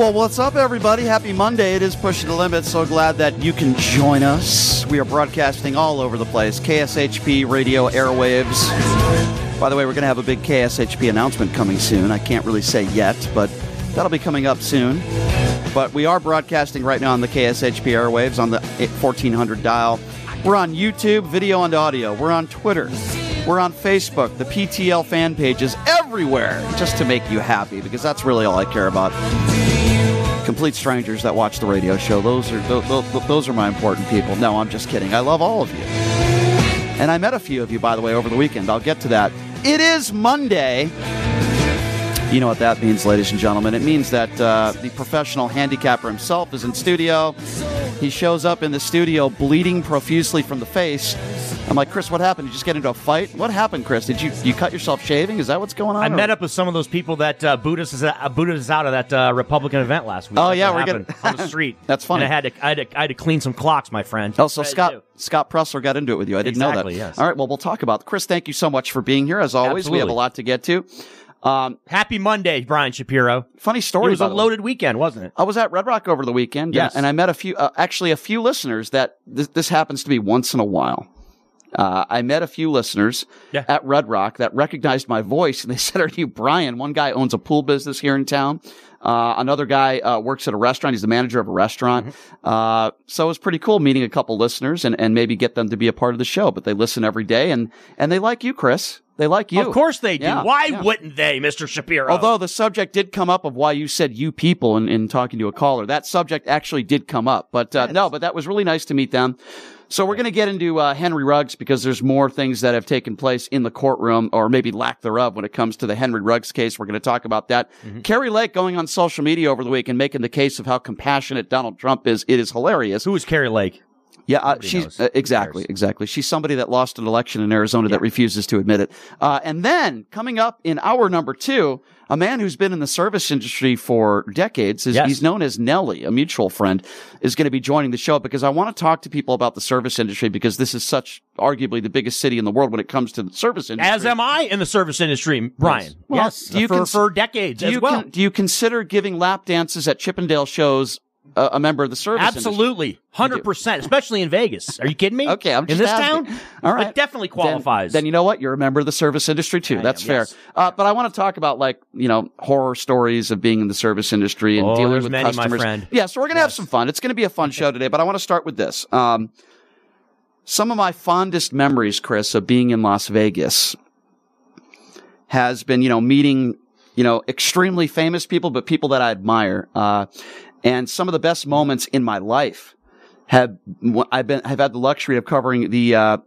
Well, what's up, everybody? Happy Monday. It is Pushing the Limits. So glad that you can join us. We are broadcasting all over the place KSHP radio airwaves. By the way, we're going to have a big KSHP announcement coming soon. I can't really say yet, but that'll be coming up soon. But we are broadcasting right now on the KSHP airwaves on the 1400 dial. We're on YouTube, video and audio. We're on Twitter. We're on Facebook, the PTL fan pages, everywhere, just to make you happy, because that's really all I care about complete strangers that watch the radio show. Those are those, are my important people. No, I'm just kidding. I love all of you. And I met a few of you, by the way, over the weekend. I'll get to that. It is Monday. You know what that means, ladies and gentlemen. It means that uh, the professional handicapper himself is in studio. He shows up in the studio bleeding profusely from the face. I'm like, Chris, what happened? Did you just get into a fight? What happened, Chris? Did you you cut yourself shaving? Is that what's going on? I or- met up with some of those people that uh, booted us uh, booted us out of that uh, Republican event last week. Oh, That's yeah, we're gonna- on the street. That's funny. And I had to I had to, I had to clean some clocks, my friend. Oh, so What did I Scott? Scott Presler got into it with you. I didn't know Exactly, that. yes. All right. Well, we'll talk about Chris. Thank you so much for being here. As always, we have a lot to get to. Um, Happy Monday, Brian Shapiro. funny story. It was a the way. loaded weekend, wasn't it? I was at Red Rock over the weekend, Yes. and I met a few, uh, actually a few listeners that this, this happens to be once in a while. Uh, I met a few listeners Yeah. at Red Rock that recognized my voice, and they said, "Are you Brian?" One guy owns a pool business here in town. Uh, another guy uh, works at a restaurant. He's the manager of a restaurant. Mm-hmm. Uh, so it was pretty cool meeting a couple listeners and, and maybe get them to be a part of the show. But they listen every day, and and they like you, Chris. They like you. Of course they do. Yeah, Why yeah. wouldn't they, Mr. Shapiro? Although the subject did come up of why you said you people in, in talking to a caller, that subject actually did come up. But uh, no, but that was really nice to meet them. So we're going to get into uh, Henry Ruggs because there's more things that have taken place in the courtroom, or maybe lack thereof, when it comes to the Henry Ruggs case. We're going to talk about that. Mm-hmm. Kari Lake going on social media over the week and making the case of how compassionate Donald Trump is. It is hilarious. who is Kari Lake? Yeah, uh, she's uh, exactly, exactly. She's somebody that lost an election in Arizona that refuses to admit it. Uh, and then coming up in hour number two, a man who's been in the service industry for decades, is, Yes. he's known as Nelly, a mutual friend, is going to be joining the show because I want to talk to people about the service industry because this is such arguably the biggest city in the world when it comes to the service industry. As am I in the service industry, Brian. Well, yes, do you for, cons- for decades do as you well. con- do you consider giving lap dances at Chippendale shows uh, a member of the service? Absolutely, hundred percent, especially in Vegas. Are you kidding me? Okay, I'm in this asking. town. All right, it definitely qualifies. Then, you know what? You're a member of the service industry too. I That's am, fair. yes. Uh, but I want to talk about like you know horror stories of being in the service industry and Oh, dealing with many, my customers. friend. Yeah, so we're gonna have some fun. It's gonna be a fun show today. But I want to start with this. Um, some of my fondest memories, Chris, of being in Las Vegas has been, you know, meeting, you know, extremely famous people, but people that I admire. Uh, and some of the best moments in my life have, I've been, have had the luxury of covering the, uh,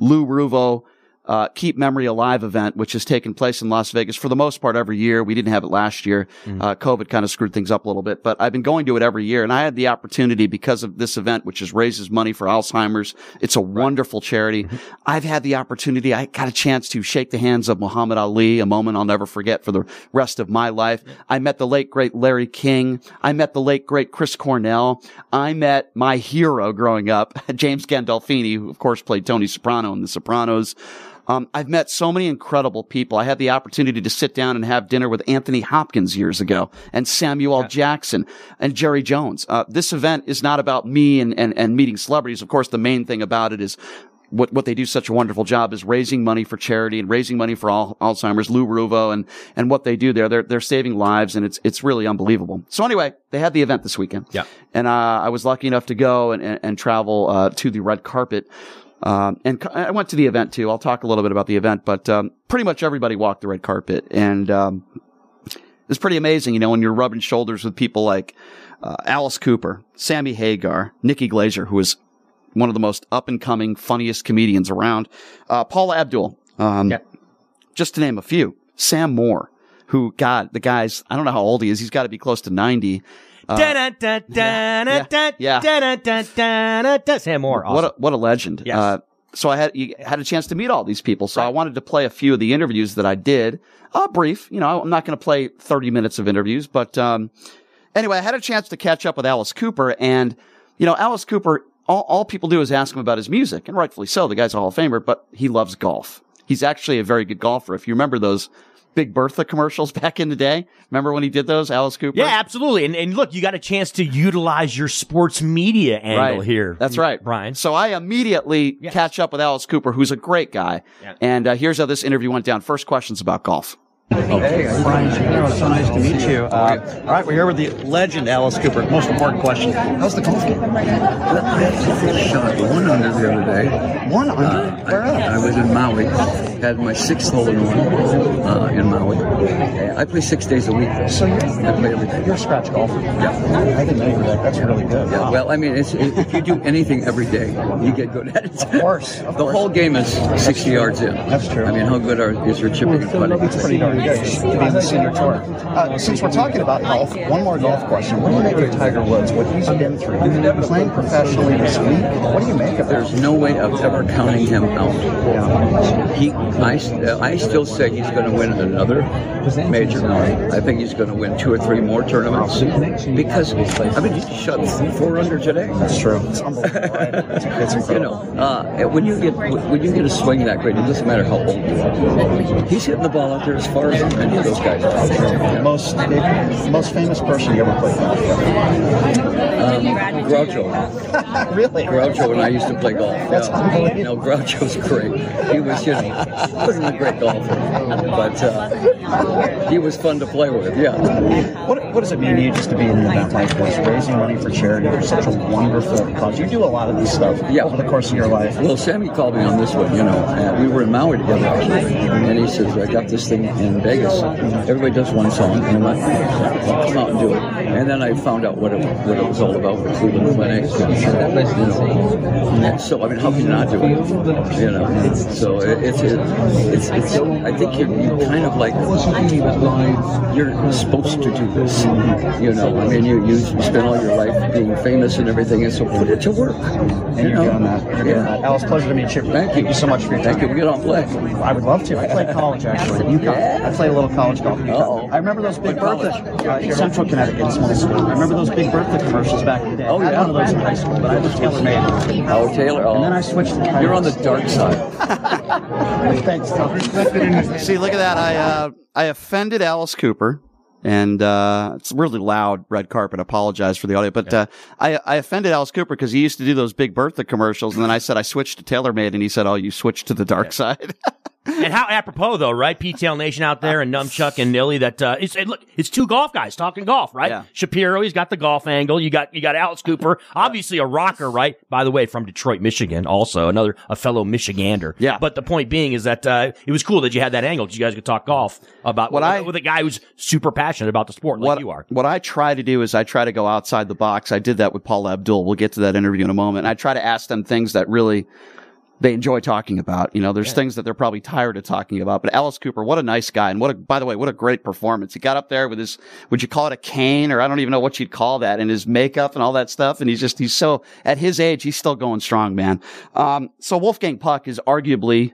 Lou Ruvo, uh, Keep Memory Alive event, which has taken place in Las Vegas for the most part every year. We didn't have it last year. Uh, COVID kind of screwed things up a little bit, but I've been going to it every year. And I had the opportunity because of this event, which is raises money for Alzheimer's. It's a wonderful charity. I've had the opportunity. I got a chance to shake the hands of Muhammad Ali, a moment I'll never forget for the rest of my life. I met the late great Larry King. I met the late great Chris Cornell. I met my hero growing up, James Gandolfini, who of course played Tony Soprano in The Sopranos. Um, I've met so many incredible people. I had the opportunity to sit down and have dinner with Anthony Hopkins years ago and Samuel L. Jackson and Jerry Jones. Uh, this event is not about me and, and, and meeting celebrities. Of course, the main thing about it is what, what they do such a wonderful job is raising money for charity and raising money for all, Alzheimer's, Lou Ruvo and, and what they do there. They're, they're saving lives and it's, it's really unbelievable. So anyway, they had the event this weekend. Yeah. And, uh, I was lucky enough to go and, and, and travel, uh, to the red carpet. Um, and I went to the event too. I'll talk a little bit about the event, but, um, pretty much everybody walked the red carpet and, um, it's pretty amazing, you know, when you're rubbing shoulders with people like, uh, Alice Cooper, Sammy Hagar, Nikki Glazer, who is one of the most up and coming, funniest comedians around. Uh, Paula Abdul, um, Yeah. just to name a few. Sam Moore, who, God, the guy's, I don't know how old he is. He's got to be close to 90. Sam Moore. Awesome. What a, what a legend. Yes. Uh, so I had had a chance to meet all these people. So I wanted to play a few of the interviews that I did. Uh, brief, you know, I'm not going to play 30 minutes of interviews, but um, anyway, I had a chance to catch up with Alice Cooper, and you know, Alice Cooper. All, all people do is ask him about his music, and rightfully so. The guy's a Hall of Famer, but he loves golf. He's actually a very good golfer. If you remember those Big Bertha commercials back in the day, remember when he did those, Alice Cooper? Yeah, absolutely. And, and look, you got a chance to utilize your sports media angle right. here. That's right, Brian. So I immediately Yes. catch up with Alice Cooper, who's a great guy. Yeah. And uh, here's how this interview went down. First questions about golf. Hey, Brian Shapiro. So nice to meet you. Uh, all right, we're here with the legend Alice Cooper. Most important question: How's the golf game? I shot one under the other day. One under. Uh, Where I, at? I was in Maui, had my sixth hole in one uh, in Maui. I play six days a week. Though. So you're, I play every day. you're a scratch golfer. Yeah. I didn't know you were that. That's really good. Yeah, Wow. well, I mean, it's, if you do anything every day, you get good at it. Of course, of the course. whole game is 60 yards in. That's true. I mean, how good are, is your chipping and putting? It's pretty darn good to be in the senior tour. Uh, since we're talking about golf, one more golf question. What do you make of Tiger Woods? What he's been through? Playing professionally this week. What do you make of? There's no way of ever counting him out. He, I, I still say he's going to win another major. I think he's going to win two or three more tournaments because I mean he shot four under today. That's true. It's unbelievable. Right? It's, it's You know, uh, when you get when you get a swing that great, it doesn't matter how old you are. He's hitting the ball out there as far as any of those guys. are. Most most famous person you ever played golf with? Um, Groucho, really? Groucho, and I used to play golf. That's Yeah. unbelievable. No, Groucho's great. He was, you know, wasn't a great golfer, but uh, he was fun to play with. Yeah. What, what does it mean to you just to be in an event like this, raising money for charity for such a wonderful cause? You do a lot of this stuff Yeah. over the course of your life. Well, Sammy called me on this one, you know. Uh, we were in Maui together, actually. And he says, I got this thing in Vegas. Everybody does one song. And I'm like, come out and do it. And then I found out what it, what it was all about with Cleveland Clinic. And, you know, and so, I mean, how can you not do it? You know, so it, it's, it, it's, it's, I think you're, you kind of like, you're supposed to do this. You know, I mean, you, you spend all your life being famous and everything, and so put it to work. And you you're know? doing that. You're doing Yeah. that. Alice, pleasure to meet you. Thank you. Thank you so much for your time. Thank you. We get on play. I would love to. I played college actually UConn. Yeah. I played a little college golf. UConn. I remember those Big What Bertha, uh, Central Connecticut Small School. I remember those Big Bertha commercials back in the day. Oh, I had yeah. one of those in high school, but I was TaylorMade. Oh, Taylor. Oh. And then I switched to You're on the dark side. Thanks, Tom. See, look at that. I uh, I offended Alice Cooper, and uh, it's really loud red carpet. Apologize for the audio, but uh, I I offended Alice Cooper because he used to do those Big Bertha commercials, and then I said I switched to TaylorMade, and he said, "Oh, you switched to the dark side." And how apropos though, right? PTL Nation out there and Numchuck and Nilly. That uh, it's and look, it's two golf guys talking golf, right? Yeah. Shapiro, he's got the golf angle. You got you got Alice Cooper, obviously a rocker, right? By the way, from Detroit, Michigan, also another a fellow Michigander. Yeah. But the point being is that uh, it was cool that you had that angle because you guys could talk golf about What with, I- with a guy who's super passionate about the sport like you are. What I try to do is I try to go outside the box. I did that with Paula Abdul. We'll get to that interview in a moment. I try to ask them things that really they enjoy talking about. You know, there's things that they're probably tired of talking about. But Alice Cooper, what a nice guy, and what a by the way, what a great performance. He got up there with his would you call it a cane or I don't even know what you'd call that, and his makeup and all that stuff. And he's just he's so at his age he's still going strong, man. Um, so Wolfgang Puck is arguably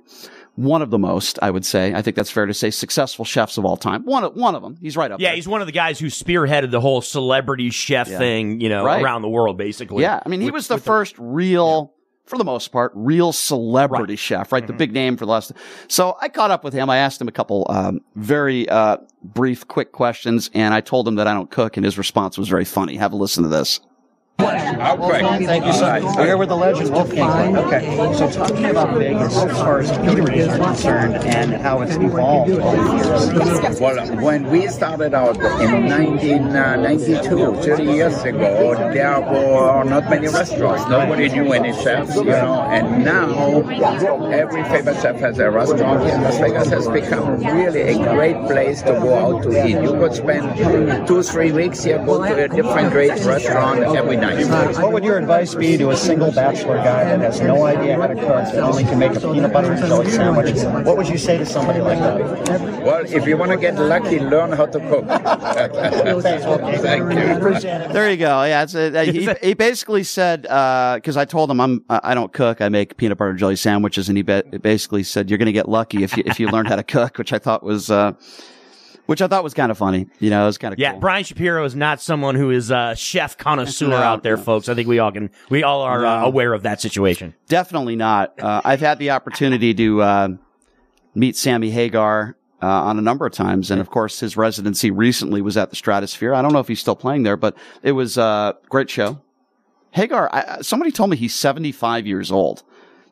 one of the most, I would say, I think that's fair to say, successful chefs of all time. One of one of them. He's right up there. Yeah, there. he's one of the guys who spearheaded the whole celebrity chef thing, you know, Right. around the world, basically. Yeah, I mean, he With- was the first real, for the most part, real celebrity Right. chef, right? The Mm-hmm. big name for the last. So I caught up with him. I asked him a couple um, very uh, brief, quick questions, and I told him that I don't cook, and his response was very funny. Have a listen to this. Wolfgang, thank you so much. We're here with the legend, Wolfgang. Okay, so talking about Vegas as far as eateries are concerned and how it's evolved over the years. Well, when we started out in 1992, 30 years ago, there were not many restaurants. Nobody knew any chefs, you know. And now, every favorite chef has a restaurant here. Las Vegas has become really a great place to go out to eat. You could spend two, three weeks here, go to a different great restaurant every night. Nice. What would your advice be to a single bachelor guy that has no idea how to cook, that only can make a peanut butter and jelly sandwich? What would you say to somebody like that? Well, if you want to get lucky, learn how to cook. Thank you. There you go. Yeah, it's a, he, he basically said because I told him I'm I don't cook. I make peanut butter and jelly sandwiches, and he ba- basically said you're going to get lucky if you if you learn how to cook, which I thought was uh, which I thought was kind of funny. You know, it was kind of Yeah, cool. Brian Shapiro is not someone who is a chef connoisseur No, out there, no. folks. I think we all can, we all are uh, aware of that situation. Definitely not. Uh, I've had the opportunity to uh, meet Sammy Hagar uh, on a number of times, and of course, his residency recently was at the Stratosphere. I don't know if he's still playing there, but it was a great show. Hagar, I, somebody told me he's 75 years old.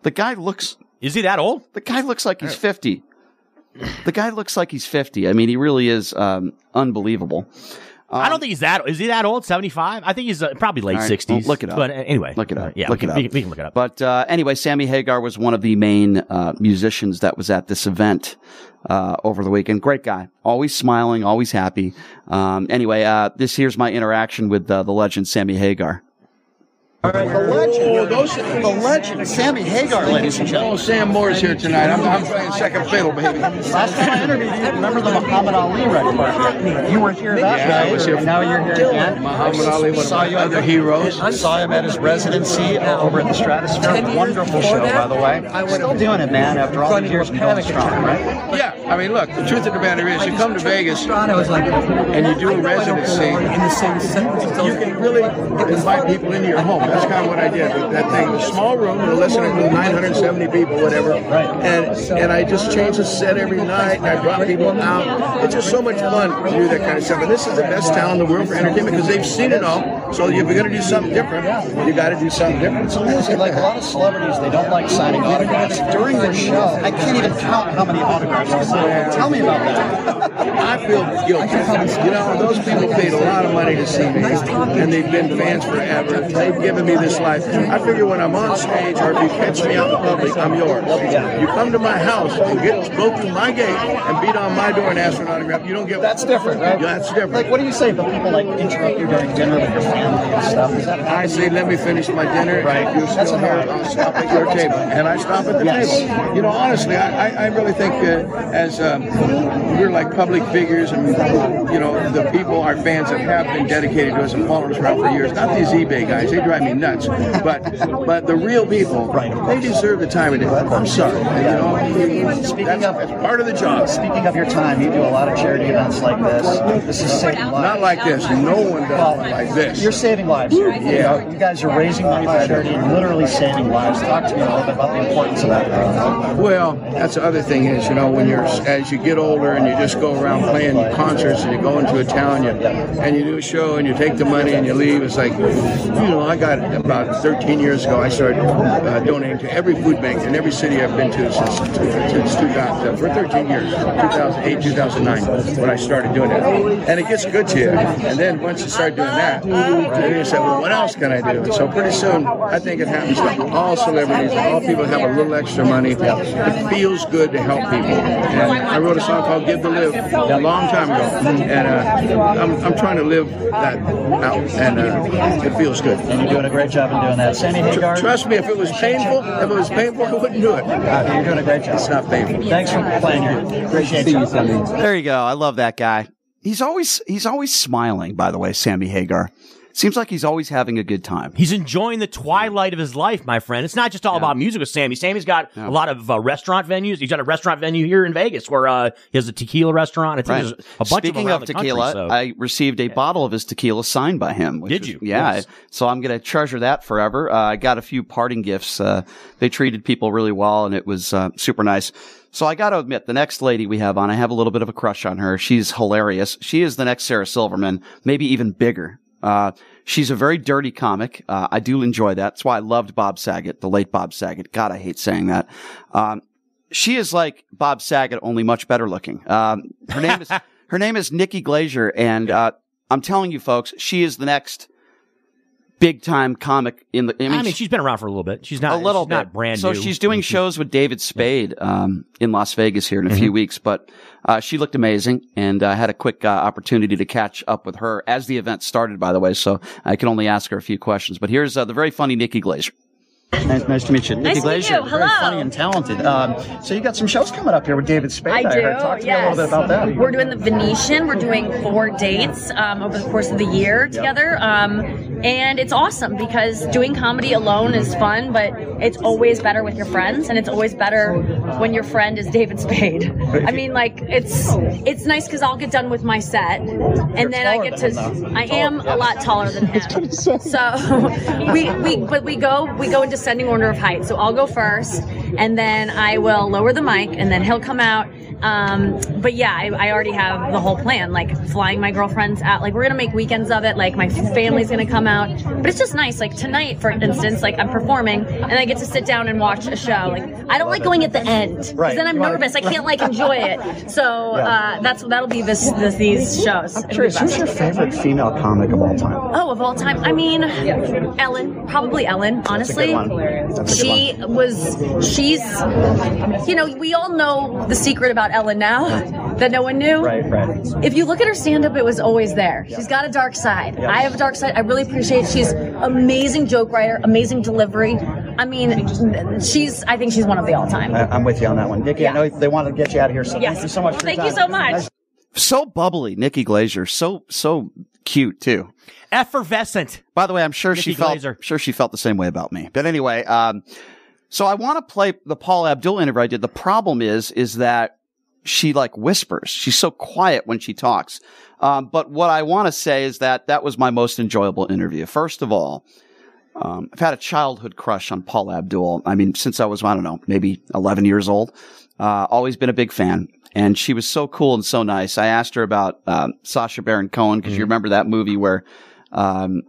The guy looks. Is he that old? The guy looks like he's 50. The guy looks like he's 50. I mean, he really is um, unbelievable. I don't think he's that. Is he that old? Seventy five? I think he's uh, probably late All right, sixties. well, look it up. But uh, anyway, Look it up. Uh, yeah, look we, it up. We, can- we can look it up. But uh, anyway, Sammy Hagar was one of the main uh, musicians that was at this event uh, over the weekend. Great guy, always smiling, always happy. Um, anyway, uh, this here's my interaction with uh, the legend Sammy Hagar. All right, the legend, the legend, Sammy Hagar, ladies and gentlemen. Oh, Sam Moore's here tonight. I'm, I'm playing second fiddle, baby. Last time I interviewed you, remember the Muhammad Ali record? You were here that Yeah, night, I was here. now you're here again. Muhammad Ali, one of Saw my you at other the- heroes. I saw him at his residency uh, over at the Stratosphere. Wonderful show, by the way. Still doing it, man, after all these years and going strong, right? Yeah, I mean, look, the truth of the matter is, you come to Vegas and you do a residency, you can really invite people into your home. That's kind of what I did. with That thing, a small room with less than 970 people, whatever. And and I just changed the set every night, and I brought people out. It's just so much fun to do that kind of stuff. And this is the best town in the world for entertainment because they've seen it all. So if you're going to do something different, you got to do something different. It's amazing. Like a lot of celebrities, they don't like signing autographs. During the show, I can't even count how many autographs signed. Tell me about that. I feel guilty. You know, those people paid a lot of money to see me, and they've been fans forever. They've given me this life. I figure when I'm on stage, or if you catch me out in public, I'm yours. You come to my house and get go through my gate and beat on my door and ask for an autograph. You don't get That's different, right? Yeah, that's different. Like, what do you say? But people like interrupt you during dinner with your family and stuff. Is that I say, let me finish my dinner. Right. You're That's still a here. I'll stop at your table, and I stop at the Yes. table. You know, honestly, I, I- I really think uh, as um, we're like public figures, and you know, the people, our fans that have been dedicated to us and followed us around for years. Not these eBay guys; they drive me nuts. But but the real people, they deserve the time of day. I'm sorry. You know, Speaking that's, of- that's part of the job. Speaking of your time, you do a lot of charity events like this. This is saving lives. Not like this. No one does Well, like this. You're saving lives here. You, Yeah. know, you guys are raising money for charity and literally saving lives. Talk to me a little bit about the importance of that. Well, that's the other thing is, you know, when you're as you get older and you just go around playing concerts and you go into a town you, and you do a show and you take the money and you leave. It's like, you know, I got about 13 years ago. I started uh, donating to every food bank in every city I've been to since since 2000 uh, for 13 years, 2008, 2009, when I started doing that. And it gets good to you. And then once you start doing that, then you say, well, what else can I do? So pretty soon, I think it happens to all celebrities, all people have a little extra money. It feels good to help people. And I wrote a song called "Give to Live" a long time ago, and uh, I'm, I'm trying to live that out, and uh, it feels good. And you're doing a great job in doing that. Sammy Hagar, Trust me, if it was painful, if it was painful, I wouldn't do it. uh, you're doing a great job. It's not painful. Thanks for playing here. Appreciate you. There you go. I love that guy. He's always he's always smiling. By the way, Sammy Hagar seems like he's always having a good time. He's enjoying the twilight of his life, my friend. It's not just all about music with Sammy. Sammy's got a lot of uh, restaurant venues. He's got a restaurant venue here in Vegas where uh, he has a tequila restaurant. I think Right. there's a bunch Speaking of, of tequila, country, so. I received a bottle of his tequila signed by him. which Did is- you? Yeah. Yes. So I'm going to treasure that forever. Uh, I got a few parting gifts. Uh, they treated people really well, and it was uh, super nice. So I got to admit, the next lady we have on, I have a little bit of a crush on her. She's hilarious. She is the next Sarah Silverman, maybe even bigger. Uh, she's a very dirty comic. Uh, I do enjoy that. That's why I loved Bob Saget, the late Bob Saget. God, I hate saying that. Um, she is like Bob Saget, only much better looking. Um, her name is her name is Nikki Glazer, and uh, I'm telling you, folks, she is the next big time comic in the. I mean, I mean, she's been around for a little bit. She's not a little bit not brand so new. So she's doing shows with David Spade um, in Las Vegas here in a few weeks, but uh, she looked amazing, and I had a quick uh, opportunity to catch up with her as the event started. By the way, so I can only ask her a few questions. But here's uh, the very funny Nikki Glazer. Nice, nice to meet you. Nice Nikki to meet you. very Hello. funny and talented. Um, so you got some shows coming up here with David Spade. I do. heard. Talk to yes. me a little bit about that. We're doing the Venetian. We're doing four dates um, over the course of the year together, um, and it's awesome because doing comedy alone is fun, but it's always better with your friends, and it's always better when your friend is David Spade. I mean, like it's it's nice because I'll get done with my set, and then I get to. I am a lot taller than him, so we we but we go we go in descending order of height. So I'll go first, and then I will lower the mic, and then he'll come out. Um, but yeah, I, I already have the whole plan, like flying my girlfriends out. Like we're gonna make weekends of it. Like my family's gonna come out. But it's just nice. Like tonight, for instance, like I'm performing, and I get to sit down and watch a show. Like I don't like going at the end, 'cause Right. Because then I'm nervous. I can't like enjoy it. So uh, that's that'll be this, this these shows. I'm curious, who's your favorite female comic of all time? Oh, of all time, I mean, Ellen, probably Ellen. Honestly, one. That's a good she was. She's. You know, we all know the secret about Ellen now that no one knew. Right, right. If you look at her stand-up, it was always there. She's got a dark side. I have a dark side. I really appreciate. She's amazing joke writer, amazing delivery. I mean, she's. I think she's one of the all-time. I, I'm with you on that one. Nikki, I know they wanted to get you out of here, so Yes. thank you so much for Thank your you so much. So bubbly, Nikki Glazer. So so cute too. effervescent. By the way, I'm sure she felt Glazer. sure she felt the same way about me. But anyway, um, so I want to play the Paula Abdul interview I did. The problem is is that she like whispers. She's so quiet when she talks. Um, but what I want to say is that that was my most enjoyable interview. First of all, um, I've had a childhood crush on Paula Abdul. I mean, since I was, I don't know, maybe 11 years old. Uh, always been a big fan. And she was so cool and so nice. I asked her about, um, Sacha Baron Cohen because you remember that movie where, um,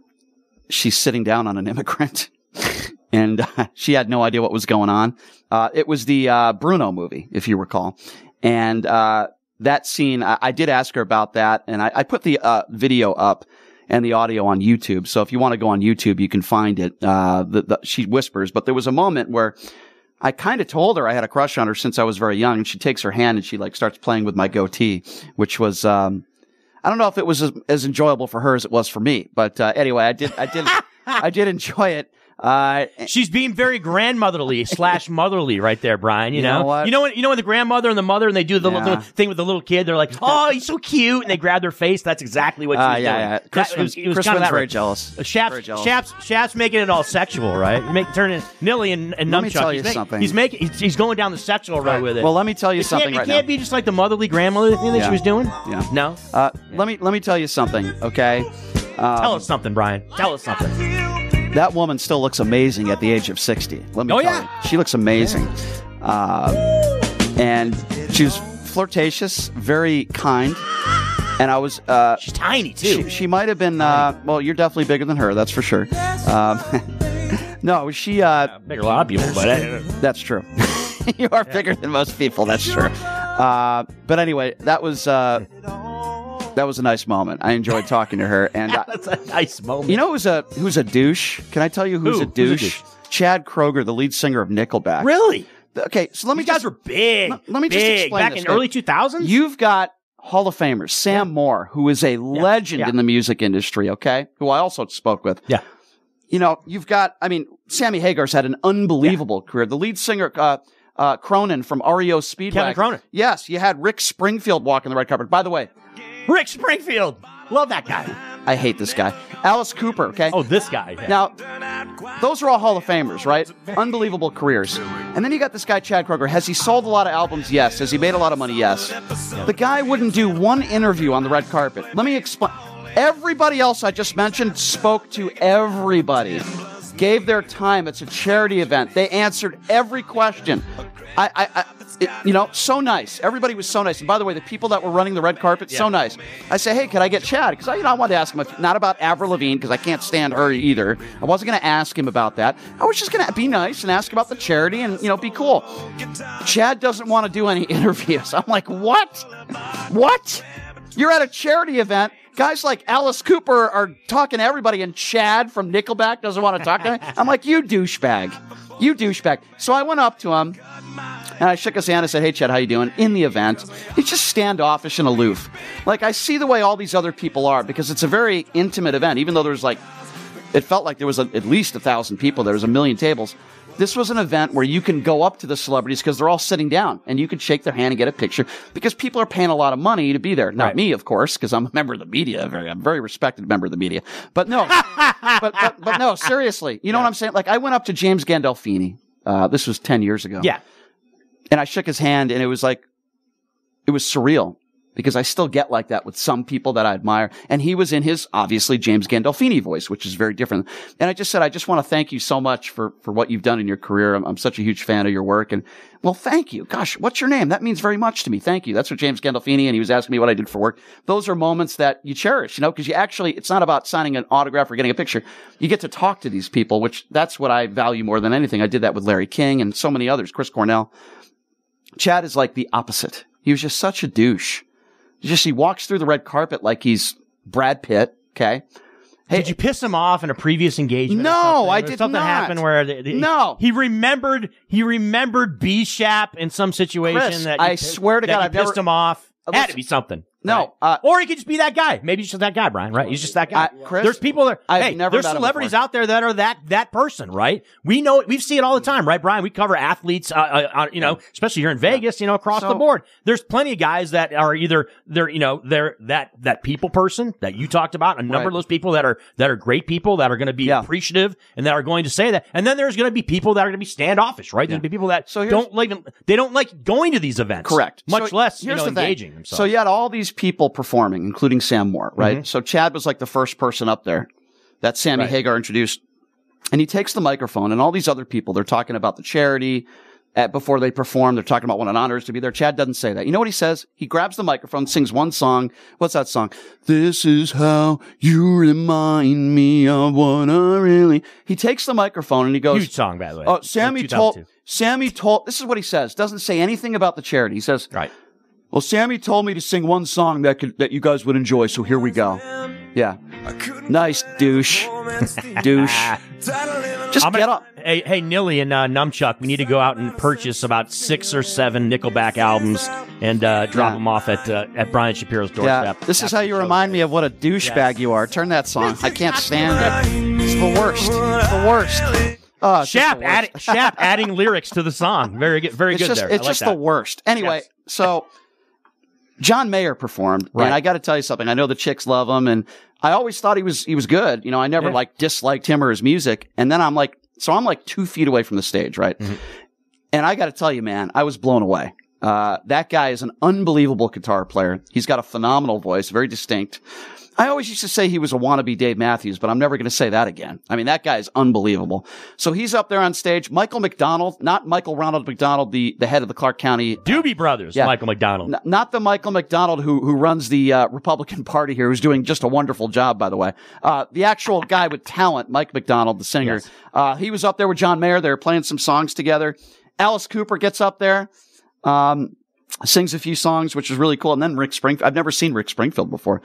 she's sitting down on an immigrant and uh, she had no idea what was going on. Uh, it was the, uh, Bruno movie, if you recall. And, uh, that scene, I, I did ask her about that and I, I put the, uh, video up and the audio on YouTube. So if you want to go on YouTube, you can find it. Uh, the, the, she whispers, but there was a moment where I kind of told her I had a crush on her since I was very young, and she takes her hand and she like starts playing with my goatee, which was um, I don't know if it was as, as enjoyable for her as it was for me, but uh, anyway, I did I did I did enjoy it. Uh, She's being very grandmotherly slash motherly right there, Brian. You, You know, know what? you know when you know when the grandmother and the mother and they do the Yeah. little thing with the little kid. They're like, "Oh, he's so cute," and they grab their face. That's exactly what she Uh, yeah, doing. yeah. That- Chris it was, was- it was Chris kind of was that very right. jealous. Uh, Shaps, Very jealous. Shaps, Shaps making it all sexual, right? Make turning Nilly and, and Let me tell he's you make- something. He's making. He's, he's going down the sexual road with it. well, let me tell you it something can't, right it can't now. be just like the motherly grandmother thing that Yeah. she was doing. Yeah. No. Uh, Let me let me tell you something, okay? Um, Tell us something, Brian. Tell us something. That woman still looks amazing at the age of 60. Let me Oh, tell yeah. you. She looks amazing. Uh, and was flirtatious, very kind. And I was. Uh, She's tiny too. she, she might have been. Uh, well, you're definitely bigger than her, that's for sure. Um, no, she. Uh, Bigger a lot of people, but uh, that's true. you are bigger than most people. That's true. Uh, but anyway, that was. That was a nice moment. I enjoyed talking to her, and I, that's a nice moment. you know who's a who's a douche? Can I tell you who's Who? a Who's a douche? douche? Chad Kroeger, the lead singer of Nickelback. really? Okay, so let me These guys just were big. Let- let me just big. explain back this, in early 2000s. You've got Hall of Famers, Sam Moore, who is a legend yeah. in the music industry, okay? Who I also spoke with. Yeah. You know, you've got, I mean, Sammy Hagar's had an unbelievable career. The lead singer, uh, uh, Cronin from REO Speedwagon. Kevin Cronin. Yes, you had Rick Springfield walking the red carpet. By the way, Rick Springfield. Love that guy. I hate this guy. Alice Cooper, okay? Oh, this guy. Yeah. Now, those are all Hall of Famers, right? Unbelievable careers. And then you got this guy, Chad Kroeger. Has he sold a lot of albums? Yes. Has he made a lot of money? Yes. The guy wouldn't do one interview on the red carpet. Let me explain. Everybody else I just mentioned spoke to everybody, gave their time. It's a charity event. They answered every question. I, I, I it, you know, so nice. Everybody was so nice. And by the way, the people that were running the red carpet, so nice. I say, hey, could I get Chad? Because I, you know, I wanted to ask him, if, not about Avril Lavigne, because I can't stand her either. I wasn't going to ask him about that. I was just going to be nice and ask about the charity and, you know, be cool. Chad doesn't want to do any interviews. I'm like, what? What? You're at a charity event. Guys like Alice Cooper are talking to everybody, and Chad from Nickelback doesn't want to talk to me. I'm like, you douchebag, you douchebag. So I went up to him. And I shook his hand. I said, "Hey, Chad, how you doing?" In the event, he's just standoffish and aloof. Like I see the way all these other people are because it's a very intimate event. Even though there's like, it felt like there was a, at least a thousand people. There was a million tables. This was an event where you can go up to the celebrities because they're all sitting down and you can shake their hand and get a picture because people are paying a lot of money to be there. Not Right. me, of course, because I'm a member of the media. Very, I'm a very respected member of the media. But no, but, but, but no, seriously. You know what I'm saying? Like I went up to James Gandolfini. Uh, this was 10 years ago. Yeah. And I shook his hand and it was like, it was surreal because I still get like that with some people that I admire. And he was in his obviously James Gandolfini voice, which is very different. And I just said, I just want to thank you so much for, for what you've done in your career. I'm, I'm such a huge fan of your work. And well, thank you. Gosh, what's your name? That means very much to me. Thank you. That's what James Gandolfini. And he was asking me what I did for work. Those are moments that you cherish, you know, because you actually, it's not about signing an autograph or getting a picture. You get to talk to these people, which that's what I value more than anything. I did that with Larry King and so many others, Chris Cornell. Chad is like the opposite. He was just such a douche. Just he walks through the red carpet like he's Brad Pitt. Okay. Hey, Did you piss him off in a previous engagement? or No? I did something not. happened where the, the- No. he remembered he remembered B Shap in some situation Chris, that I swear to God, I've pissed never- him off. Uh, Had to be something. No, right? uh, or he could just be that guy. Maybe he's just that guy, Brian. Right? He's just that guy. I- Chris, there's people that I've hey, never there's celebrities out there that are that that person, right? We know we see it all the time, right, Brian? We cover athletes, uh, uh, uh, you know, especially here in Vegas, you know, across So- the board. There's plenty of guys that are either they're you know they're that that people person that you talked about. A number Right. of those people that are that are great people that are going to be Yeah. appreciative and that are going to say that. And then there's going to be people that are going to be standoffish, right? There's going to be people that So don't like they don't like going to these events, Correct. Much So less you know engaging themselves. So you had all these people performing, including Sam Moore, right? Mm-hmm. So Chad was like the first person up there that Sammy Right. Hagar introduced. And he takes the microphone and all these other people, they're talking about the charity at, before they perform. They're talking about what an honor is to be there. Chad doesn't say that. You know what he says? He grabs the microphone, sings one song. What's that song? This is how you remind me of what I really. He takes the microphone and he goes, Huge song, by the way. Oh, Sammy told, Sammy told, this is what he says. Doesn't say anything about the charity. He says, Right. Well, Sammy told me to sing one song that could, that you guys would enjoy, so here we go. Yeah. Nice douche. douche. Just I'm get gonna- up. Hey, hey, Nilly and uh, Numchuck, we need to go out and purchase about six or seven Nickelback albums and uh, drop Yeah. them off at uh, at Brian Shapiro's doorstep. Yeah. This is how you remind me of what a douchebag you are. Turn that song. I can't stand it. It's the worst. It's the worst. Just Shap, add, Shap adding lyrics to the song. Very good. Very it's good just, there. It's like just that. the worst. Anyway, Yes. so John Mayer performed, Right. and I got to tell you something. I know the chicks love him, and I always thought he was he was good. You know, I never Yeah. like disliked him or his music. And then I'm like, so I'm like two feet away from the stage, right? Mm-hmm. And I got to tell you, man, I was blown away. Uh, that guy is an unbelievable guitar player. He's got a phenomenal voice, very distinct. I always used to say he was a wannabe Dave Matthews, but I'm never going to say that again. I mean, that guy is unbelievable. So he's up there on stage. Michael McDonald, not Michael Ronald McDonald, the, the head of the Clark County Doobie Brothers, Yeah. Michael McDonald. N- not the Michael McDonald who who runs the uh, Republican Party here, who's doing just a wonderful job, by the way. Uh, the actual guy with talent, Mike McDonald, the singer. Yes. Uh, he was up there with John Mayer. They were playing some songs together. Alice Cooper gets up there, um, sings a few songs, which is really cool. And then Rick Springfield. I've never seen Rick Springfield before.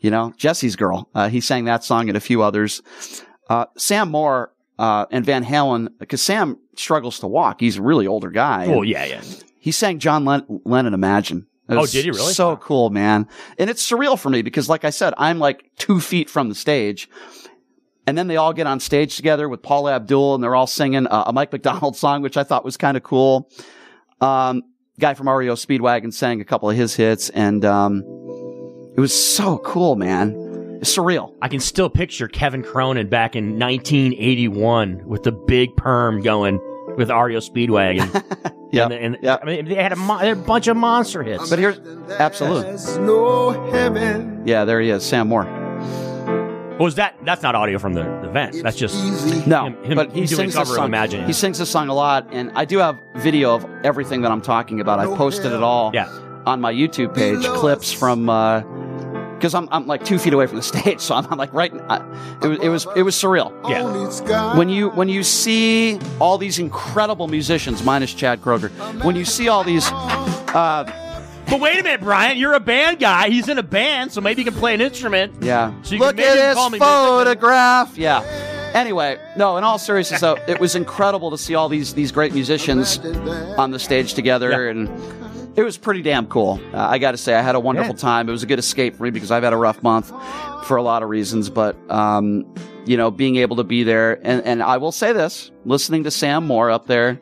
You know, Jesse's girl. Uh, he sang that song and a few others. Uh, Sam Moore uh, and Van Halen, because Sam struggles to walk. He's a really older guy. Oh yeah, yeah. he sang John Len- Lennon Imagine. Oh, did he really? So cool, man. And it's surreal for me because, like I said, I'm like two feet from the stage. And then they all get on stage together with Paula Abdul and they're all singing uh, a Mike McDonald song, which I thought was kind of cool. Um, guy from REO Speedwagon sang a couple of his hits and, um, it was so cool, man. It's surreal. I can still picture Kevin Cronin back in 1981 with the big perm going with REO Speedwagon. Yeah. and, and yeah. I mean, they had a, mo- they had a bunch of monster hits. But here's, absolutely. Yeah, there he is, Sam Moore. was that? That's not audio from the, the event. That's just No, him, him but he doing sings a cover song. Imagine. He sings this song a lot, and I do have video of everything that I'm talking about. I posted it all Yeah. on my YouTube page, clips from uh, because I'm I'm like two feet away from the stage, so I'm, I'm like right. I, it was it was it was surreal. yeah. When you when you see all these incredible musicians, minus Chad Kroeger, when you see all these uh, But wait a minute, Brian. You're a band guy. He's in a band, so maybe you can play an instrument. Yeah. So you Look can maybe at call his me photograph. Yeah. Anyway, no. In all seriousness, though, it was incredible to see all these these great musicians on the stage together, and it was pretty damn cool. Uh, I got to say, I had a wonderful time. It was a good escape for me because I've had a rough month for a lot of reasons, but um, you know, being able to be there, and and I will say this: listening to Sam Moore up there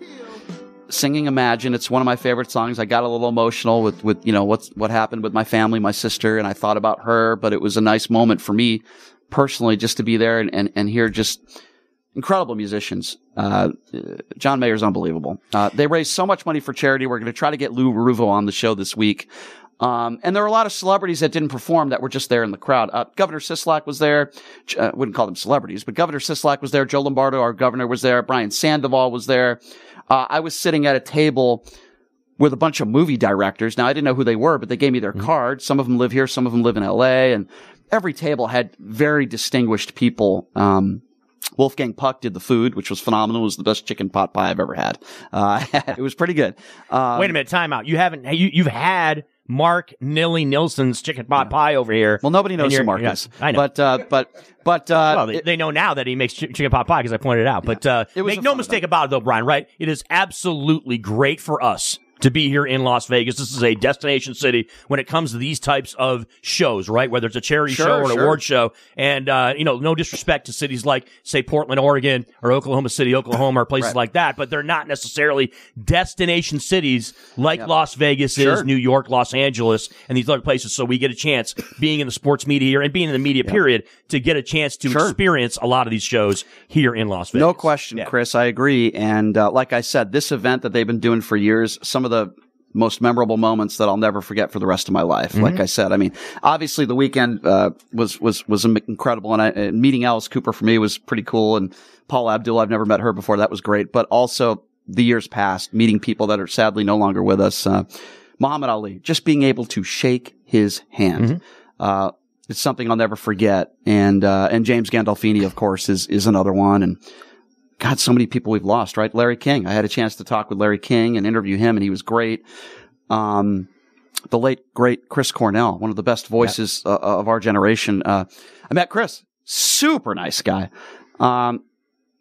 singing Imagine. It's one of my favorite songs. I got a little emotional with, with, you know, what's, what happened with my family, my sister, and I thought about her, but it was a nice moment for me personally just to be there and, and, and hear just incredible musicians. Uh, John Mayer's unbelievable. Uh, they raised so much money for charity. We're going to try to get Lou Ruvo on the show this week. Um, and there were a lot of celebrities that didn't perform that were just there in the crowd. Uh, governor Sisolak was there. Uh, wouldn't call them celebrities, but Governor Sisolak was there. Joe Lombardo, our governor, was there. Brian Sandoval was there. Uh, I was sitting at a table with a bunch of movie directors. Now I didn't know who they were, but they gave me their Mm-hmm. cards. Some of them live here, some of them live in LA, and every table had very distinguished people. Um, Wolfgang Puck did the food, which was phenomenal. It was the best chicken pot pie I've ever had. Uh, it was pretty good. Um, Wait a minute, time out. You haven't you you've had Mark Nilly Nilsson's chicken pot pie over here. Well, nobody knows who Mark yeah, is. I know. But, uh, but, but, uh, well, they, they know now that he makes chi- chicken pot pie because I pointed it out. But uh, It make no mistake about it, though, Brian. Right? It is absolutely great for us to be here in Las Vegas. This is a destination city when it comes to these types of shows, right? Whether it's a charity Sure, show or an sure. award show, and uh, you know, no disrespect to cities like, say, Portland, Oregon, or Oklahoma City, Oklahoma, or places Right. like that, but they're not necessarily destination cities like. Las Vegas is, New York, Los Angeles, and these other places. So we get a chance, being in the sports media here and being in the media period, to get a chance to Sure. experience a lot of these shows here in Las Vegas. No question, Yeah. Chris. I agree. And uh, like I said, this event that they've been doing for years, some of the most memorable moments that I'll never forget for the rest of my life. Mm-hmm. Like I said, I mean, obviously the weekend uh, was was was incredible, and I, uh, meeting Alice Cooper for me was pretty cool. And Paula Abdul, I've never met her before. That was great. But also the years past, meeting people that are sadly no longer with us. Uh, Muhammad Ali, just being able to shake his hand. Mm-hmm. Uh, it's something I'll never forget. And, uh, and James Gandolfini, of course, is, is another one. And God, so many people we've lost, right? Larry King. I had a chance to talk with Larry King and interview him and he was great. Um, the late, great Chris Cornell, one of the best voices uh, of our generation. Uh, I met Chris. Super nice guy. Um,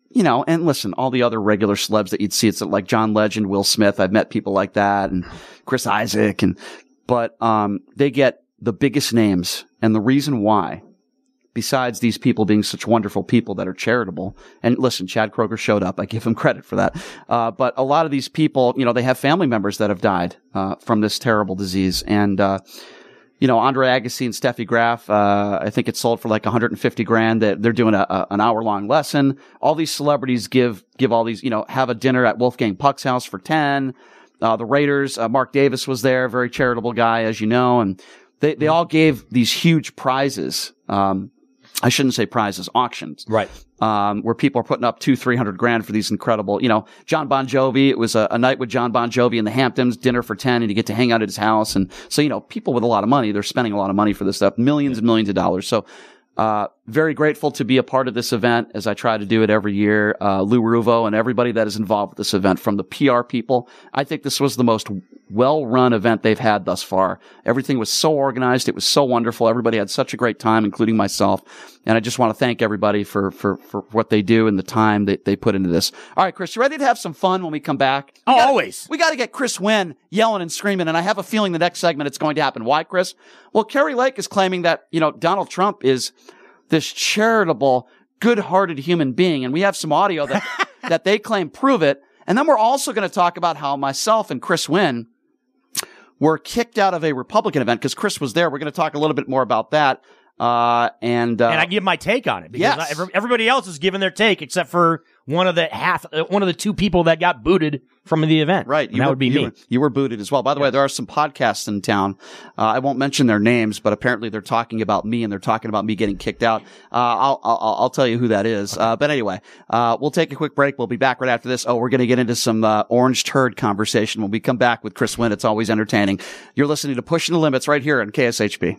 you know, and listen, all the other regular celebs that you'd see, it's like John Legend, Will Smith. I've met people like that and Chris Isaak and, but, um, they get the biggest names and the reason why, besides these people being such wonderful people that are charitable. And listen, Chad Kroeger showed up. I give him credit for that. Uh, but a lot of these people, you know, they have family members that have died, uh, from this terrible disease. And, uh, you know, Andre Agassi and Steffi Graf, uh, I think it sold for like 150 grand. That they're doing a, a, an hour long lesson. All these celebrities give, give all these, you know, have a dinner at Wolfgang Puck's house for 10. Uh, the Raiders, uh, Mark Davis was there, very charitable guy, as you know, and they, they all gave these huge prizes. Um, I shouldn't say prizes, auctions. Right. Um, where people are putting up two, three hundred grand for these incredible, you know, John Bon Jovi. It was a, a night with John Bon Jovi in the Hamptons, dinner for 10, and you get to hang out at his house. And so, you know, people with a lot of money, they're spending a lot of money for this stuff, millions and millions of dollars. So, uh, very grateful to be a part of this event as I try to do it every year. Uh, Lou Ruvo and everybody that is involved with this event from the PR people. I think this was the most well run event they've had thus far. Everything was so organized. It was so wonderful. Everybody had such a great time, including myself. And I just want to thank everybody for, for, for what they do and the time that they put into this. All right, Chris, you ready to have some fun when we come back? Oh, We gotta- always. We got to get Chris Wynn yelling and screaming. And I have a feeling the next segment it's going to happen. Why, Chris? Well, Kari Lake is claiming that, you know, Donald Trump is this charitable, good-hearted human being. And we have some audio that, that they claim prove it. And then we're also going to talk about how myself and Chris Wynn were kicked out of a Republican event because Chris was there. We're going to talk a little bit more about that. Uh, and, uh, and I give my take on it because yes. I- everybody else is giving their take except for one of the half, uh, one of the two people that got booted from the event. Right. And that would be you me. Were, you were booted as well. By the way, there are some podcasts in town. Uh, I won't mention their names, but apparently they're talking about me and they're talking about me getting kicked out. Uh, I'll, I'll, I'll tell you who that is. Uh, but anyway, uh, we'll take a quick break. We'll be back right after this. Oh, we're going to get into some, uh, orange turd conversation when we come back with Chris Wynn. It's always entertaining. You're listening to Pushing the Limits right here on KSHP.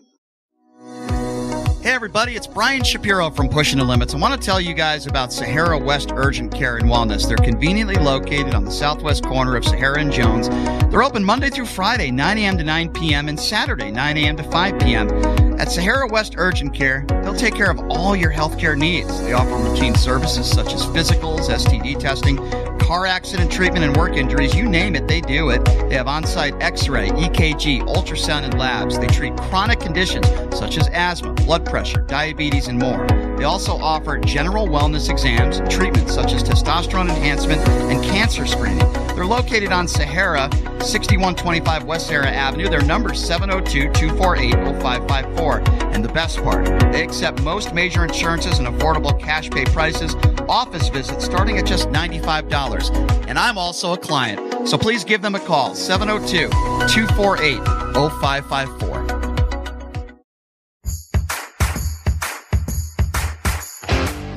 Everybody, it's Brian Shapiro from Pushing the Limits. I want to tell you guys about Sahara West Urgent Care and Wellness. They're conveniently located on the southwest corner of Sahara and Jones. They're open Monday through Friday, 9 a.m. to 9 p.m., and Saturday, 9 a.m. to 5 p.m. At Sahara West Urgent Care, they'll take care of all your healthcare needs. They offer routine services such as physicals, STD testing, car accident treatment, and work injuries. You name it, they do it. They have on site x ray, EKG, ultrasound, and labs. They treat chronic conditions such as asthma, blood pressure, diabetes, and more. They also offer general wellness exams treatments such as testosterone enhancement and cancer screening. They're located on Sahara, 6125 West Sahara Avenue. Their number is 702 248 0554. And the best part, they accept most major insurances and affordable cash pay prices, office visits starting at just $95. And I'm also a client, so please give them a call 702 248 0554.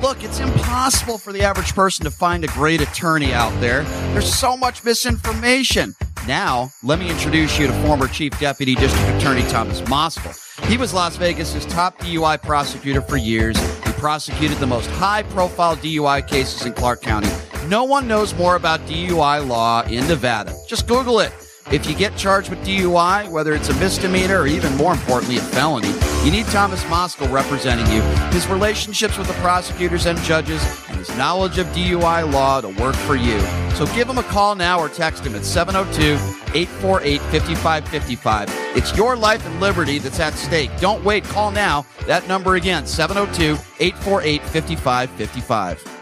Look, it's impossible for the average person to find a great attorney out there. There's so much misinformation. Now, let me introduce you to former Chief Deputy District Attorney Thomas Moskal. He was Las Vegas's top DUI prosecutor for years. He prosecuted the most high profile DUI cases in Clark County. No one knows more about DUI law in Nevada. Just Google it. If you get charged with DUI, whether it's a misdemeanor or even more importantly, a felony, you need Thomas Moskal representing you. His relationships with the prosecutors and judges and his knowledge of DUI law to work for you. So give him a call now or text him at 702 848 5555. It's your life and liberty that's at stake. Don't wait. Call now. That number again 702 848 5555.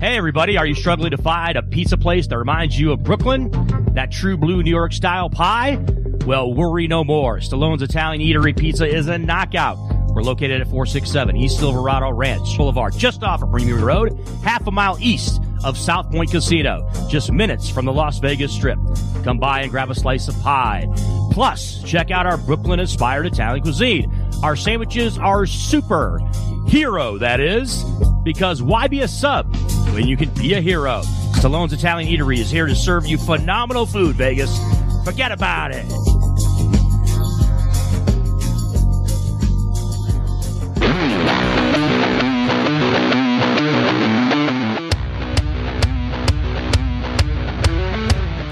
Hey, everybody, are you struggling to find a pizza place that reminds you of Brooklyn? That true blue New York style pie? Well, worry no more. Stallone's Italian Eatery Pizza is a knockout. We're located at 467 East Silverado Ranch Boulevard, just off of Premier Road, half a mile east of South Point Casino, just minutes from the Las Vegas Strip. Come by and grab a slice of pie. Plus, check out our Brooklyn inspired Italian cuisine. Our sandwiches are super. Hero, that is. Because why be a sub when you can be a hero? Stallone's Italian Eatery is here to serve you phenomenal food, Vegas. Forget about it.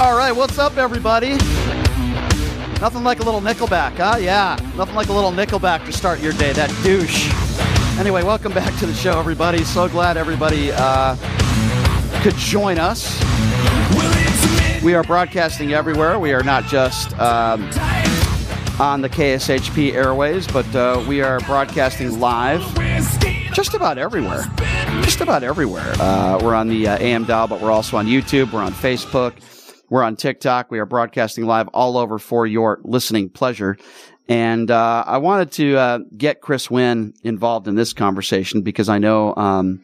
All right, what's up, everybody? Nothing like a little Nickelback, huh? Yeah, nothing like a little Nickelback to start your day. That douche. Anyway, welcome back to the show, everybody. So glad everybody uh, could join us. We are broadcasting everywhere. We are not just um, on the KSHP airways, but uh, we are broadcasting live just about everywhere. Just about everywhere. Uh, we're on the uh, AM dial, but we're also on YouTube. We're on Facebook. We're on TikTok. We are broadcasting live all over for your listening pleasure. And uh, I wanted to uh, get Chris Wynn involved in this conversation because I know um,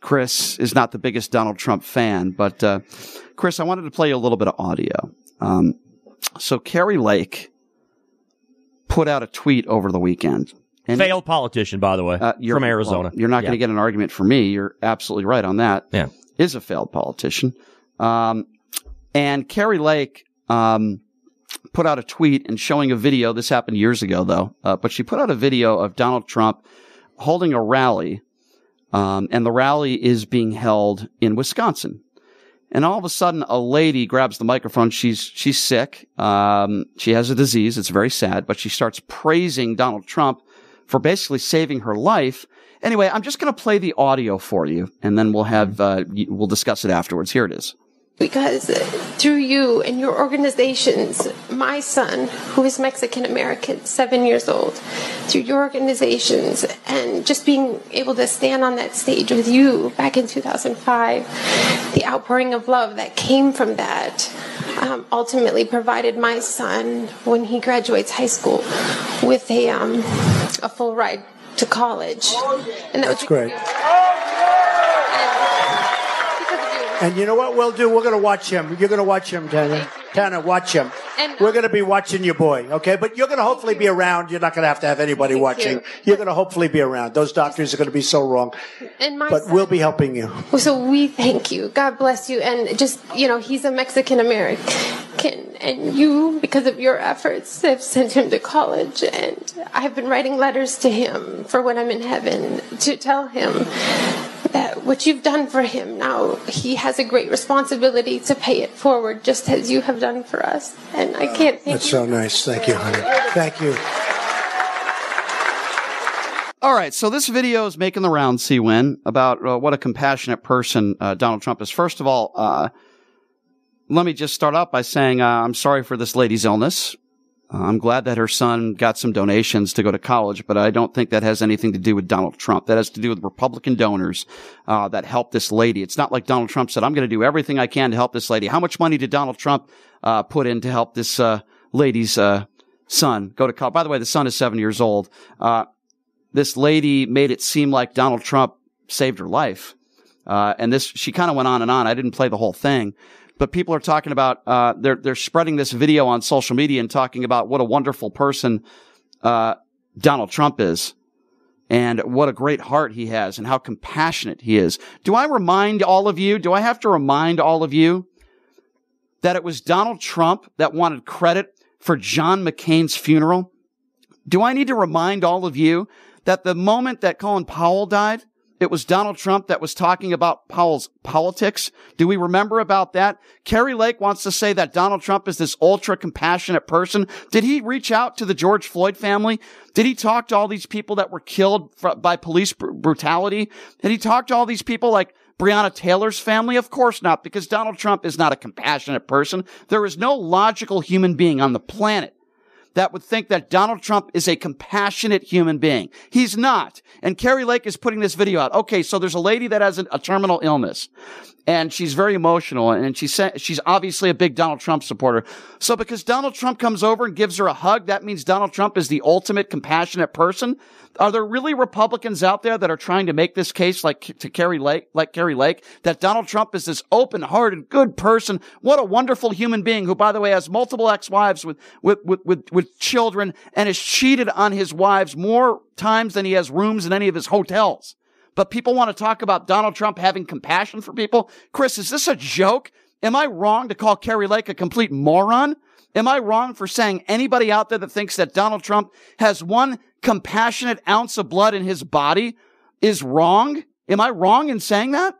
Chris is not the biggest Donald Trump fan. But uh, Chris, I wanted to play you a little bit of audio. Um, so Kari Lake put out a tweet over the weekend. And Failed politician, by the way, uh, you're- from Arizona. well, you're not going to get an argument from me. You're absolutely right on that. Yeah. Is a failed politician. Um, and Kari Lake um, put out a tweet and showing a video. This happened years ago, though. Uh, but she put out a video of Donald Trump holding a rally, um, and the rally is being held in Wisconsin. And all of a sudden, a lady grabs the microphone. She's she's sick. Um, she has a disease. It's very sad. But she starts praising Donald Trump for basically saving her life. Anyway, I'm just going to play the audio for you, and then we'll have uh, we'll discuss it afterwards. Here it is. Because through you and your organizations, my son, who is Mexican American, seven years old, through your organizations, and just being able to stand on that stage with you back in 2005, the outpouring of love that came from that um, ultimately provided my son, when he graduates high school, with a, um, a full ride to college. And that That's was great. And you know what we'll do? We're going to watch him. You're going to watch him, Tana. Tana, watch him. And- We're going to be watching your boy, okay? But you're going to hopefully be around. You're not going to have to have anybody watching. you. You're going to hopefully be around. Those doctors are going to be so wrong. And my But son- we'll be helping you. So we thank you. God bless you. And just, you know, he's a Mexican American American, and you, because of your efforts, have sent him to college. And I've been writing letters to him for when I'm in heaven to tell him that what you've done for him now, he has a great responsibility to pay it forward, just as you have done for us. And I can't thank That's you. so nice. Thank you, honey. Thank you. All right, so this video is making the round, C Win, about uh, what a compassionate person uh, Donald Trump is. First of all, uh, let me just start out by saying uh, I'm sorry for this lady's illness. Uh, I'm glad that her son got some donations to go to college, but I don't think that has anything to do with Donald Trump. That has to do with Republican donors uh, that helped this lady. It's not like Donald Trump said, I'm going to do everything I can to help this lady. How much money did Donald Trump uh, put in to help this uh, lady's uh, son go to college? By the way, the son is seven years old. Uh, this lady made it seem like Donald Trump saved her life. Uh, and this, she kind of went on and on. I didn't play the whole thing, but people are talking about, uh, they're, they're spreading this video on social media and talking about what a wonderful person, uh, Donald Trump is and what a great heart he has and how compassionate he is. Do I remind all of you, do I have to remind all of you that it was Donald Trump that wanted credit for John McCain's funeral? Do I need to remind all of you that the moment that Colin Powell died, it was Donald Trump that was talking about Powell's politics. Do we remember about that? Kari Lake wants to say that Donald Trump is this ultra compassionate person. Did he reach out to the George Floyd family? Did he talk to all these people that were killed by police br- brutality? Did he talk to all these people like Breonna Taylor's family? Of course not, because Donald Trump is not a compassionate person. There is no logical human being on the planet that would think that Donald Trump is a compassionate human being. He's not. And Kari Lake is putting this video out. Okay, so there's a lady that has a, a terminal illness and she's very emotional and she sa- she's obviously a big Donald Trump supporter. So because Donald Trump comes over and gives her a hug, that means Donald Trump is the ultimate compassionate person. Are there really Republicans out there that are trying to make this case like to Kari Lake, like Kari Lake, that Donald Trump is this open-hearted, good person? What a wonderful human being who, by the way, has multiple ex-wives with, with, with, with, with children and has cheated on his wives more times than he has rooms in any of his hotels but people want to talk about Donald Trump having compassion for people. Chris, is this a joke? Am I wrong to call Kari Lake a complete moron? Am I wrong for saying anybody out there that thinks that Donald Trump has one compassionate ounce of blood in his body is wrong? Am I wrong in saying that?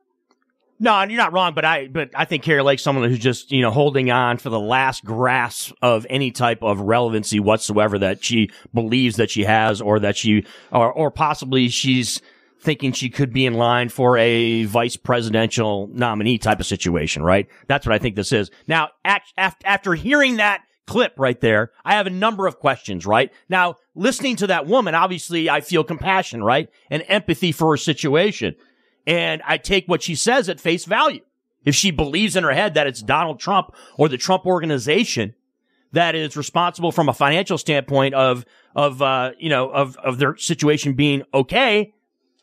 No, you're not wrong, but I but I think Kari Lake's someone who's just you know holding on for the last grasp of any type of relevancy whatsoever that she believes that she has, or that she or or possibly she's thinking she could be in line for a vice presidential nominee type of situation, right? That's what I think this is. Now, after hearing that clip right there, I have a number of questions, right? Now, listening to that woman, obviously I feel compassion, right? And empathy for her situation. And I take what she says at face value. If she believes in her head that it's Donald Trump or the Trump organization that is responsible from a financial standpoint of, of, uh, you know, of, of their situation being okay,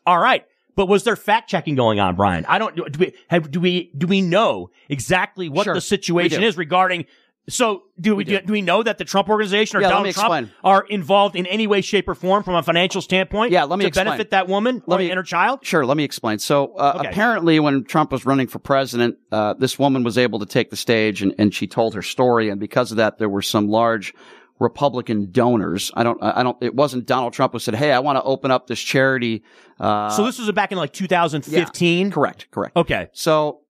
all right. But was there fact checking going on, Brian? I don't, do we, have, do we, do we know exactly what Sure, the situation is regarding, so do we, do. we know that the Trump organization or Yeah, Donald Trump explain. are involved in any way, shape or form from a financial standpoint? Yeah, let me to explain. benefit that woman Let or me- and her child? Sure, let me explain. So, uh, Okay. apparently when Trump was running for president, uh, this woman was able to take the stage and, and she told her story. And because of that, there were some large Republican donors. I don't, I don't, it wasn't Donald Trump who said, Hey, I want to open up this charity. Uh, so this was back in like 2015? correct, correct. Okay. So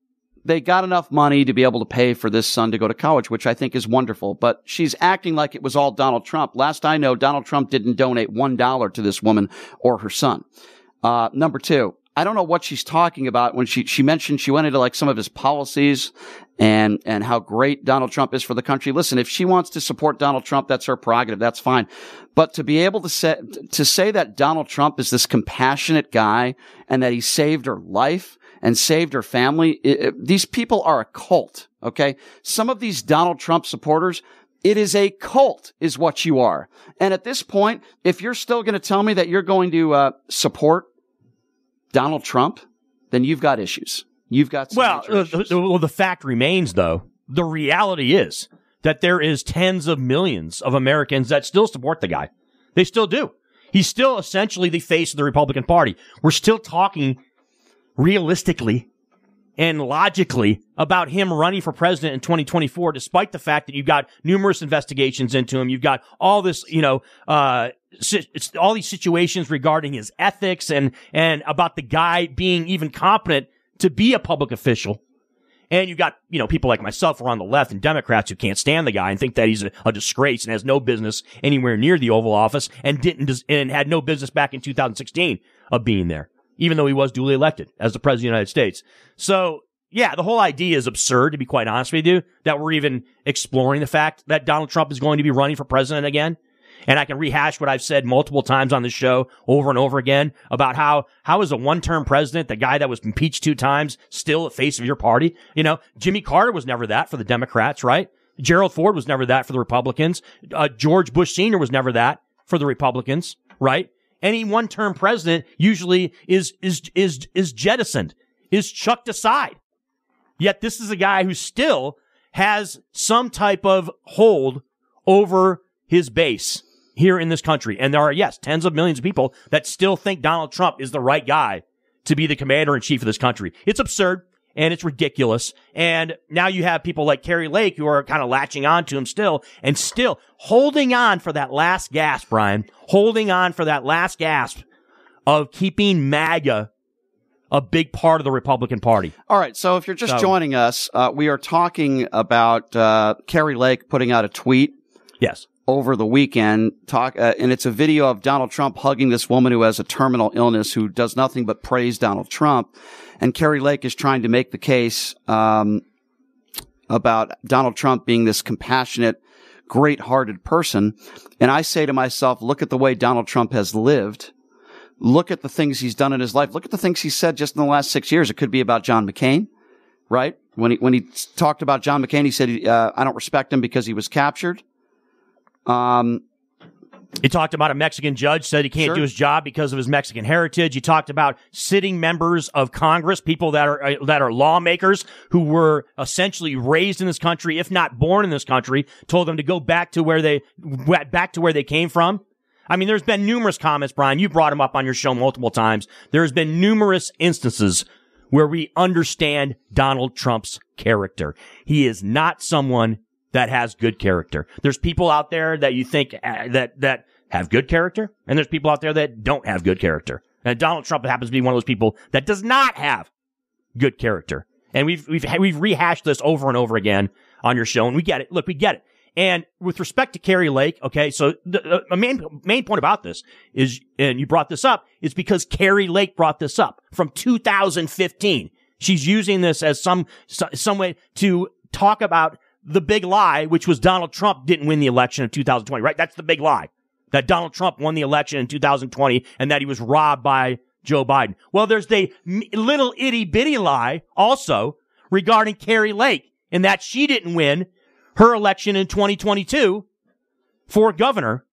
they got enough money to be able to pay for this son to go to college, which I think is wonderful. But she's acting like it was all Donald Trump. Last I know, Donald Trump didn't donate one dollar to this woman or her son. Uh, number two, I don't know what she's talking about when she, she mentioned she went into like some of his policies and, and how great Donald Trump is for the country. Listen, if she wants to support Donald Trump, that's her prerogative. That's fine. But to be able to say, to say that Donald Trump is this compassionate guy and that he saved her life and saved her family, it- it- these people are a cult. Okay. Some of these Donald Trump supporters, it is a cult is what you are. And at this point, if you're still going to tell me that you're going to, uh, support Donald Trump, then you've got issues. You've got Well, uh, the, well, the fact remains, though, the reality is that there is tens of millions of Americans that still support the guy. They still do. He's still essentially the face of the Republican Party. We're still talking realistically and logically about him running for president in 2024, despite the fact that you've got numerous investigations into him. You've got all this, you know, uh, all these situations regarding his ethics and, and about the guy being even competent to be a public official. And you've got, you know, people like myself who are on the left and Democrats who can't stand the guy and think that he's a, a disgrace and has no business anywhere near the Oval Office and didn't, and had no business back in 2016 of being there, even though he was duly elected as the president of the United States. So yeah, the whole idea is absurd, to be quite honest with you, that we're even exploring the fact that Donald Trump is going to be running for president again. And I can rehash what I've said multiple times on the show over and over again about how, how is a one-term president, the guy that was impeached two times, still the face of your party? You know, Jimmy Carter was never that for the Democrats, right? Gerald Ford was never that for the Republicans. Uh, George Bush Sr. was never that for the Republicans, right? Any one-term president usually is, is, is, is jettisoned, is chucked aside. Yet this is a guy who still has some type of hold over his base here in this country. And there are, yes, tens of millions of people that still think Donald Trump is the right guy to be the commander in chief of this country. It's absurd and it's ridiculous. And now you have people like Kari Lake who are kind of latching on to him still and still holding on for that last gasp, Brian, holding on for that last gasp of keeping MAGA a big part of the Republican Party. All right. So if you're just So- joining us, uh, we are talking about uh, Kari Lake putting out a tweet. Yes. Over the weekend, talk, uh, and it's a video of Donald Trump hugging this woman who has a terminal illness who does nothing but praise Donald Trump. And Kari Lake is trying to make the case, um, about Donald Trump being this compassionate, great hearted person. And I say to myself, look at the way Donald Trump has lived. Look at the things he's done in his life. Look at the things he said just in the last six years. It could be about John McCain, right? When he, when he talked about John McCain, he said, uh, I don't respect him because he was captured. Um, He talked about a Mexican judge said he can't Sure. do his job because of his Mexican heritage. He talked about sitting members of Congress, people that are uh, that are lawmakers who were essentially raised in this country, if not born in this country, told them to go back to where they went back to where they came from. I mean, there's been numerous comments, Brian. You brought them up on your show multiple times. There's been numerous instances where we understand Donald Trump's character. He is not someone that has good character. There's people out there that you think uh, that that have good character, and there's people out there that don't have good character. And Donald Trump happens to be one of those people that does not have good character. And we've we've we've rehashed this over and over again on your show, and we get it. Look, we get it. And with respect to Kari Lake, okay, so the, the main main point about this is, and you brought this up, is because Kari Lake brought this up from 2015. She's using this as some some way to talk about the big lie, which was Donald Trump didn't win the election in 2020, right? That's the big lie. That Donald Trump won the election in 2020 and that he was robbed by Joe Biden. Well, there's the little itty bitty lie also regarding Kari Lake in that she didn't win her election in 2022 for governor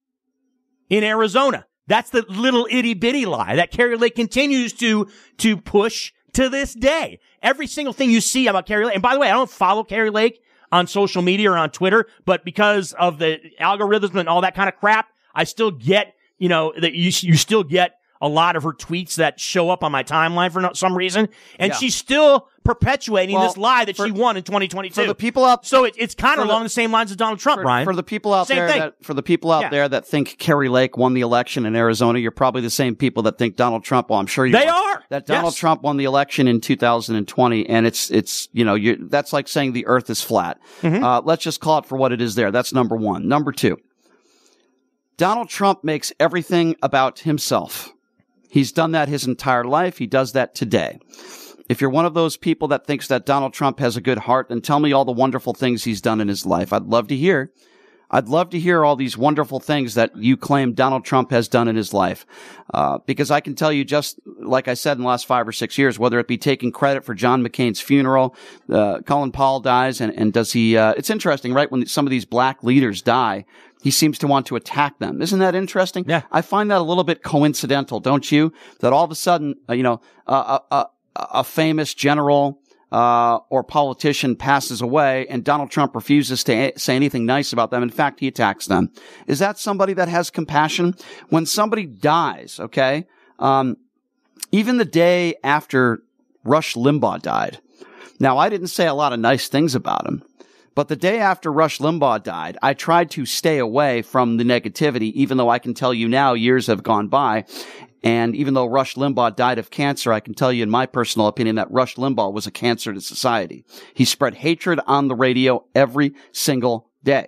in Arizona. That's the little itty bitty lie that Kari Lake continues to, to push to this day. Every single thing you see about Kari Lake, and by the way, I don't follow Kari Lake on social media or on Twitter, but because of the algorithms and all that kind of crap, I still get, you know, that you, you still get a lot of her tweets that show up on my timeline for no, some reason. And Yeah. she's still perpetuating Well, this lie that for- she won in 2022. for the people out, so it, it's kind of along the same lines as Donald Trump, for, Brian. for the people out Same there that for the people out Yeah. there that think Kari Lake won the election in Arizona, you're probably the same people that think Donald Trump. Well, I'm sure you They are. that Donald Yes. Trump won the election in 2020, and it's it's you know you that's like saying the Earth is flat. Mm-hmm. Uh, let's just call it for what it is. There, that's number one. Number two, Donald Trump makes everything about himself. He's done that his entire life. He does that today. If you're one of those people that thinks that Donald Trump has a good heart, then tell me all the wonderful things he's done in his life. I'd love to hear. I'd love to hear all these wonderful things that you claim Donald Trump has done in his life. Uh, because I can tell you just like I said in the last five or six years, whether it be taking credit for John McCain's funeral, uh, Colin Powell dies and, and does he, uh, it's interesting, right? When some of these black leaders die, he seems to want to attack them. Isn't that interesting? Yeah. I find that a little bit coincidental, don't you? That all of a sudden, uh, you know, uh, a, a, a famous general, uh, or politician passes away and Donald Trump refuses to a- say anything nice about them. In fact, he attacks them. Is that somebody that has compassion? When somebody dies, okay, um, even the day after Rush Limbaugh died, Now, I didn't say a lot of nice things about him, but the day after Rush Limbaugh died, I tried to stay away from the negativity, even though I can tell you now years have gone by. And even though Rush Limbaugh died of cancer, I can tell you in my personal opinion that Rush Limbaugh was a cancer to society. He spread hatred on the radio every single day.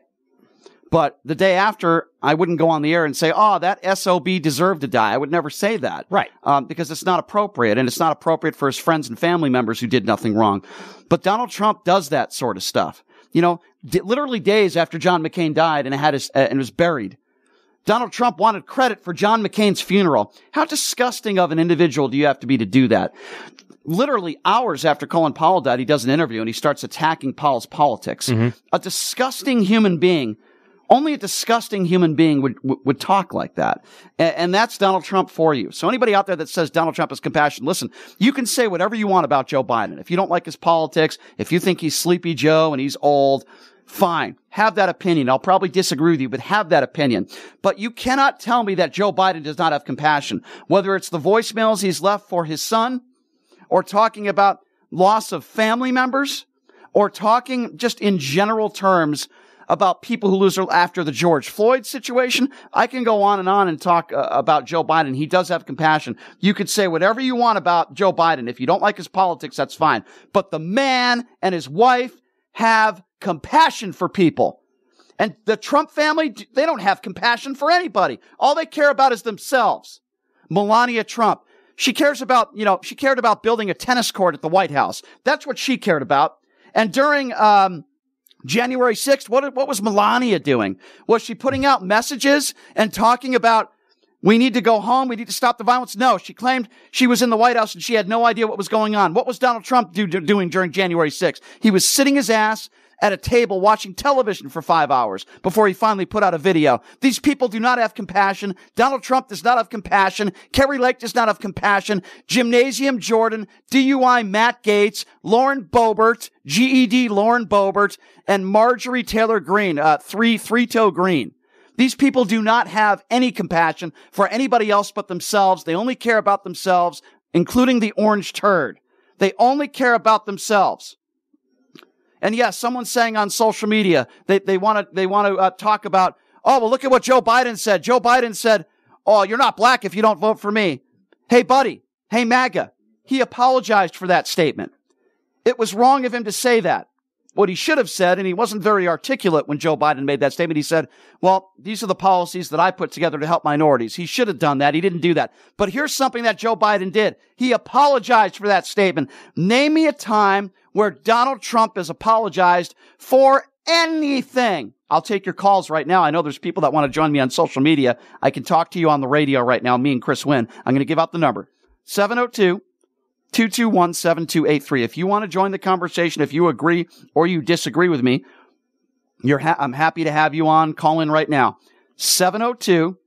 But the day after, I wouldn't go on the air and say, "Oh, that sob deserved to die." I would never say that, right? Um, because it's not appropriate, and it's not appropriate for his friends and family members who did nothing wrong. But Donald Trump does that sort of stuff. You know, d- literally days after John McCain died and had his uh, and was buried, Donald Trump wanted credit for John McCain's funeral. How disgusting of an individual do you have to be to do that? Literally hours after Colin Powell died, he does an interview and he starts attacking Powell's politics. A disgusting human being. Only a disgusting human being would, would, talk like that. And, and that's Donald Trump for you. So anybody out there that says Donald Trump is compassionate, listen, you can say whatever you want about Joe Biden. If you don't like his politics, if you think he's sleepy Joe and he's old, fine. Have that opinion. I'll probably disagree with you, but have that opinion. But you cannot tell me that Joe Biden does not have compassion. Whether it's the voicemails he's left for his son, or talking about loss of family members, or talking just in general terms about people who lose their, after the George Floyd situation. I can go on and on and talk uh, about Joe Biden. He does have compassion. You could say whatever you want about Joe Biden. If you don't like his politics, that's fine. But the man and his wife have compassion for people. And the Trump family, they don't have compassion for anybody. All they care about is themselves. Melania Trump, she cares about, you know, she cared about building a tennis court at the White House. That's what she cared about. And during, um, January 6th, what, what was Melania doing? Was she putting out messages and talking about we need to go home. We need to stop the violence. No, she claimed she was in the White House and she had no idea what was going on. What was Donald Trump do, do, doing during January 6th? He was sitting his ass at a table watching television for five hours before he finally put out a video. These people do not have compassion. Donald Trump does not have compassion. Kari Lake does not have compassion. Gymnasium Jordan, DUI Matt Gaetz, Lauren Boebert, GED Lauren Boebert, and Marjorie Taylor Greene, uh, three, three toe green. These people do not have any compassion for anybody else but themselves. They only care about themselves, including the orange turd. They only care about themselves. And yes, someone's saying on social media they they want to they want to uh, talk about. Oh well, look at what Joe Biden said. Joe Biden said, "Oh, you're not black if you don't vote for me." Hey, buddy. Hey, MAGA. He apologized for that statement. It was wrong of him to say that. What he should have said, and he wasn't very articulate when Joe Biden made that statement. He said, well, these are the policies that I put together to help minorities. He should have done that. He didn't do that. But here's something that Joe Biden did. He apologized for that statement. Name me a time where Donald Trump has apologized for anything. I'll take your calls right now. I know there's people that want to join me on social media. I can talk to you on the radio right now, me and Chris Wynn. I'm going to give out the number 702 221 7283. If you want to join the conversation, if you agree or you disagree with me, ha- I'm happy to have you on. Call in right now. 702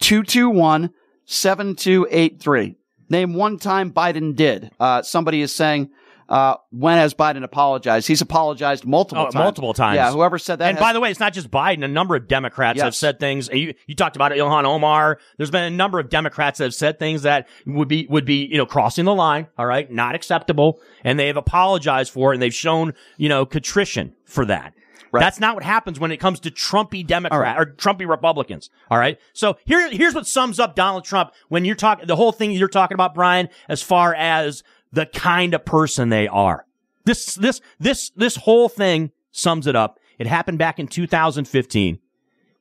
221 7283. Name one time Biden did. Uh, somebody is saying, uh, when has Biden apologized? He's apologized multiple Oh, times. multiple times. Yeah, whoever said that. And has- by the way, it's not just Biden. A number of Democrats have said things. You, you talked about it, Ilhan Omar. There's been a number of Democrats that have said things that would be would be you know crossing the line. All right, not acceptable, and they have apologized for it, and they've shown you know contrition for that. That's not what happens when it comes to Trumpy Democrat or Trumpy Republicans. All right. So here, here's what sums up Donald Trump when you're talking the whole thing you're talking about, Brian, as far as the kind of person they are. This, this, this, this whole thing sums it up. It happened back in 2015,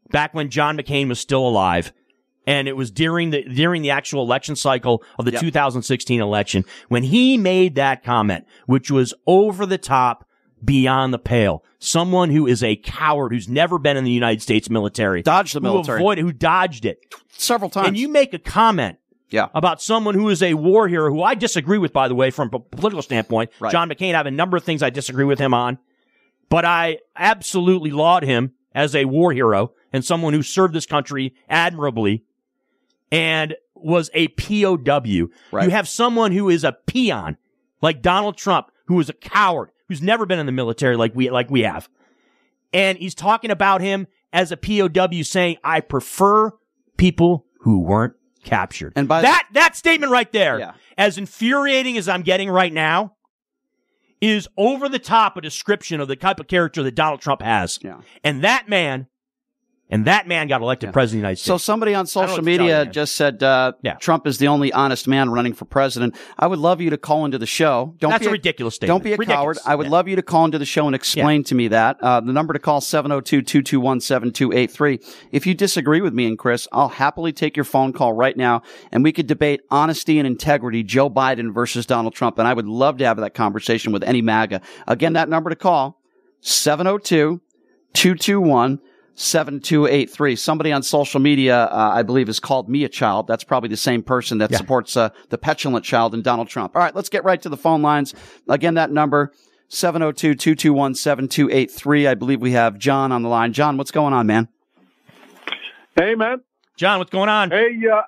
back when John McCain was still alive. And it was during the, during the actual election cycle of the 2016 election when he made that comment, which was over the top, beyond the pale. Someone who is a coward who's never been in the United States military. Dodged the military. who avoided, who dodged it. Several times. And you make a comment yeah. about someone who is a war hero, who I disagree with, by the way, from a political standpoint. Right. John McCain, I have a number of things I disagree with him on, but I absolutely laud him as a war hero and someone who served this country admirably and was a POW. Right. You have someone who is a peon, like Donald Trump, who is a coward, who's never been in the military like we, like we have. And he's talking about him as a POW saying, I prefer people who weren't captured. And by that, that statement right there, Yeah. as infuriating as I'm getting right now, is over the top a description of the type of character that Donald Trump has. Yeah. And that man, and that man got elected president of the United States. So somebody on I don't know social what to tell you, media just said uh, Trump is the only honest man running for president. I would love you to call into the show. Don't That's be a ridiculous Don't be a Ridiculous. coward. I would love you to call into the show and explain to me that. Uh, the number to call 702-221-7283. If you disagree with me and Chris, I'll happily take your phone call right now and we could debate honesty and integrity, Joe Biden versus Donald Trump. And I would love to have that conversation with any MAGA. Again, that number to call 702 221 7283. Somebody on social media, uh, I believe, has called me a child. That's probably the same person that supports uh, the petulant child in Donald Trump. All right, let's get right to the phone lines. Again, that number, 702 221 7283. I believe we have John on the line. John, what's going on, man? Hey, man. John, what's going on? Hey, uh,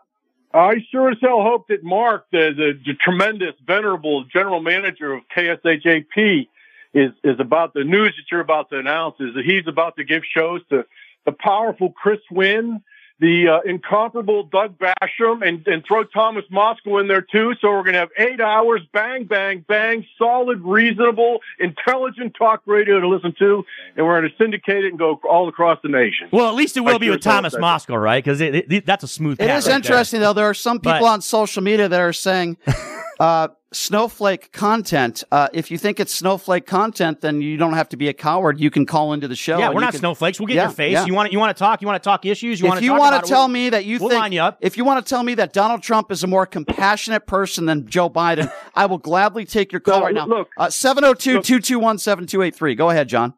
I sure as hell hope that Mark, the, the, the tremendous, venerable general manager of KSHAP, is is about the news that you're about to announce. Is that he's about to give shows to the powerful Chris Wynn, the uh, incomparable Doug Basham, and and throw Thomas Moskal in there too. So we're going to have eight hours, bang, bang, bang, solid, reasonable, intelligent talk radio to listen to, and we're going to syndicate it and go all across the nation. Well, at least it will I be with Thomas hope Moskal, right? Because it, it- that's a smooth. It is right interesting, though. There are some people But- on social media that are saying, uh, snowflake content. Uh, if you think it's snowflake content, then you don't have to be a coward. You can call into the show. Yeah, we're not can- snowflakes. We'll get Yeah, in your face. yeah. You want you want to talk? You want to talk issues? You want if to you want to tell we'll- me that you we'll think, line you up. if you want to tell me that Donald Trump is a more compassionate person than Joe Biden, I will gladly take your call No, right now. look. uh, 702-221-7283. Go ahead, John.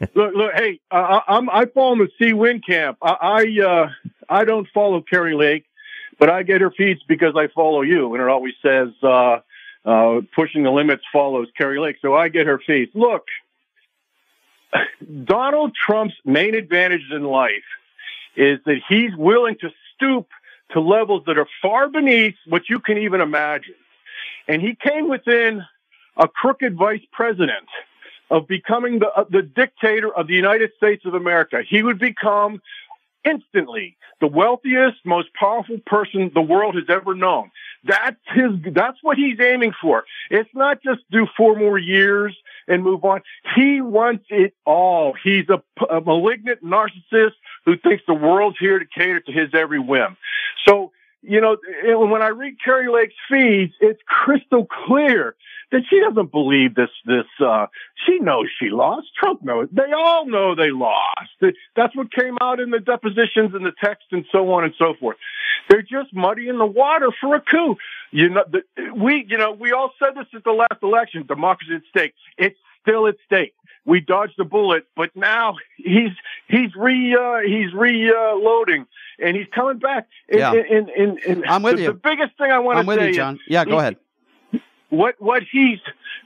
look, look, hey, uh, I- I'm I follow the C Win camp. I I, uh, I don't follow Kari Lake, but I get her feeds because I follow you, and it always says uh, uh, pushing the limits follows Kari Lake, so I get her feeds. Look, Donald Trump's main advantage in life is that he's willing to stoop to levels that are far beneath what you can even imagine, and he came within a crooked vice president of becoming the uh, the dictator of the United States of America. He would become instantly the wealthiest, most powerful person the world has ever known. That's his. That's what he's aiming for. It's not just do four more years and move on. He wants it all. He's a, a malignant narcissist who thinks the world's here to cater to his every whim. So you know, when I read Kari Lake's feeds, it's crystal clear that she doesn't believe this. This uh, she knows she lost. Trump knows. They all know they lost. That's what came out in the depositions and the text and so on and so forth. They're just muddying the water for a coup. You know, the, we you know we all said this at the last election. Democracy at stake. It's still at stake. We dodged a bullet, but now he's he's re uh, he's reloading and he's coming back. And, Yeah. and, and, and I'm with the, you. The biggest thing I want I'm to with say you, John. Yeah, go he- ahead. what what he's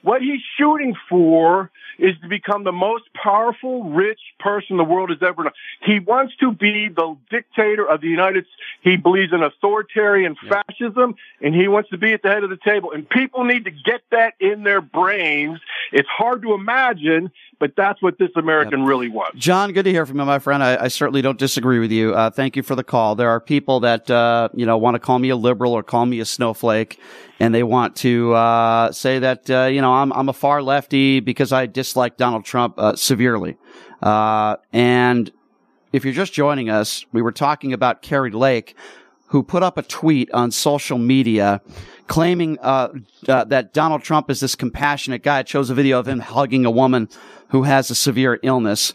what he's shooting for is to become the most powerful, rich person the world has ever known. He wants to be the dictator of the United States. He believes in authoritarian fascism, and he wants to be at the head of the table. And people need to get that in their brains. It's hard to imagine, but that's what this American really wants. John, good to hear from you, my friend. I, I certainly don't disagree with you. Uh, thank you for the call. There are people that, uh, you know, want to call me a liberal or call me a snowflake, and they want to, uh, say that, uh, you know, I'm, I'm a far lefty because I dislike Donald Trump, uh, severely. Uh, and if you're just joining us, we were talking about Kari Lake, who put up a tweet on social media claiming uh, uh, that Donald Trump is this compassionate guy. It shows a video of him hugging a woman who has a severe illness.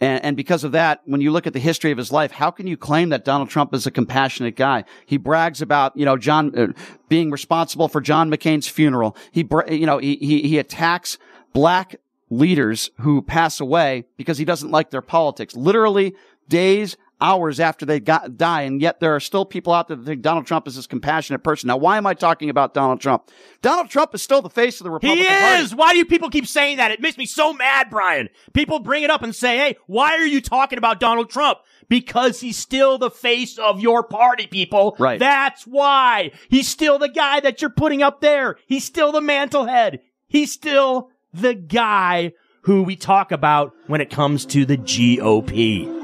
And, and because of that, when you look at the history of his life, how can you claim that Donald Trump is a compassionate guy? He brags about, you know, John uh, being responsible for John McCain's funeral. He, you know, he, he, he attacks black leaders who pass away because he doesn't like their politics. Literally days, hours after they got, die. And yet there are still people out there that think Donald Trump is this compassionate person. Now, why am I talking about Donald Trump? Donald Trump is still the face of the He Republican Party. is. Why do you people keep saying that? It makes me so mad, Brian. People bring it up and say, "Hey, why are you talking about Donald Trump?" Because he's still the face of your party, people. Right. That's why. He's still the guy that you're putting up there. He's still the mantle head. He's still the guy who we talk about when it comes to the GOP.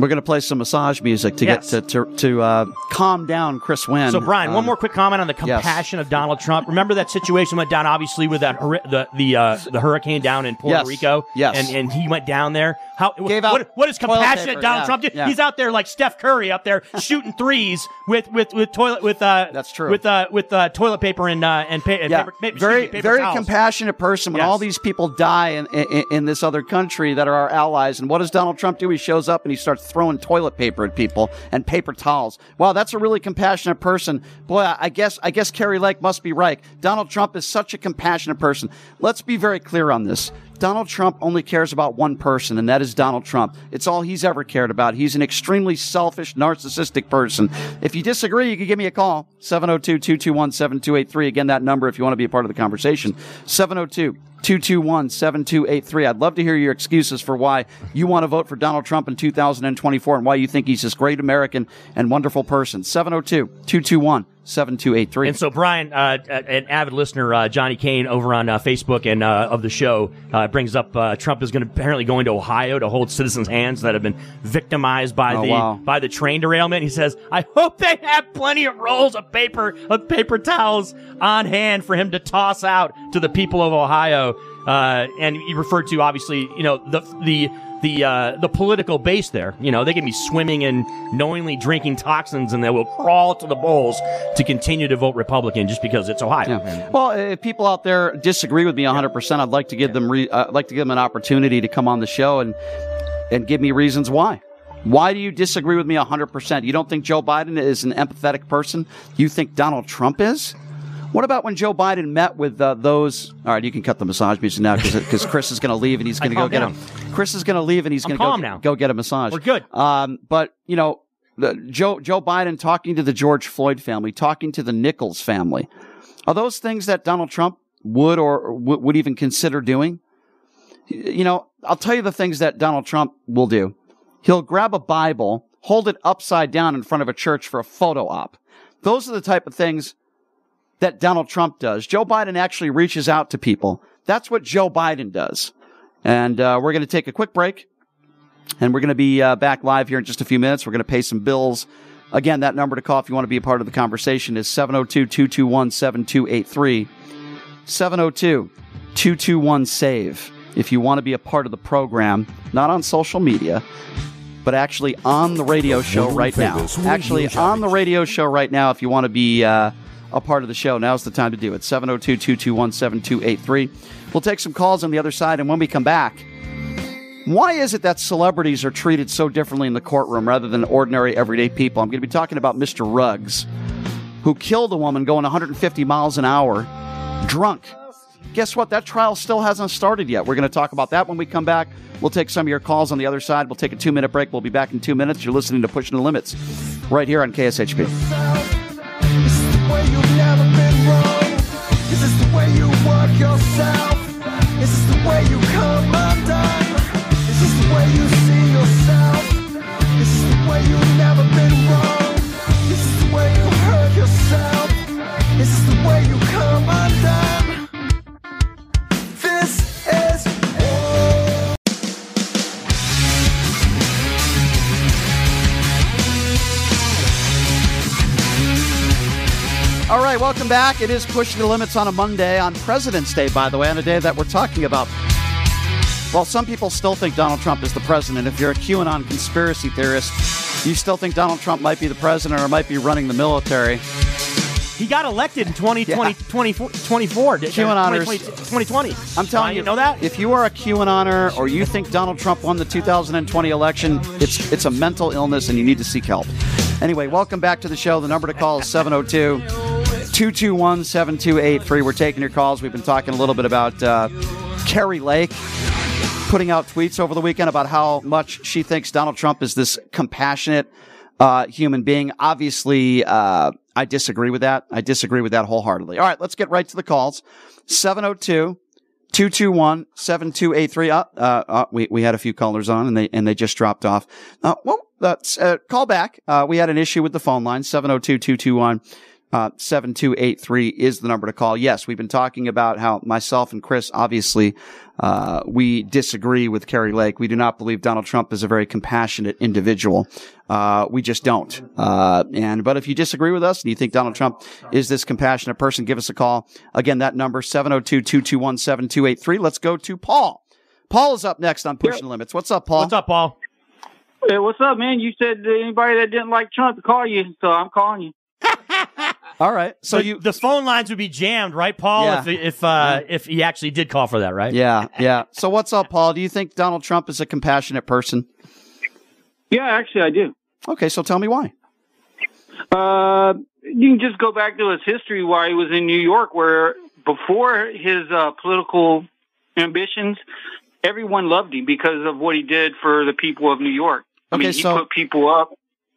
We're going to play some massage music to Yes. get to to, to uh, calm down Chris Wynn. So, Brian, one Um, more quick comment on the yes. compassion of Donald Trump. Remember that situation went down, obviously, with that the the uh, the hurricane down in Puerto Yes. Rico. Yes. and and he went down there. How Gave out what, what is compassionate Donald yeah, Trump do? yeah. He's out there like Steph Curry up there shooting threes with with with toilet with uh That's true. with uh with uh, toilet paper and uh and, pa- yeah, paper, pa- very me, paper very towels. compassionate person. When Yes. all these people die in, in in this other country that are our allies, and what does Donald Trump do? He shows up and he starts throwing toilet paper at people and paper towels. Wow, that's a really compassionate person. Boy, I guess I guess Kari Lake must be right. Donald Trump is such a compassionate person. Let's be very clear on this. Donald Trump only cares about one person, and that is Donald Trump. It's all he's ever cared about. He's an extremely selfish, narcissistic person. If you disagree, you can give me a call. 702-221-7283. Again, that number if you want to be a part of the conversation. 702 221 7283. I'd love to hear your excuses for why you want to vote for Donald Trump in 2024 and why you think he's this great American and wonderful person. 702 221 7283. And so, Brian, uh, an avid listener, uh, Johnny Kane, over on uh, Facebook and uh, of the show, uh, brings up uh, Trump is going to apparently going to Ohio to hold citizens' hands that have been victimized by Oh, the wow. by the train derailment. He says, "I hope they have plenty of rolls of paper of paper towels on hand for him to toss out to the people of Ohio." Uh, and he referred to obviously, you know, the the the uh, the political base there. You know, they can be swimming and knowingly drinking toxins, and they will crawl to the bowls to continue to vote Republican just because it's Ohio. And- Well, if people out there disagree with me 100%, I'd like to give them re- uh, I'd like to give them an opportunity to come on the show and and give me reasons why. Why do you disagree with me 100%? You don't think Joe Biden is an empathetic person? You think Donald Trump is? What about when Joe Biden met with uh, those? All right, you can cut the massage music now because Chris is going to leave and he's going to go get down. a. Chris is going to leave and he's going to go go get a massage. We're good. Um, but you know, the, Joe Joe Biden talking to the George Floyd family, talking to the Nichols family, are those things that Donald Trump would or would, would even consider doing? You know, I'll tell you the things that Donald Trump will do. He'll grab a Bible, hold it upside down in front of a church for a photo op. Those are the type of things that Donald Trump does. Joe Biden actually reaches out to people. That's what Joe Biden does. And uh, we're going to take a quick break. And we're going to be uh, back live here in just a few minutes. We're going to pay some bills. Again, that number to call if you want to be a part of the conversation is 702 221 7283. 702 221 SAVE. If you want to be a part of the program, not on social media, but actually on the radio show right now. Actually on the radio show right now, if you want to be uh, a part of the show, now's the time to do it. 702 221 7283. We'll take some calls on the other side, and when we come back, why is it that celebrities are treated so differently in the courtroom rather than ordinary, everyday people? I'm going to be talking about Mr. Ruggs, who killed a woman going 150 miles an hour drunk. Guess what? That trial still hasn't started yet. We're going to talk about that when we come back. We'll take some of your calls on the other side. We'll take a two minute break. We'll be back in two minutes. You're listening to Pushing the Limits right here on KSHP. Yourself? Is this the way you come undone? All right, welcome back. It is Pushing the Limits on a Monday, on President's Day, by the way, on a day that we're talking about. Well, some people still think Donald Trump is the president. If you're a QAnon conspiracy theorist, you still think Donald Trump might be the president or might be running the military. He got elected in 2020, 24, 24, did- QAnoners. 2020. 2020. I'm telling you, know that? If you are a QAnoner or you think Donald Trump won the 2020 election, it's it's a mental illness and you need to seek help. Anyway, welcome back to the show. The number to call is 702 221 7283. We're taking your calls. We've been talking a little bit about uh, Kari Lake putting out tweets over the weekend about how much she thinks Donald Trump is this compassionate uh, human being. Obviously, uh, I disagree with that. I disagree with that wholeheartedly. All right, let's get right to the calls. 702 221 7283. Uh, uh, we, we had a few callers on and they, and they just dropped off. Uh, well, that's, uh, call back. Uh, we had an issue with the phone line, 702 221 Uh, 7283 is the number to call. Yes, we've been talking about how myself and Chris, obviously, uh, we disagree with Kari Lake. We do not believe Donald Trump is a very compassionate individual. Uh, we just don't. Uh, and, but if you disagree with us and you think Donald Trump is this compassionate person, give us a call. Again, that number, 702-221-7283. Let's go to Paul. Paul is up next on Pushing Limits. What's up, Paul? What's up, Paul? Hey, what's up, man? You said anybody that didn't like Trump to call you, so I'm calling you. All right. So the, you the phone lines would be jammed, right, Paul? Yeah. If if uh, if he actually did call for that, right? Yeah, yeah. So what's up, Paul? Do you think Donald Trump is a compassionate person? Yeah, actually, I do. Okay, so tell me why. Uh, you can just go back to his history while he was in New York, where before his uh, political ambitions, everyone loved him because of what he did for the people of New York. I Okay, mean, he so- put people up.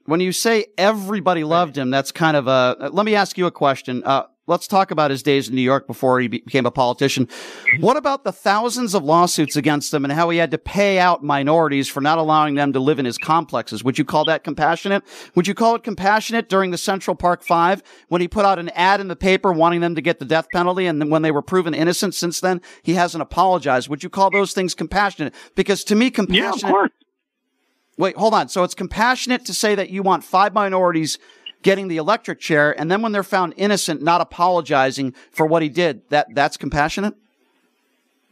When you say everybody loved him, that's kind of a. Let me ask you a question. Uh, let's talk about his days in New York before he became a politician. What about the thousands of lawsuits against him and how he had to pay out minorities for not allowing them to live in his complexes? Would you call that compassionate? Would you call it compassionate during the Central Park Five when he put out an ad in the paper wanting them to get the death penalty and then when they were proven innocent since then, he hasn't apologized? Would you call those things compassionate? Because to me, compassionate. Wait, hold on. So it's compassionate to say that you want five minorities getting the electric chair, and then when they're found innocent, not apologizing for what he did. That that's compassionate.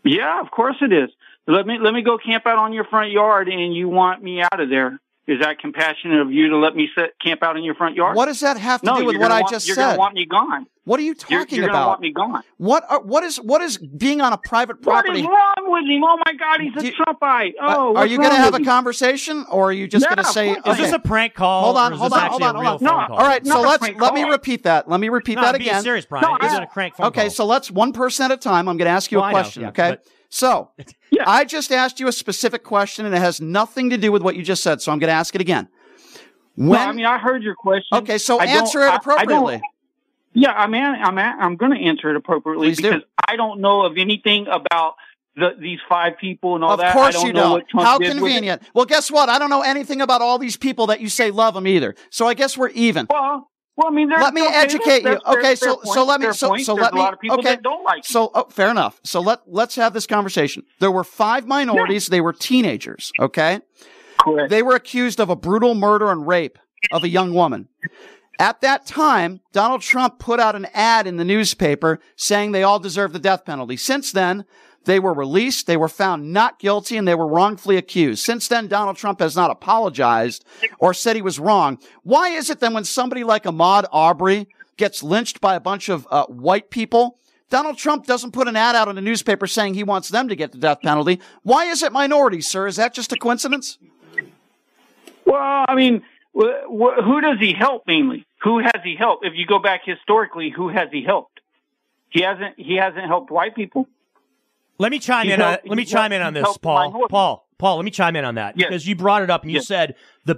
Yeah, of course it is. Let me let me go camp out on your front yard, and you want me out of there. Is that compassionate of you to let me sit, camp out in your front yard? What does that have to no, do with what gonna I want- just you're said? gonna want me gone. What are you You're, talking you're gonna want me gone. What are, what is what is being on a private property? is wrong with him? Oh my God, he's a Trumpite. Uh, oh, are you going to have a him? conversation, or are you just Yeah, going to say? course. Is this a prank call, Hold on, hold on, hold on, real hold on. phone call? All right, so let's prank let me repeat that. Let me repeat No, that I'm being again. serious, Brian. This isn't a crank phone Okay, call. so let's one person at a time. I'm going to ask you Well, a I know, question. yeah, okay, but- so I just asked you a specific question, and it has nothing to do with what you just said. So I'm going to ask it again. When I mean I heard your question. Okay, so I answer it I- I appropriately. yeah, I'm an, I'm an, I'm going to answer it appropriately Please do. because I don't know of anything about the, these five people and all Of that. course I don't you know don't. How did with it. convenient. Well, guess what? I don't know anything about all these people that you say love them either. So I guess we're even. Well, well, I mean, let me educate you. Okay, so so let me so so let a me lot of people okay. that don't like so oh, fair enough. So let let's have this conversation. There were five minorities. They were teenagers. Okay, correct. They were accused of a brutal murder and rape of a young woman. At that time, Donald Trump put out an ad in the newspaper saying they all deserve the death penalty. Since then, they were released, they were found not guilty, and they were wrongfully accused. Since then, Donald Trump has not apologized or said he was wrong. Why is it then when somebody like Ahmaud Arbery gets lynched by a bunch of uh, white people, Donald Trump doesn't put an ad out in the newspaper saying he wants them to get the death penalty? Why is it minorities, sir? Is that just a coincidence? Well, I mean, wh- wh- who does he help mainly? Who has he helped? If you go back historically, who has he helped? He hasn't. He hasn't helped white people. Let me chime He's in. On, let me chime in on this, Paul. Paul. Paul. Let me chime in on that Yes. because you brought it up and you Yes. said the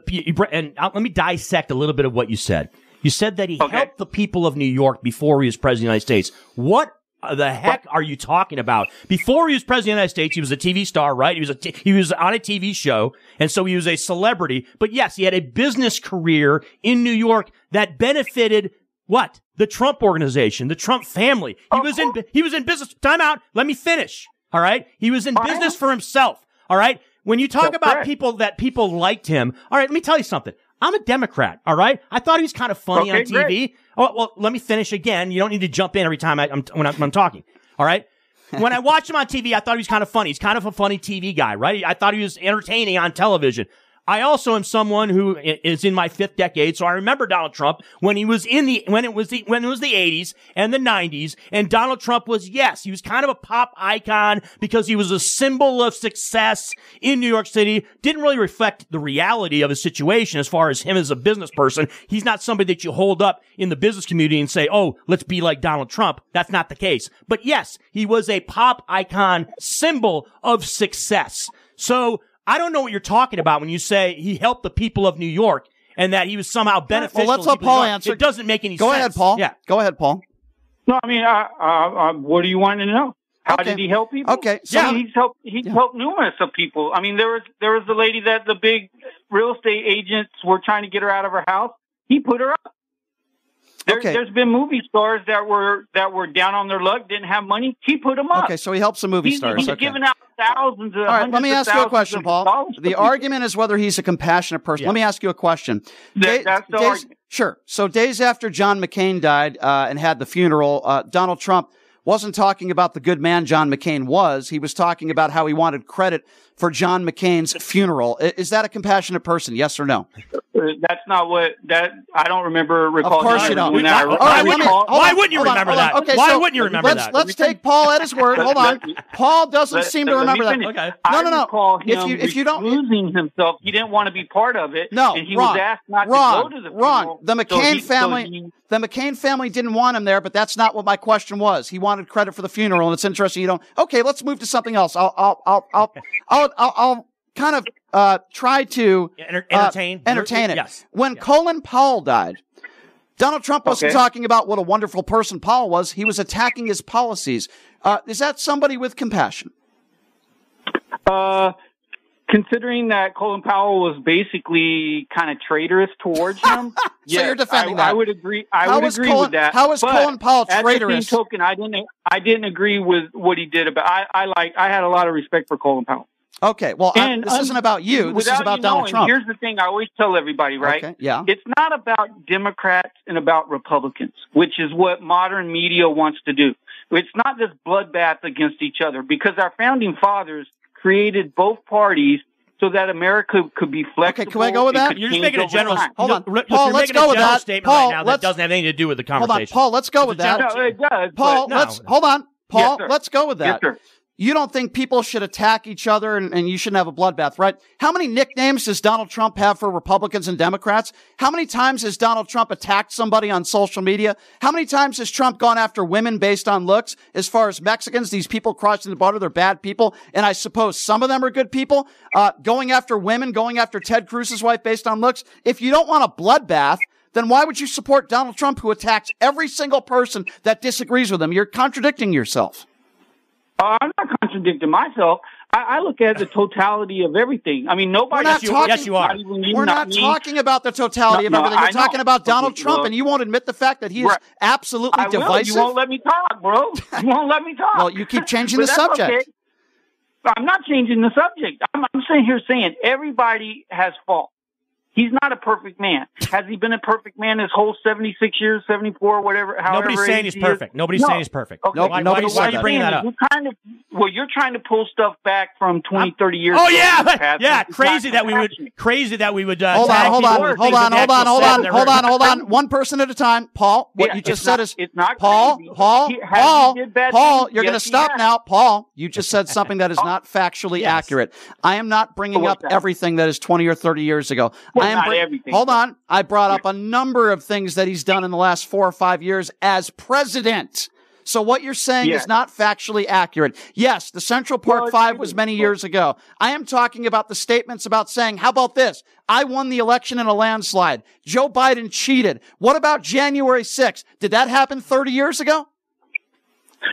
and let me dissect a little bit of what you said. You said that he helped the people of New York before he was president of the United States. What the heck are you talking about? Before he was president of the United States, he was a TV star, right? He was a t- he was on a TV show, and so he was a celebrity. But yes, he had a business career in New York that benefited what the Trump organization, the Trump family. He was in he was in business. Time out. Let me finish. All right, he was in business for himself. All right. When you talk That's about correct. people that people liked him, all right, let me tell you something. I'm a Democrat, all right? I thought he was kind of funny Okay, on TV. great. Oh, well, let me finish again. You don't need to jump in every time I, I'm, when, I'm, when I'm talking, all right? when I watched him on TV, I thought he was kind of funny. He's kind of a funny TV guy, right? I thought he was entertaining on television. I also am someone who is in my fifth decade, so I remember Donald Trump when he was in the when it was the when it was the 80s and the 90s, and Donald Trump was yes, he was kind of a pop icon because he was a symbol of success in New York City. Didn't really reflect the reality of his situation as far as him as a business person. He's not somebody that you hold up in the business community and say, "Oh, let's be like Donald Trump." That's not the case. But yes, he was a pop icon symbol of success. So I don't know what you're talking about when you say he helped the people of New York and that he was somehow beneficial. Well, let's to let Paul New answer. It doesn't make any Go sense. Go ahead, Paul. Yeah. Go ahead, Paul. No, I mean, uh, uh, uh, what do you want to know? How did he help people? Okay, so- yeah, he's helped. He's helped numerous of people. I mean, there was there was the lady that the big real estate agents were trying to get her out of her house. He put her up. There, Okay. There's been movie stars that were that were down on their luck, didn't have money. He put them up. Okay, so he helps some movie He's, stars. he's Okay. giving out thousands. Of, All right, let me ask you a question, Paul. dollars. The argument is whether he's a compassionate person. Let me ask you a question. Da- that's the days- argument. Sure. So days after John McCain died uh, and had the funeral, uh, Donald Trump wasn't talking about the good man John McCain was. He was talking about how he wanted credit for John McCain's funeral. Is that a compassionate person? Yes or no? Uh, That's not what that. I don't remember recalling. Of course you don't. When I- All I right, let me- recall- hold on, hold on, hold on. Okay, so let's, Let's take Paul at his word. Hold on. Paul doesn't Let- seem to let me remember that. Okay. No, I no, no. recall If you if you don't losing himself, he didn't want to be part of it. No, and he wrong. was asked not wrong, to go to the wrong. funeral. The So McCain he- so family, he- the McCain family didn't want him there, but that's not what my question was. He wanted credit for the funeral, and it's interesting you don't. Okay, let's move to something else. I'll, I'll, I'll, I'll, I'll, I'll, I'll kind of uh, try to enter- uh, entertain. entertain it. Yes. When Colin Powell died. Donald Trump wasn't Okay. talking about what a wonderful person Powell was. He was attacking his policies. Uh, is that somebody with compassion? Uh, considering that Colin Powell was basically kind of traitorous towards him, So yes, you're defending I, that. I would agree. I How would agree Colin- with that. how is But Colin Powell at traitorous? the same token, I didn't. I didn't agree with what he did about. I, I like. I had a lot of respect for Colin Powell. Okay, well, I- this un- isn't about you. This is about Donald knowing, Trump. Here's the thing: I always tell everybody, right? Okay, yeah. It's not about Democrats and about Republicans, which is what modern media wants to do. It's not this bloodbath against each other because our founding fathers created both parties so that America could be flexible. Okay, can I go with that? You're just making a general. time. Hold on. Look, Paul, let's go with that. statement Paul, right now that let's- doesn't have anything to do with the Hold on. Paul. Let's go with that. general- No, it does. Paul, but- let's hold on. Paul, sir. let's go with Yes, that. sir. You don't think people should attack each other and, and you shouldn't have a bloodbath, right? How many nicknames does Donald Trump have for Republicans and Democrats? How many times has Donald Trump attacked somebody on social media? How many times has Trump gone after women based on looks? As far as Mexicans, these people crossing the border, they're bad people. And I suppose some of them are good people. Uh, going after women, going after Ted Cruz's wife based on looks. If you don't want a bloodbath, then why would you support Donald Trump who attacks every single person that disagrees with him? You're contradicting yourself. Uh, I'm not contradicting myself. I, I look at the totality of everything. I mean, nobody. We're not talking, not even you, We're not me. talking about the totality No, of no, everything. We're I know. talking about Donald Okay, Trump, well- and you won't admit the fact that he is Right. absolutely I will. divisive. You won't let me talk, bro. You won't let me talk. Well, you keep changing the subject. okay. I'm not changing the subject. I'm, I'm sitting here saying everybody has fault. He's not a perfect man. Has he been a perfect man his whole 76 years, 74, whatever? However Nobody's saying he's he is? perfect. Nobody's No. saying he's perfect. Okay. Nope, why, nobody why, why are you bringing that up? You're kind of, well, you're trying to pull stuff back from 20, 30 years Oh ago. yeah, yeah, crazy that we would, crazy that we would. Uh, hold on, tag hold people on, hold on, hold on, hold on, in their hold on, hold on. One person at a time. Paul, what Yeah, you just said not- is it's not Paul, crazy. Paul, He- Paul, Paul. You're going to stop now, Paul. You just said something that is not factually accurate. I am not bringing up everything that is 20 or 30 years ago. I am bring- everything. Hold on. I brought up a number of things that he's done in the last four or five years as president. So what you're saying Yes. is not factually accurate. Yes, the Central Park Well, Five was many years ago. I am talking about the statements about saying, how about this? I won the election in a landslide. Joe Biden cheated. What about January 6th? Did that happen 30 years ago?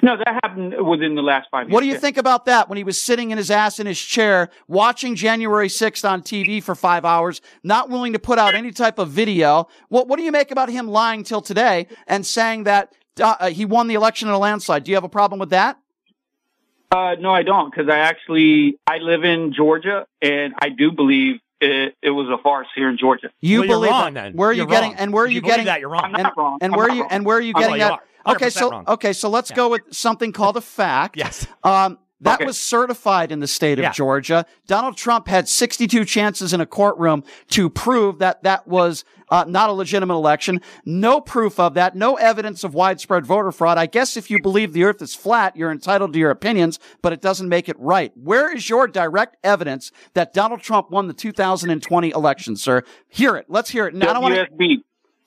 No, that happened within the last five years. What do you think about that when he was sitting in his ass in his chair watching January 6th on TV for five hours, not willing to put out any type of video? What, what do you make about him lying till today and saying that uh, he won the election in a landslide? Do you have a problem with that? Uh, no, I don't, because I actually I live in Georgia, and I do believe it, it was a farce here in Georgia. You Well, you're believe wrong that. then. Where are you You're getting? wrong. And where are you, you getting that, you're wrong. I'm not And, wrong. and I'm where are you? wrong. And where are you I'm getting not- that? you are. Okay, so wrong. okay, so let's go with something called a fact. Yes. Um, that Okay. was certified in the state of Yeah. Georgia. Donald Trump had 62 chances in a courtroom to prove that that was uh, not a legitimate election. No proof of that. No evidence of widespread voter fraud. I guess if you believe the earth is flat, you're entitled to your opinions, but it doesn't make it right. Where is your direct evidence that Donald Trump won the 2020 election, sir? Hear it. Let's hear it. Now, I don't want to. WSB,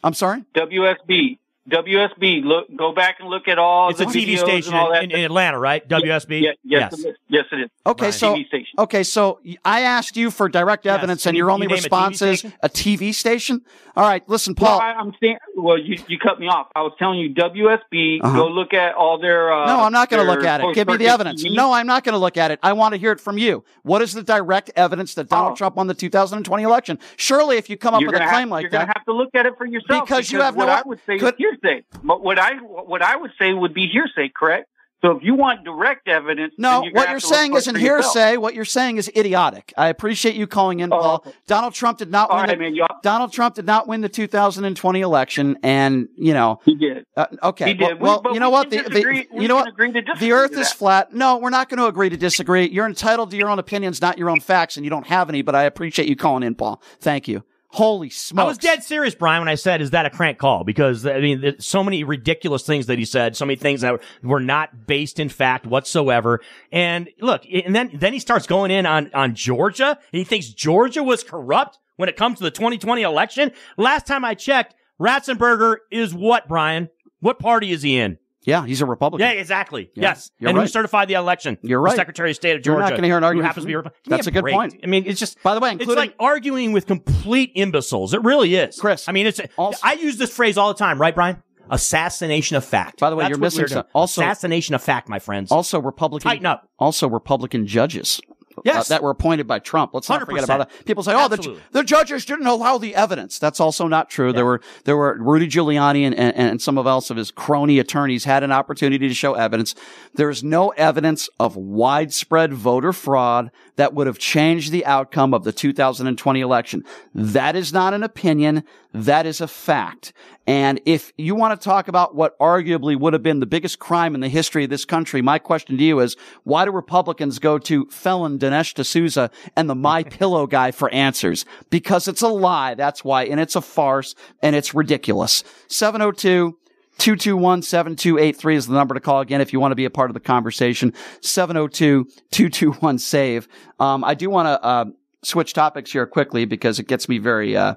I'm sorry? WSB, WSB. Look, go back and look at all It's the a TV videos station and all that. in, in Atlanta, right? WSB. Yeah, yes, It is. yes, it is. Okay, Right. so TV station. okay, so I asked you for direct evidence, Can and you- your only you name a response is a TV station. All right, listen, Well, Paul. I, I'm saying. Well, you you cut me off. I was telling you WSB. Uh-huh. Go look at all their. Uh, no, I'm not going to look at it. Give me the evidence. TV. No, I'm not going to look at it. I want to hear it from you. What is the direct evidence that Donald Oh. Trump won the 2020 election? Surely, if you come up You're with a claim have, like you're that, gonna have to look at it for yourself. because you have what no. I would say. could, here's hearsay. But what I what I would say would be hearsay, correct? So if you want direct evidence, No, you're what you're saying isn't for yourself. hearsay. What you're saying is idiotic. I appreciate you calling in, Paul. Donald Trump did not All win. right, the, man, Donald Trump did not win the 2020 election, and you know he did. Uh, okay, He did. well, We- but you know what? The, the, you know what? The Earth is flat. No, we're not going to agree to disagree. You're entitled to your own opinions, not your own facts, and you don't have any. But I appreciate you calling in, Paul. Thank you. Holy smokes! I was dead serious, Brian, when I said, "Is that a crank call?" Because I mean, there's so many ridiculous things that he said, so many things that were not based in fact whatsoever. And look, and then then he starts going in on on Georgia. And he thinks Georgia was corrupt when it comes to the 2020 election. Last time I checked, Raffensperger is what, Brian? What party is he in? Yeah, he's a Republican. Yeah, exactly. Yeah, yes. and who certified the election? You're The right. Secretary of State of Georgia. You're not going to hear an argument. Who happens to be me. Republican. That's a good break. point. I mean, it's just. By the way, It's like arguing with complete imbeciles. It really is. Chris. I mean, it's. I use this phrase all the time, right, Brian? Assassination of fact. By the way, That's you're missing some- also- assassination of fact, my friends. also Republican. Tighten up. Also Republican judges. Yes. uh, that were appointed by Trump. Let's not forget 100%. about that. People say, "Oh, the, the judges didn't allow the evidence." That's also not true. There were there were Rudy Giuliani and, and, and some of else of his crony attorneys had an opportunity to show evidence. There is no evidence of widespread voter fraud that would have changed the outcome of the 2020 election. That is not an opinion. That is a fact. And if you want to talk about what arguably would have been the biggest crime in the history of this country, my question to you is, why do Republicans go to felon Dinesh D'Souza and the My Pillow guy for answers? Because it's a lie. That's why. And it's a farce and it's ridiculous. 702 221 7283 is the number to call again if you want to be a part of the conversation. 702 221 SAVE. Um, I do want to, uh, switch topics here quickly because it gets me very, uh,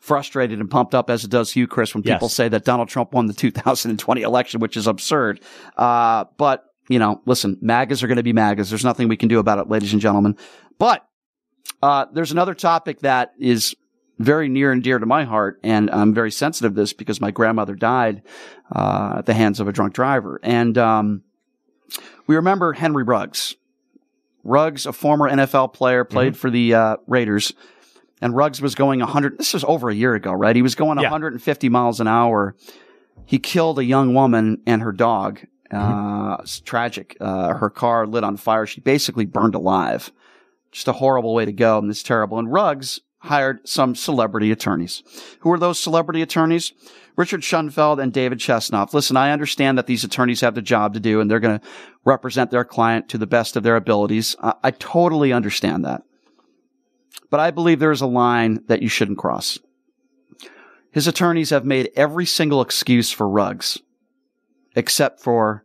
frustrated and pumped up as it does you, Chris, when people Yes. say that Donald Trump won the 2020 election, which is absurd. Uh, but, you know, listen, MAGAs are going to be MAGAs. There's nothing we can do about it, ladies and gentlemen. But, uh, there's another topic that is very near and dear to my heart, and I'm very sensitive to this because my grandmother died uh, at the hands of a drunk driver. And um, we remember Henry Ruggs. Ruggs, a former NFL player, played for the uh, Raiders, and Ruggs was going 100. This was over a year ago, right? He was going 150 miles an hour. He killed a young woman and her dog. Uh, It's tragic. Uh, her car lit on fire. She basically burned alive. Just a horrible way to go, and it's terrible. And Ruggs hired some celebrity attorneys. Who are those celebrity attorneys? Richard Schonfeld and David Chesnoff. Listen, I understand that these attorneys have the job to do and they're going to represent their client to the best of their abilities. I, I totally understand that. But I believe there is a line that you shouldn't cross. His attorneys have made every single excuse for Ruggs, except for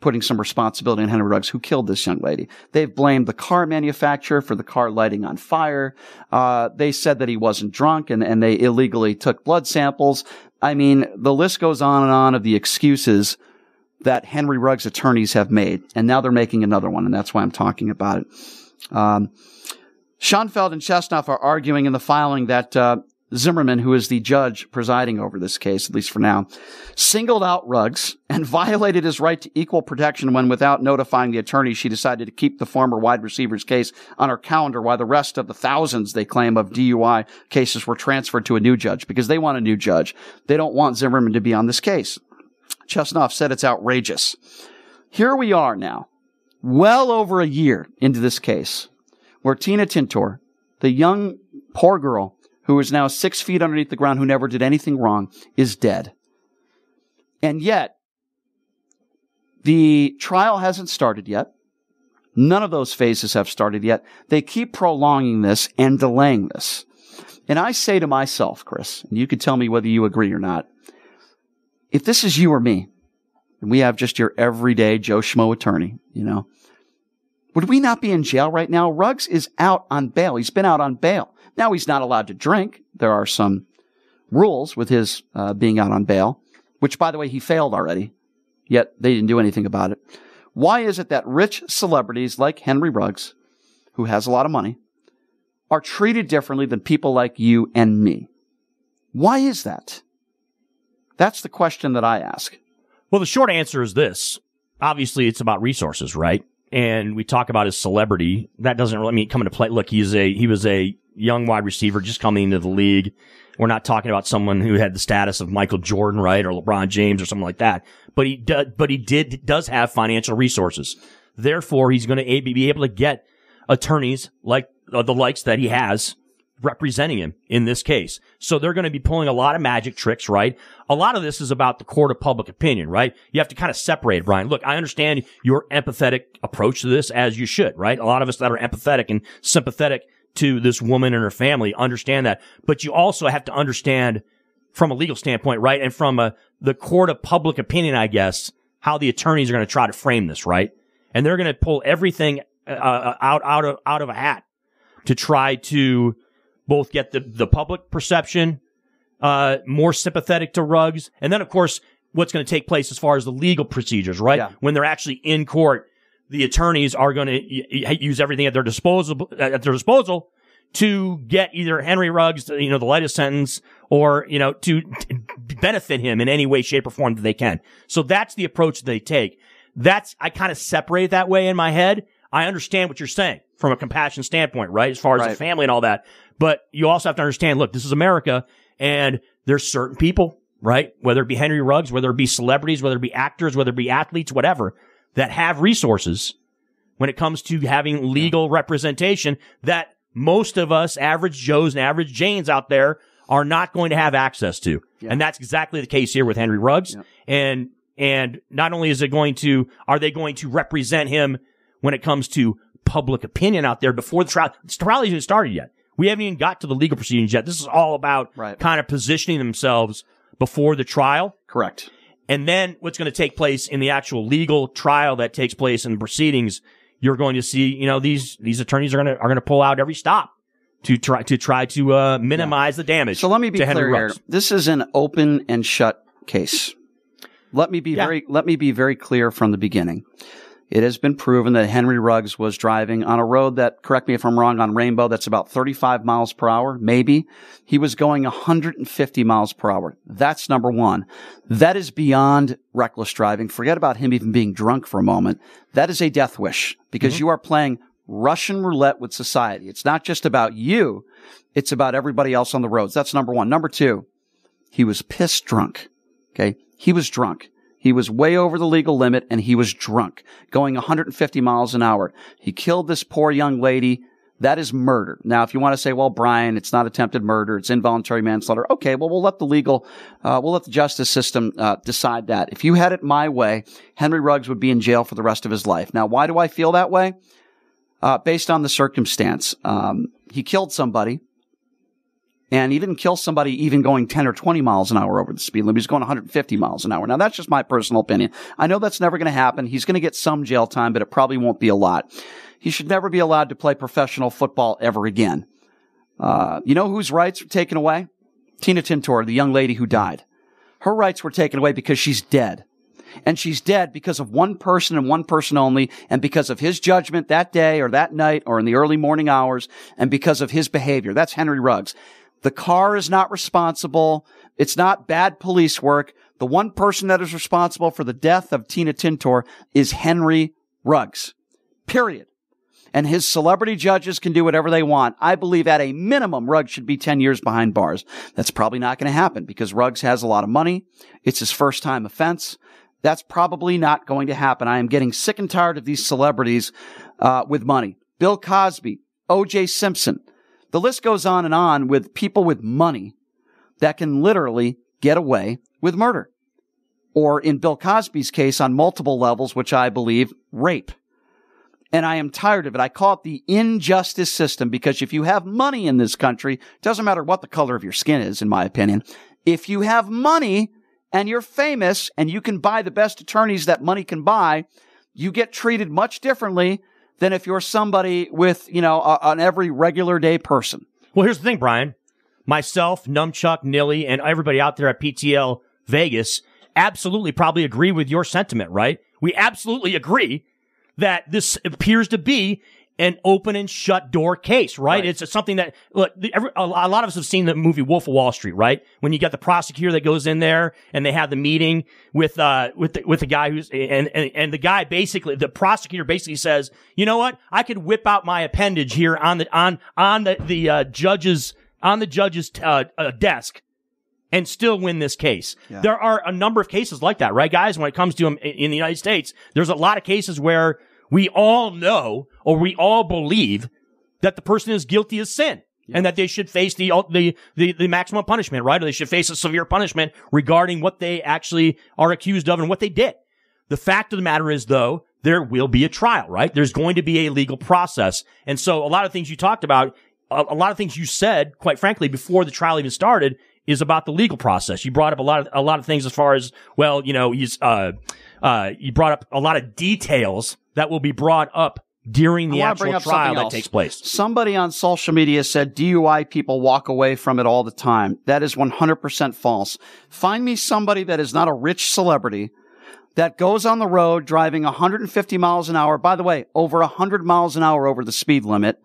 putting some responsibility on Henry Ruggs, who killed this young lady. They've blamed the car manufacturer for the car lighting on fire. Uh, they said that he wasn't drunk and, and they illegally took blood samples. I mean, the list goes on and on of the excuses that Henry Ruggs attorneys have made. And now they're making another one, and that's why I'm talking about it. Um, Schonfeld and Chesnoff are arguing in the filing that uh, Zimmerman, who is the judge presiding over this case, at least for now, singled out Ruggs and violated his right to equal protection when, without notifying the attorney, she decided to keep the former wide receiver's case on her calendar while the rest of the thousands they claim of DUI cases were transferred to a new judge because they want a new judge. They don't want Zimmerman to be on this case. Chesnoff said it's outrageous. Here we are now, well over a year into this case, where Tina Tintor, the young poor girl who is now six feet underneath the ground, who never did anything wrong, is dead. And yet, the trial hasn't started yet. None of those phases have started yet. They keep prolonging this and delaying this. And I say to myself, Chris, and you can tell me whether you agree or not, if this is you or me, and we have just your everyday Joe Schmo attorney, you know, would we not be in jail right now? Ruggs is out on bail. He's been out on bail. Now he's not allowed to drink. There are some rules with his uh, being out on bail, which, by the way, he failed already. Yet they didn't do anything about it. Why is it that rich celebrities like Henry Ruggs, who has a lot of money, are treated differently than people like you and me? Why is that? That's the question that I ask. Well, the short answer is this. Obviously, it's about resources, right? And we talk about his celebrity, that doesn't really mean come into play. Look, he's a he was a young wide receiver just coming into the league. We're not talking about someone who had the status of Michael Jordan, right, or LeBron James or something like that. But he does, but he did does have financial resources. Therefore, he's going to be able to get attorneys like uh, the likes that he has representing him in this case. So they're going to be pulling a lot of magic tricks, right? A lot of this is about the court of public opinion, right? You have to kind of separate, Brian. Look, I understand your empathetic approach to this as you should, right? A lot of us that are empathetic and sympathetic to this woman and her family understand that, but you also have to understand from a legal standpoint, right? And from a, the court of public opinion, I guess, how the attorneys are going to try to frame this, right? And they're going to pull everything uh, out, out of, out of a hat to try to both get the, the public perception, uh, more sympathetic to Ruggs. And then, of course, what's going to take place as far as the legal procedures, right? Yeah. When they're actually in court, the attorneys are going to use everything at their disposal, at their disposal to get either Henry Ruggs, you know, the lightest sentence or, you know, to, to benefit him in any way, shape or form that they can. So that's the approach they take. That's, I kind of separate that way in my head. I understand what you're saying from a compassion standpoint, right? As far as the family and all that. But you also have to understand, look, this is America and there's certain people, right? Whether it be Henry Ruggs, whether it be celebrities, whether it be actors, whether it be athletes, whatever, that have resources when it comes to having legal representation that most of us average Joes and average Janes out there are not going to have access to. And that's exactly the case here with Henry Ruggs. And, and not only is it going to, are they going to represent him when it comes to public opinion out there before the trial? The trial hasn't started yet. We haven't even got to the legal proceedings yet. This is all about kind of positioning themselves before the trial. Correct. And then what's going to take place in the actual legal trial that takes place in the proceedings, you're going to see, you know, these, these attorneys are going to, are going to pull out every stop to try, to try to, uh, minimize the damage. So let me be clear here. This is an open and shut case. Let me be very let me be very clear from the beginning. It has been proven that Henry Ruggs was driving on a road that, correct me if I'm wrong, on Rainbow, that's about 35 miles per hour, maybe. He was going 150 miles per hour. That's number one. That is beyond reckless driving. Forget about him even being drunk for a moment. That is a death wish because mm-hmm. you are playing Russian roulette with society. It's not just about you. It's about everybody else on the roads. That's number one. Number two, he was pissed drunk. Okay. He was drunk. He was way over the legal limit and he was drunk, going 150 miles an hour. He killed this poor young lady. That is murder. Now, if you want to say, well, Brian, it's not attempted murder, it's involuntary manslaughter. Okay, well, we'll let the legal, uh, we'll let the justice system uh, decide that. If you had it my way, Henry Ruggs would be in jail for the rest of his life. Now, why do I feel that way? Uh, based on the circumstance, um, he killed somebody and he didn't kill somebody even going 10 or 20 miles an hour over the speed limit. He's going 150 miles an hour. Now that's just my personal opinion. I know that's never going to happen. He's going to get some jail time, but it probably won't be a lot. He should never be allowed to play professional football ever again. Uh, you know whose rights were taken away? Tina Tintor, the young lady who died. Her rights were taken away because she's dead. And she's dead because of one person and one person only, and because of his judgment that day or that night or in the early morning hours, and because of his behavior. That's Henry Ruggs. The car is not responsible. It's not bad police work. The one person that is responsible for the death of Tina Tintor is Henry Ruggs. Period. And his celebrity judges can do whatever they want. I believe at a minimum, Ruggs should be 10 years behind bars. That's probably not going to happen because Ruggs has a lot of money. It's his first time offense. That's probably not going to happen. I am getting sick and tired of these celebrities uh, with money. Bill Cosby, O.J. Simpson. The list goes on and on with people with money that can literally get away with murder. Or in Bill Cosby's case, on multiple levels, which I believe, rape. And I am tired of it. I call it the injustice system because if you have money in this country, doesn't matter what the color of your skin is, in my opinion. If you have money and you're famous and you can buy the best attorneys that money can buy, you get treated much differently than if you're somebody with, you know, a, an every regular day person. Well, here's the thing, Brian. Myself, Numchuck, Nilly, and everybody out there at PTL Vegas absolutely probably agree with your sentiment, right? We absolutely agree that this appears to be an open and shut door case, right? It's something that look. Every, a lot of us have seen the movie Wolf of Wall Street, right? When you got the prosecutor that goes in there and they have the meeting with uh with the, with the guy who's and, and and the guy basically the prosecutor basically says, you know what? I could whip out my appendage here on the on on the the uh, judge's on the judge's uh, uh, desk and still win this case. Yeah. There are a number of cases like that, right, guys? When it comes to them in the United States, there's a lot of cases where we all know or we all believe that the person is guilty of sin. And that they should face the, the the the maximum punishment, right? Or they should face a severe punishment regarding what they actually are accused of and what they did. The fact of the matter is, though, there will be a trial, right? There's going to be a legal process. And so a lot of things you talked about, a, a lot of things you said, quite frankly, before the trial even started is about the legal process. You brought up a lot of, a lot of things as far as, well, you know, he's, uh, uh, you brought up a lot of details that will be brought up during the actual trial that takes place. Somebody on social media said DUI people walk away from it all the time. That is 100% false. Find me somebody that is not a rich celebrity that goes on the road driving 150 miles an hour, by the way, over 100 miles an hour over the speed limit,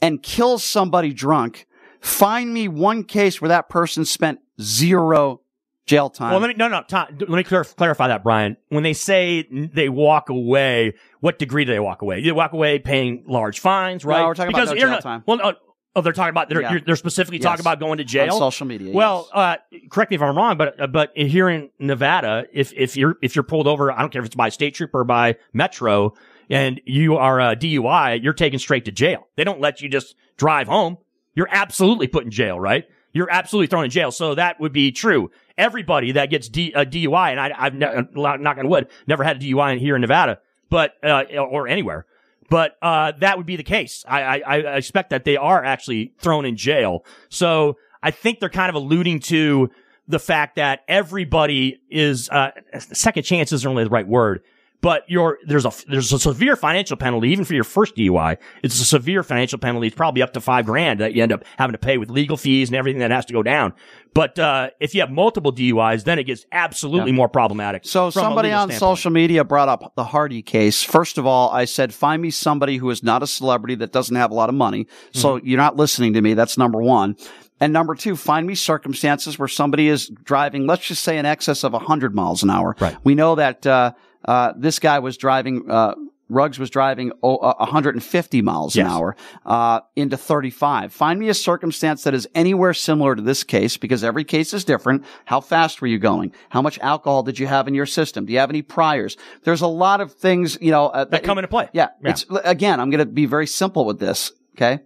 and kills somebody drunk. Find me one case where that person spent zero jail time. Well, let me no no Tom, let me clar- clarify that, Brian. When they say they walk away, what degree do they walk away? They walk away paying large fines, right? No, we're talking about no jail not- time. Well, no, oh, they're talking about they're, Yeah. you're, they're specifically Yes. talking about going to jail On social media, Well, uh, correct me if I'm wrong, but uh, but here in Nevada, if if you're if you're pulled over, I don't care if it's by state trooper or by Metro, and you are a DUI, you're taken straight to jail. They don't let you just drive home. You're absolutely put in jail, right? You're absolutely thrown in jail. So that would be true. Everybody that gets D, a DUI, and I, I've ne- knock on wood, never had a DUI here in Nevada, but uh, or anywhere. But uh, that would be the case. I, I, I expect that they are actually thrown in jail. So I think they're kind of alluding to the fact that everybody is uh, second chance isn't really the right word, but you're there's a there's a severe financial penalty even for your first DUI. It's a severe financial penalty. It's probably up to five grand that you end up having to pay with legal fees and everything that has to go down. But uh, if you have multiple DUIs, then it gets absolutely Yeah. more problematic. So somebody on standpoint. social media brought up the Hardy case. First of all, I said, find me somebody who is not a celebrity that doesn't have a lot of money. So Mm-hmm. you're not listening to me. That's number one. And number two, find me circumstances where somebody is driving, let's just say in excess of 100 miles an hour. Right. We know that, uh, uh, this guy was driving, uh, Ruggs was driving oh, uh, 150 miles an Yes. hour uh, into 35. Find me a circumstance that is anywhere similar to this case because every case is different. How fast were you going? How much alcohol did you have in your system? Do you have any priors? There's a lot of things, you know, uh, that come into play. yeah, Yeah. It's again, I'm going to be very simple with this. Okay.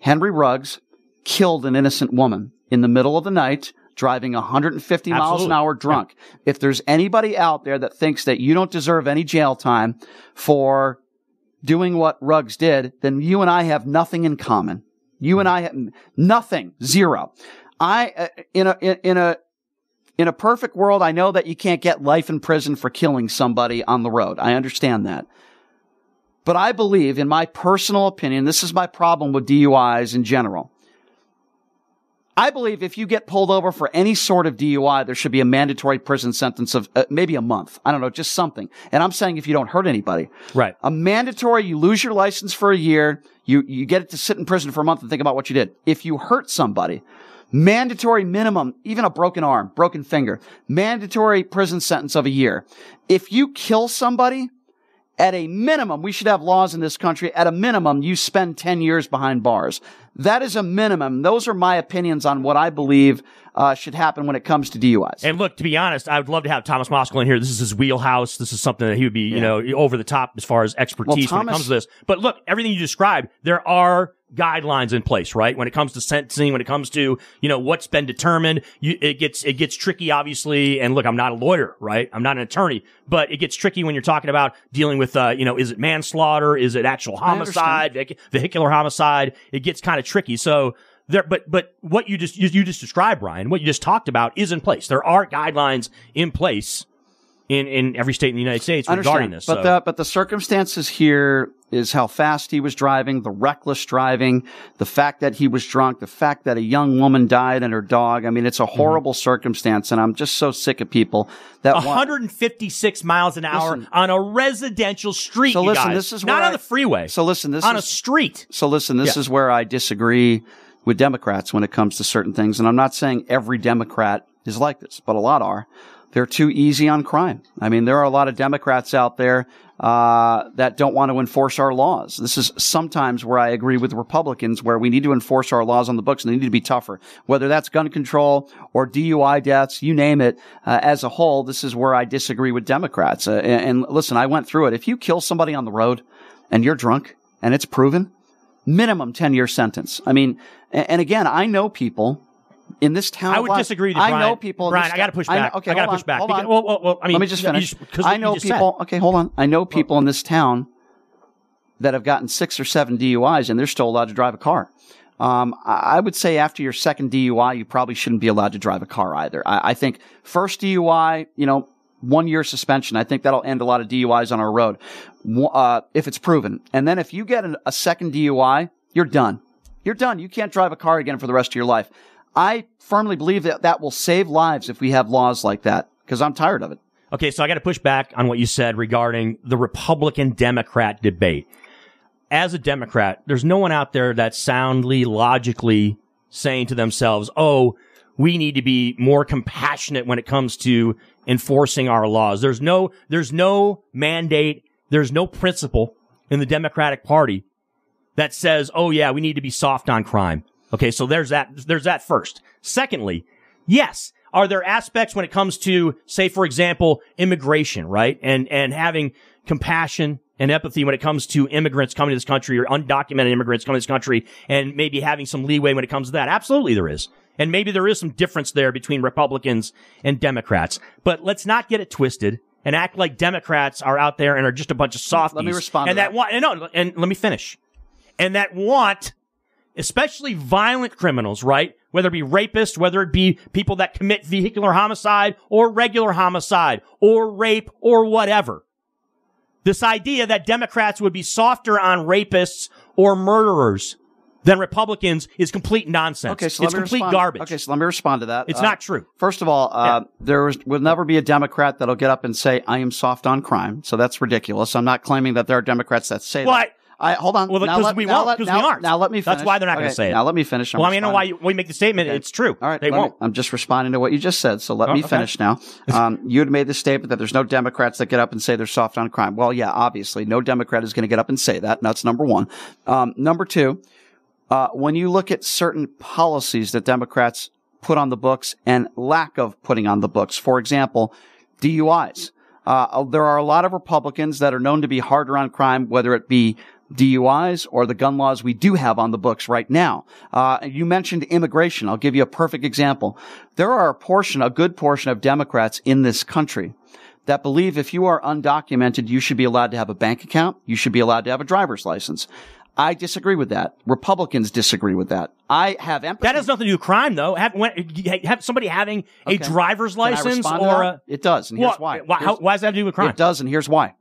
Henry Ruggs killed an innocent woman in the middle of the night driving 150 miles an hour drunk. If there's anybody out there that thinks that you don't deserve any jail time for doing what Ruggs did, then you and I have nothing in common. You and I have nothing, zero. I uh, in a in, in a in a perfect world, I know that you can't get life in prison for killing somebody on the road. I understand that. But I believe, in my personal opinion, this is my problem with DUIs in general. I believe if you get pulled over for any sort of DUI, there should be a mandatory prison sentence of uh, maybe a month. I don't know, just something. And I'm saying if you don't hurt anybody. Right. A mandatory, you lose your license for a year, you, you get it to sit in prison for a month and think about what you did. If you hurt somebody, mandatory minimum, even a broken arm, broken finger, mandatory prison sentence of a year. If you kill somebody, at a minimum, we should have laws in this country. At a minimum, you spend 10 years behind bars. That is a minimum. Those are my opinions on what I believe uh, should happen when it comes to DUIs. And look, to be honest, I would love to have Thomas Moskal in here. This is his wheelhouse. This is something that he would be, you know, over the top as far as expertise when it comes to this. But look, everything you described, there are guidelines in place, right? When it comes to sentencing, when it comes to, you know, what's been determined, you, it gets, it gets tricky, obviously. And look, I'm not a lawyer, right? I'm not an attorney, but it gets tricky when you're talking about dealing with, uh, you know, is it manslaughter? Is it actual homicide, vehic- vehicular homicide? It gets kind of tricky. So, there, but but what you just you, you just described, Brian, what you just talked about is in place. There are guidelines in place in, in every state in the United States regarding this. But so. the but the circumstances here is how fast he was driving, the reckless driving, the fact that he was drunk, the fact that a young woman died and her dog. I mean, it's a Mm-hmm. horrible circumstance, and I'm just so sick of people that want. 156 miles an hour Listen. on a residential street. So listen, guys. this is not on the freeway. So listen, this on is a street. So listen, this Yeah. is where I disagree with Democrats when it comes to certain things, and I'm not saying every Democrat is like this, but a lot are. They're too easy on crime. I mean, there are a lot of Democrats out there uh, that don't want to enforce our laws. This is sometimes where I agree with Republicans, where we need to enforce our laws on the books and they need to be tougher. Whether that's gun control or DUI deaths, you name it. Uh, as a whole, this is where I disagree with Democrats. Uh, and, and listen, I went through it. If you kill somebody on the road and you're drunk and it's proven, minimum 10 year sentence. I mean, and, and again, I know people in this town. I would disagree with you, I know people. in Brian, I gotta town- push I know- back. okay, I gotta push back. Hold Because- on. well, well, well, I mean, let me just finish. just- I know just said. people. Okay, hold on. I know people in this town that have gotten six or seven DUIs and they're still allowed to drive a car. Um, I I would say after your second DUI, you probably shouldn't be allowed to drive a car either. I, I think first DUI, you know, one year suspension. I think that'll end a lot of DUIs on our road, uh, if it's proven. And then if you get an, a second DUI, you're done. You're done. You can't drive a car again for the rest of your life. I firmly believe that that will save lives if we have laws like that because I'm tired of it. Okay, so I got to push back on what you said regarding the Republican Democrat debate. As a Democrat, there's no one out there that's soundly, logically saying to themselves, oh, we need to be more compassionate when it comes to enforcing our laws. There's no, there's no mandate. There's no principle in the Democratic Party that says, oh yeah, we need to be soft on crime. Okay, so there's that, there's that first. Secondly, yes, are there aspects when it comes to, say, for example, immigration, right? And, and having compassion and empathy when it comes to immigrants coming to this country or undocumented immigrants coming to this country and maybe having some leeway when it comes to that? Absolutely there is. And maybe there is some difference there between Republicans and Democrats. But let's not get it twisted and act like Democrats are out there and are just a bunch of softies. Let me respond And that, that. want, and no, and let me finish. And that want especially violent criminals, right? Whether it be rapists, whether it be people that commit vehicular homicide or regular homicide or rape or whatever. This idea that Democrats would be softer on rapists or murderers than Republicans is complete nonsense. Okay, so it's complete respond. garbage. Okay, so let me respond to that. It's Uh, not true. First of all, uh, there was, will never be a Democrat that'll get up and say, I am soft on crime. So that's ridiculous. I'm not claiming that there are Democrats that say Well, that. I, hold on. Well, because we won't. Because we aren't. Now let me finish. That's why they're not going to say it. Now let me finish. I'm well, I mean, I know why responding. why make the statement. It's true. All right, they won't. Me, I'm just responding to what you just said. So let Oh, me okay. finish now. Um, you had made the statement that there's no Democrats that get up and say they're soft on crime. Well, yeah, obviously, no Democrat is going to get up and say that. And that's number one. Um, number two, uh, when you look at certain policies that Democrats put on the books and lack of putting on the books, for example, DUIs. Uh, there are a lot of Republicans that are known to be harder on crime, whether it be DUIs or the gun laws we do have on the books right now. Uh, you mentioned immigration. I'll give you a perfect example. There are a portion, a good portion of Democrats in this country that believe if you are undocumented, you should be allowed to have a bank account. You should be allowed to have a driver's license. I disagree with that. Republicans disagree with that. I have empathy. That has nothing to do with crime, though. Have, when, have somebody having a Okay. driver's license or a it does, and here's Well, why. Here's- why does that have to do with crime? It does, and here's why.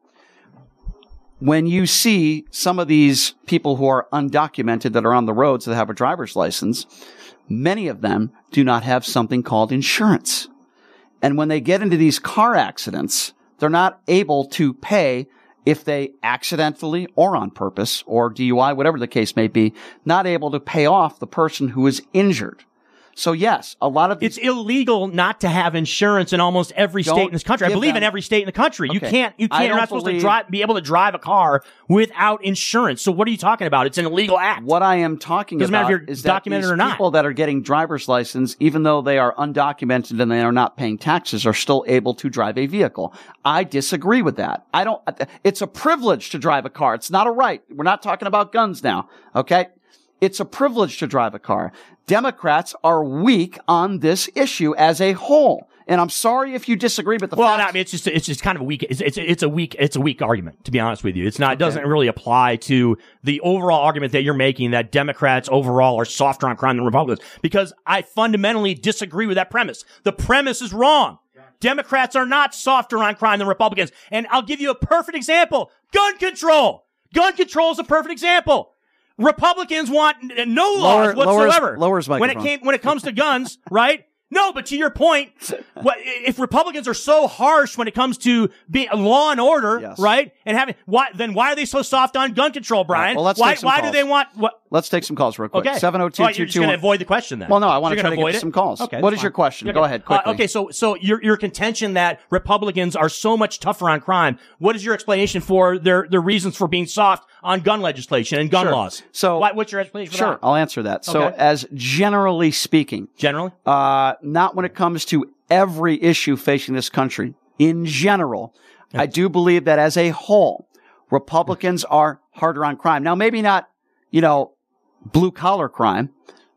When you see some of these people who are undocumented that are on the roads that have a driver's license, many of them do not have something called insurance. And when they get into these car accidents, they're not able to pay if they accidentally or on purpose or DUI, whatever the case may be, not able to pay off the person who is injured. So yes, a lot of It's illegal not to have insurance in almost every Don't state in this country. I give believe in them- every state in the country. You Okay. can't, you I can't, you're don't not supposed to drive, be able to drive a car without insurance. So what are you talking about? It's an illegal act. What I am talking Doesn't matter about if you're is that documented these or not. people that are getting driver's license, even though they are undocumented and they are not paying taxes, are still able to drive a vehicle. I disagree with that. I don't. It's a privilege to drive a car. It's not a right. We're not talking about guns now. Okay. It's a privilege to drive a car. Democrats are weak on this issue as a whole. And I'm sorry if you disagree, but the well, no, I mean, it's just, it's just kind of a weak, it's, it's, it's a weak, it's a weak argument, to be honest with you. It's not, it doesn't really apply to the overall argument that you're making that Democrats overall are softer on crime than Republicans. Because I fundamentally disagree with that premise. The premise is wrong. Democrats are not softer on crime than Republicans. And I'll give you a perfect example. Gun control. Gun control is a perfect example. Republicans want no laws Lower- lowers- whatsoever. lowers when it came when it comes to guns, right? No, but to your point, what, if Republicans are so harsh when it comes to being law and order, right? And having why then why are they so soft on gun control, Brian? well, let's why take some why do they want what? Let's take some calls real quick. Okay. Seven zero two Oh, two you're just going to avoid the question then. Well, no, I want to try avoid get it? some calls. Okay, what is your fine. question? Okay. Go ahead, Uh, quickly. okay, so so your your contention that Republicans are so much tougher on crime. What is your explanation for their their reasons for being soft on gun legislation and gun Sure. laws? So, what's your explanation for Sure, that? I'll answer that. So, Okay. as generally speaking, generally, uh, not when it comes to every issue facing this country. In general, I do believe that as a whole, Republicans are harder on crime. Now, maybe not, you know, blue collar crime,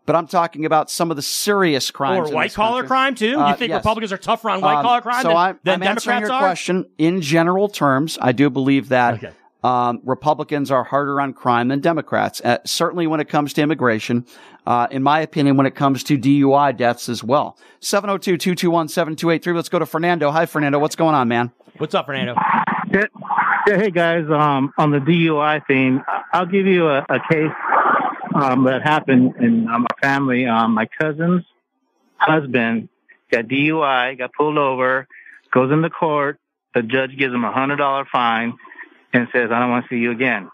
but I'm talking about some of the serious crimes. Or white collar country. crime too? Uh, you think yes. Republicans are tougher on white Um, collar crime so than, I'm, than I'm answering your are? question in general terms. I do believe that um, Republicans are harder on crime than Democrats. Uh, certainly, when it comes to immigration, uh, in my opinion, when it comes to DUI deaths as well. 702-221-7283. Let's go to Fernando. Hi, Fernando. What's going on, man? What's up, Fernando? Yeah, yeah, hey guys, um, on the DUI theme, I- I'll give you a, a case um, that happened in uh, my family. Um, my cousin's husband got DUI, got pulled over, goes into court. The judge gives him a hundred dollar fine and says, "I don't want to see you again."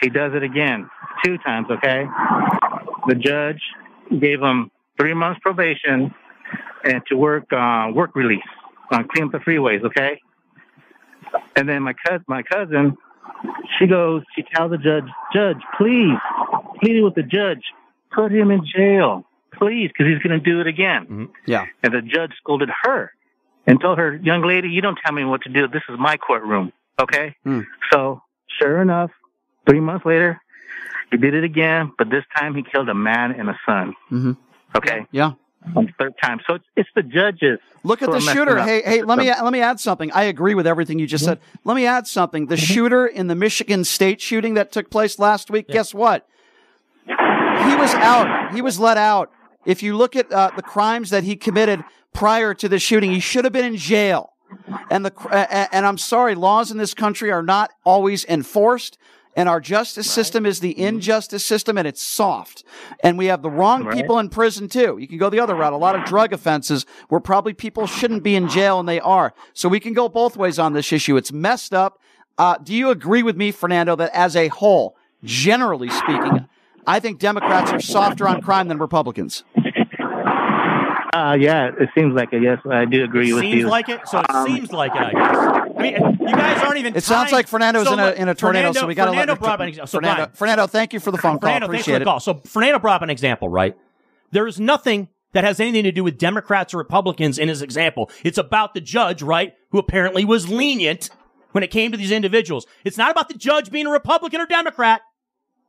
He does it again, two times. Okay, the judge gave him three months probation and to work uh, work release on clean up the freeways. Okay. And then my cousin, my cousin, she goes, she tells the judge, Judge, please, plead with the judge, put him in jail, please, because he's going to do it again. Yeah. And the judge scolded her and told her, young lady, you don't tell me what to do. This is my courtroom. Okay. Hmm. So sure enough, three months later, he did it again, but this time he killed a man and a son. Mm-hmm. Okay. Yeah. On third time. So it's, it's the judges. Look at the shooter. Hey, hey, let me let me add something. I agree with everything you just said. Let me add something. The shooter in the Michigan State shooting that took place last week. Guess what? He was out. He was let out. If you look at uh, the crimes that he committed prior to the shooting, he should have been in jail. And the and I'm sorry, laws in this country are not always enforced. And our justice system is the injustice system, and it's soft. And we have the wrong Right. people in prison too. You can go the other route. A lot of drug offenses where probably people shouldn't be in jail, and they are. So we can go both ways on this issue. It's messed up. Uh, do you agree with me, Fernando, that as a whole, generally speaking, I think Democrats are softer on crime than Republicans? Uh, yeah, it seems like it. Yes, I do agree with seems you. Seems like it. So it Um, seems like it. I guess. I mean, you guys aren't even. It sounds like Fernando's so in a in a tornado, Fernando, so we got to Fernando let brought up an example. So Fernando. Brian, Fernando, thank you for the phone call. Fernando, thanks for Appreciate the it. call. So Fernando brought up an example, right? There is nothing that has anything to do with Democrats or Republicans in his example. It's about the judge, right? Who apparently was lenient when it came to these individuals. It's not about the judge being a Republican or Democrat.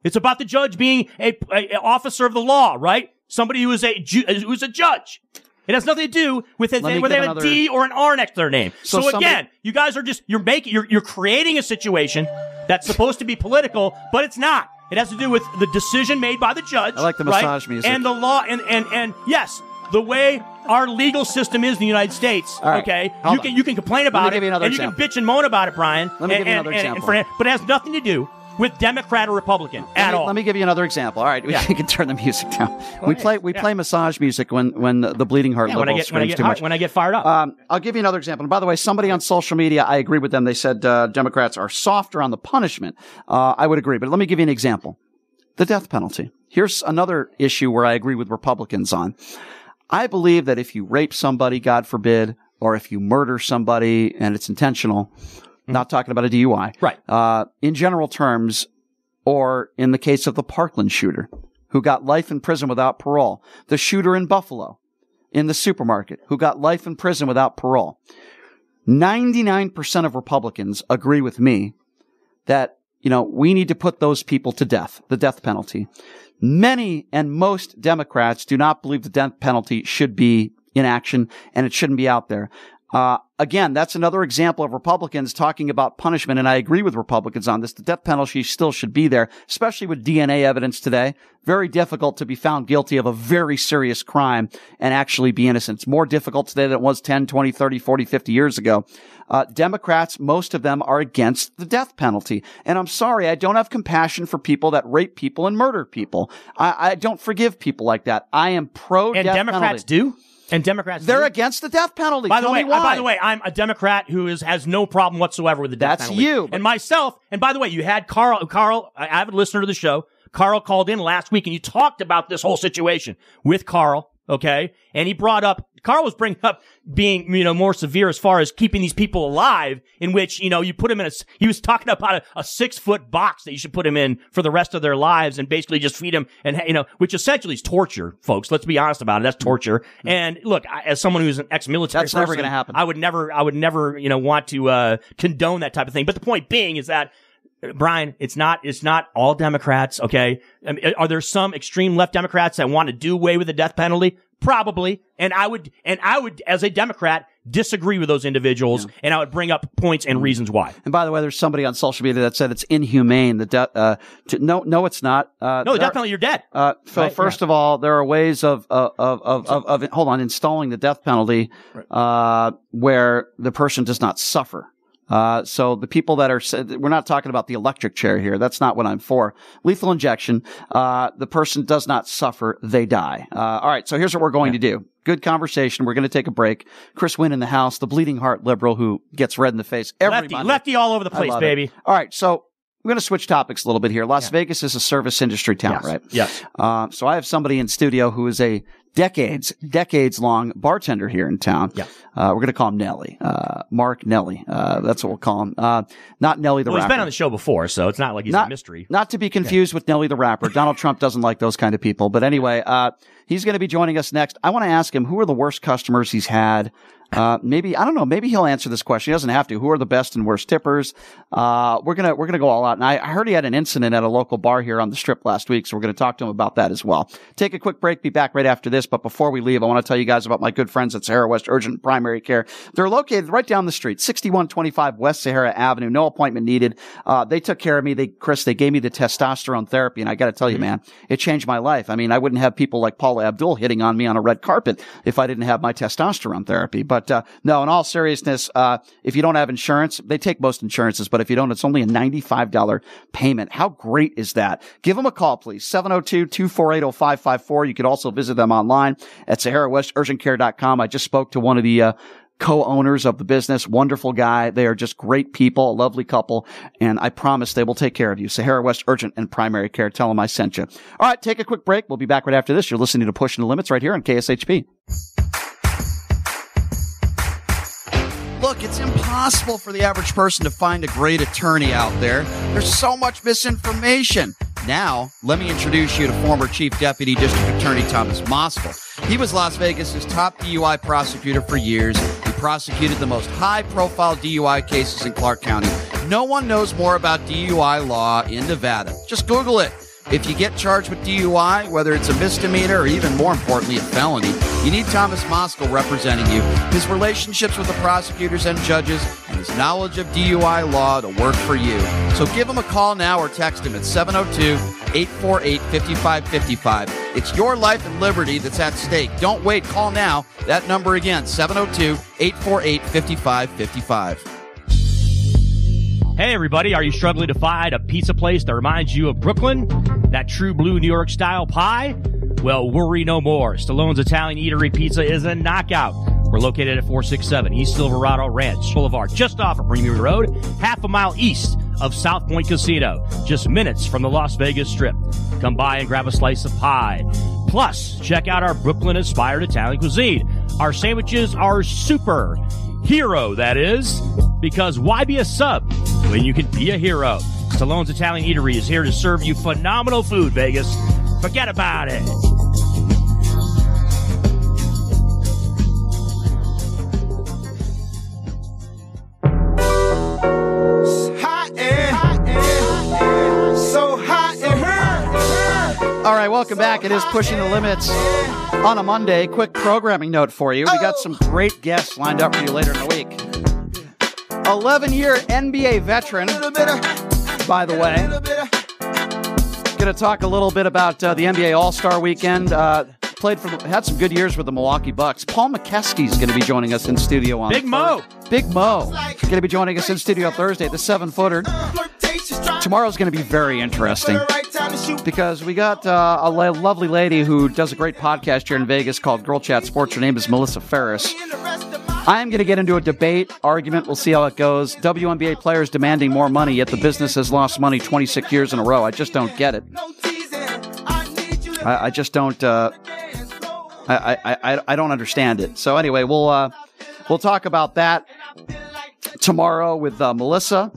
It's about the judge being a, a- a officer of the law, right? Somebody who is a ju- uh, who is a judge. It has nothing to do with it, whether they have another- a D or an R next to their name. So So, somebody- again, you guys are just you're making you're you're creating a situation that's supposed to be political, but it's not. It has to do with the decision made by the judge. I like the right? massage music. and the law and and and yes, the way our legal system is in the United States. Right, Okay, you on. can you can complain about it, you and example. you can bitch and moan about it, Brian. Let me and, give you another and- example. and for- but it has nothing to do with Democrat or Republican Let at me, all. let me give you another example. All right, we Yeah. can turn the music down. we play we Yeah. play massage music when when the, the bleeding heart Yeah, when I get when I get too much. when I get fired up. Um, I'll give you another example. And by the way, somebody on social media, I agree with them. They said uh, Democrats are softer on the punishment. Uh, I would agree, but let me give you an example: the death penalty. Here's another issue where I agree with Republicans on. I believe that if you rape somebody, God forbid, or if you murder somebody and it's intentional, not talking about a DUI, Right. Uh, in general terms, or in the case of the Parkland shooter, who got life in prison without parole, the shooter in Buffalo, in the supermarket, who got life in prison without parole. 99% of Republicans agree with me that, you know, we need to put those people to death, the death penalty. Many and most Democrats do not believe the death penalty should be in action and it shouldn't be out there. Uh, again, that's another example of Republicans talking about punishment, and I agree with Republicans on this. The death penalty still should be there, especially with DNA evidence today. Very difficult to be found guilty of a very serious crime and actually be innocent. It's more difficult today than it was 10, 20, 30, 40, 50 years ago. Uh, Democrats, most of them are against the death penalty. And I'm sorry, I don't have compassion for people that rape people and murder people. I, I don't forgive people like that. I am pro And Democrats penalty. do? And Democrats They're against the death penalty. By the Tell way, uh, by the way, I'm a Democrat who is has no problem whatsoever with the death That's penalty. you. and myself. And by the way, you had Carl. Carl, I have a listener to the show. Carl called in last week, and you talked about this whole situation with Carl. Okay, and he brought up Carl was bringing up being you know more severe as far as keeping these people alive, in which you know you put him in a. He was talking about a, a six foot box that you should put him in for the rest of their lives, and basically just feed him, and you know, which essentially is torture, folks. Let's be honest about it. That's torture. And look, I, as someone who's an ex-military, That's never gonna happen. I would never, I would never, you know, want to uh, condone that type of thing. But the point being is that. Uh, Brian, it's not, it's not all Democrats, okay? I mean, are there some extreme left Democrats that want to do away with the death penalty? Probably. And I would, and I would, as a Democrat, disagree with those individuals and I would bring up points and reasons why. And by the way, there's somebody on social media that said it's inhumane. The de- uh, to, no, no, it's not. Uh, No, the death penalty, you're dead. Uh, so Right? first of all, there are ways of, of, of, of, of, of hold on, installing the death penalty, uh, where the person does not suffer. Uh, so the people that are, we're not talking about the electric chair here. That's not what I'm for. Lethal injection. Uh, the person does not suffer. They die. Uh, all right. So here's what we're going to do. Good conversation. We're going to take a break. Chris Wynn in the house, the bleeding heart liberal who gets red in the face every Lefty, Monday. lefty all over the place, love it. baby. All right. So we're going to switch topics a little bit here. Las Vegas is a service industry town, Yes. right? Yes. Uh, so I have somebody in studio who is a decades, decades long bartender here in town. Yeah. Uh, we're going to call him Nelly. Uh, Mark Nelly. Uh, that's what we'll call him. Uh, not Nelly the rapper. Well, he's rapper. been on the show before, so it's not like he's not, a mystery. Not to be confused with Nelly the rapper. Donald Trump doesn't like those kind of people. But anyway, uh, he's going to be joining us next. I want to ask him who are the worst customers he's had. Uh, maybe I don't know. Maybe he'll answer this question. He doesn't have to. Who are the best and worst tippers? Uh, we're gonna we're gonna go all out. And I, I heard he had an incident at a local bar here on the strip last week, so we're gonna talk to him about that as well. Take a quick break. Be back right after this. But before we leave, I want to tell you guys about my good friends at Sahara West Urgent Primary Care. They're located right down the street, 6125 West Sahara Avenue. No appointment needed. Uh, they took care of me. They Chris, they gave me the testosterone therapy, and I got to tell you, man, it changed my life. I mean, I wouldn't have people like Paula Abdul hitting on me on a red carpet if I didn't have my testosterone therapy. But uh, no, in all seriousness, uh, if you don't have insurance, they take most insurances, but if you don't, it's only a $95 payment. How great is that? Give them a call, please. 702-248-0554. You could also visit them online at SaharaWestUrgentCare.com. I just spoke to one of the, uh, co-owners of the business. Wonderful guy. They are just great people, a lovely couple, and I promise they will take care of you. Sahara West Urgent and Primary Care. Tell them I sent you. All right, take a quick break. We'll be back right after this. You're listening to Pushing the Limits right here on KSHP. Look, it's impossible for the average person to find a great attorney out there. There's so much misinformation. Now, let me introduce you to former Chief Deputy District Attorney Thomas Moskal. He was Las Vegas's top DUI prosecutor for years. He prosecuted the most high profile DUI cases in Clark County. No one knows more about DUI law in Nevada. Just Google it. If you get charged with DUI, whether it's a misdemeanor or even more importantly, a felony, you need Thomas Moskal representing you. His relationships with the prosecutors and judges and his knowledge of DUI law to work for you. So give him a call now or text him at 702 848 5555. It's your life and liberty that's at stake. Don't wait. Call now. That number again, 702 848 5555. Hey, everybody, are you struggling to find a pizza place that reminds you of Brooklyn? That true blue New York style pie? Well, worry no more. Stallone's Italian Eatery Pizza is a knockout. We're located at 467 East Silverado Ranch Boulevard, just off of Premium Road, half a mile east of South Point Casino, just minutes from the Las Vegas Strip. Come by and grab a slice of pie. Plus, check out our Brooklyn inspired Italian cuisine. Our sandwiches are super. Hero, that is. Because why be a sub when you can be a hero? Stallone's Italian Eatery is here to serve you phenomenal food, Vegas. Forget about it. Hot and so hot and hurt. All right, welcome back. It is Pushing the Limits. On a Monday, quick programming note for you. We got oh. some great guests lined up for you later in the week. 11 year NBA veteran, by the way. Going to talk a little bit about uh, the NBA All Star weekend. Uh, played for, had some good years with the Milwaukee Bucks. Paul Mokeski is going to be joining us in studio on Big Mo. Big Mo going to be joining us in studio Thursday the seven footer. Tomorrow's going to be very interesting because we got uh, a la- lovely lady who does a great podcast here in Vegas called Girl Chat Sports. Her name is Melissa Ferris. I am going to get into a debate, argument. We'll see how it goes. WNBA players demanding more money, yet the business has lost money 26 years in a row. I just don't get it. I, I just don't. Uh, I, I, I, I don't understand it. So anyway, we'll uh, we'll talk about that tomorrow with uh, Melissa.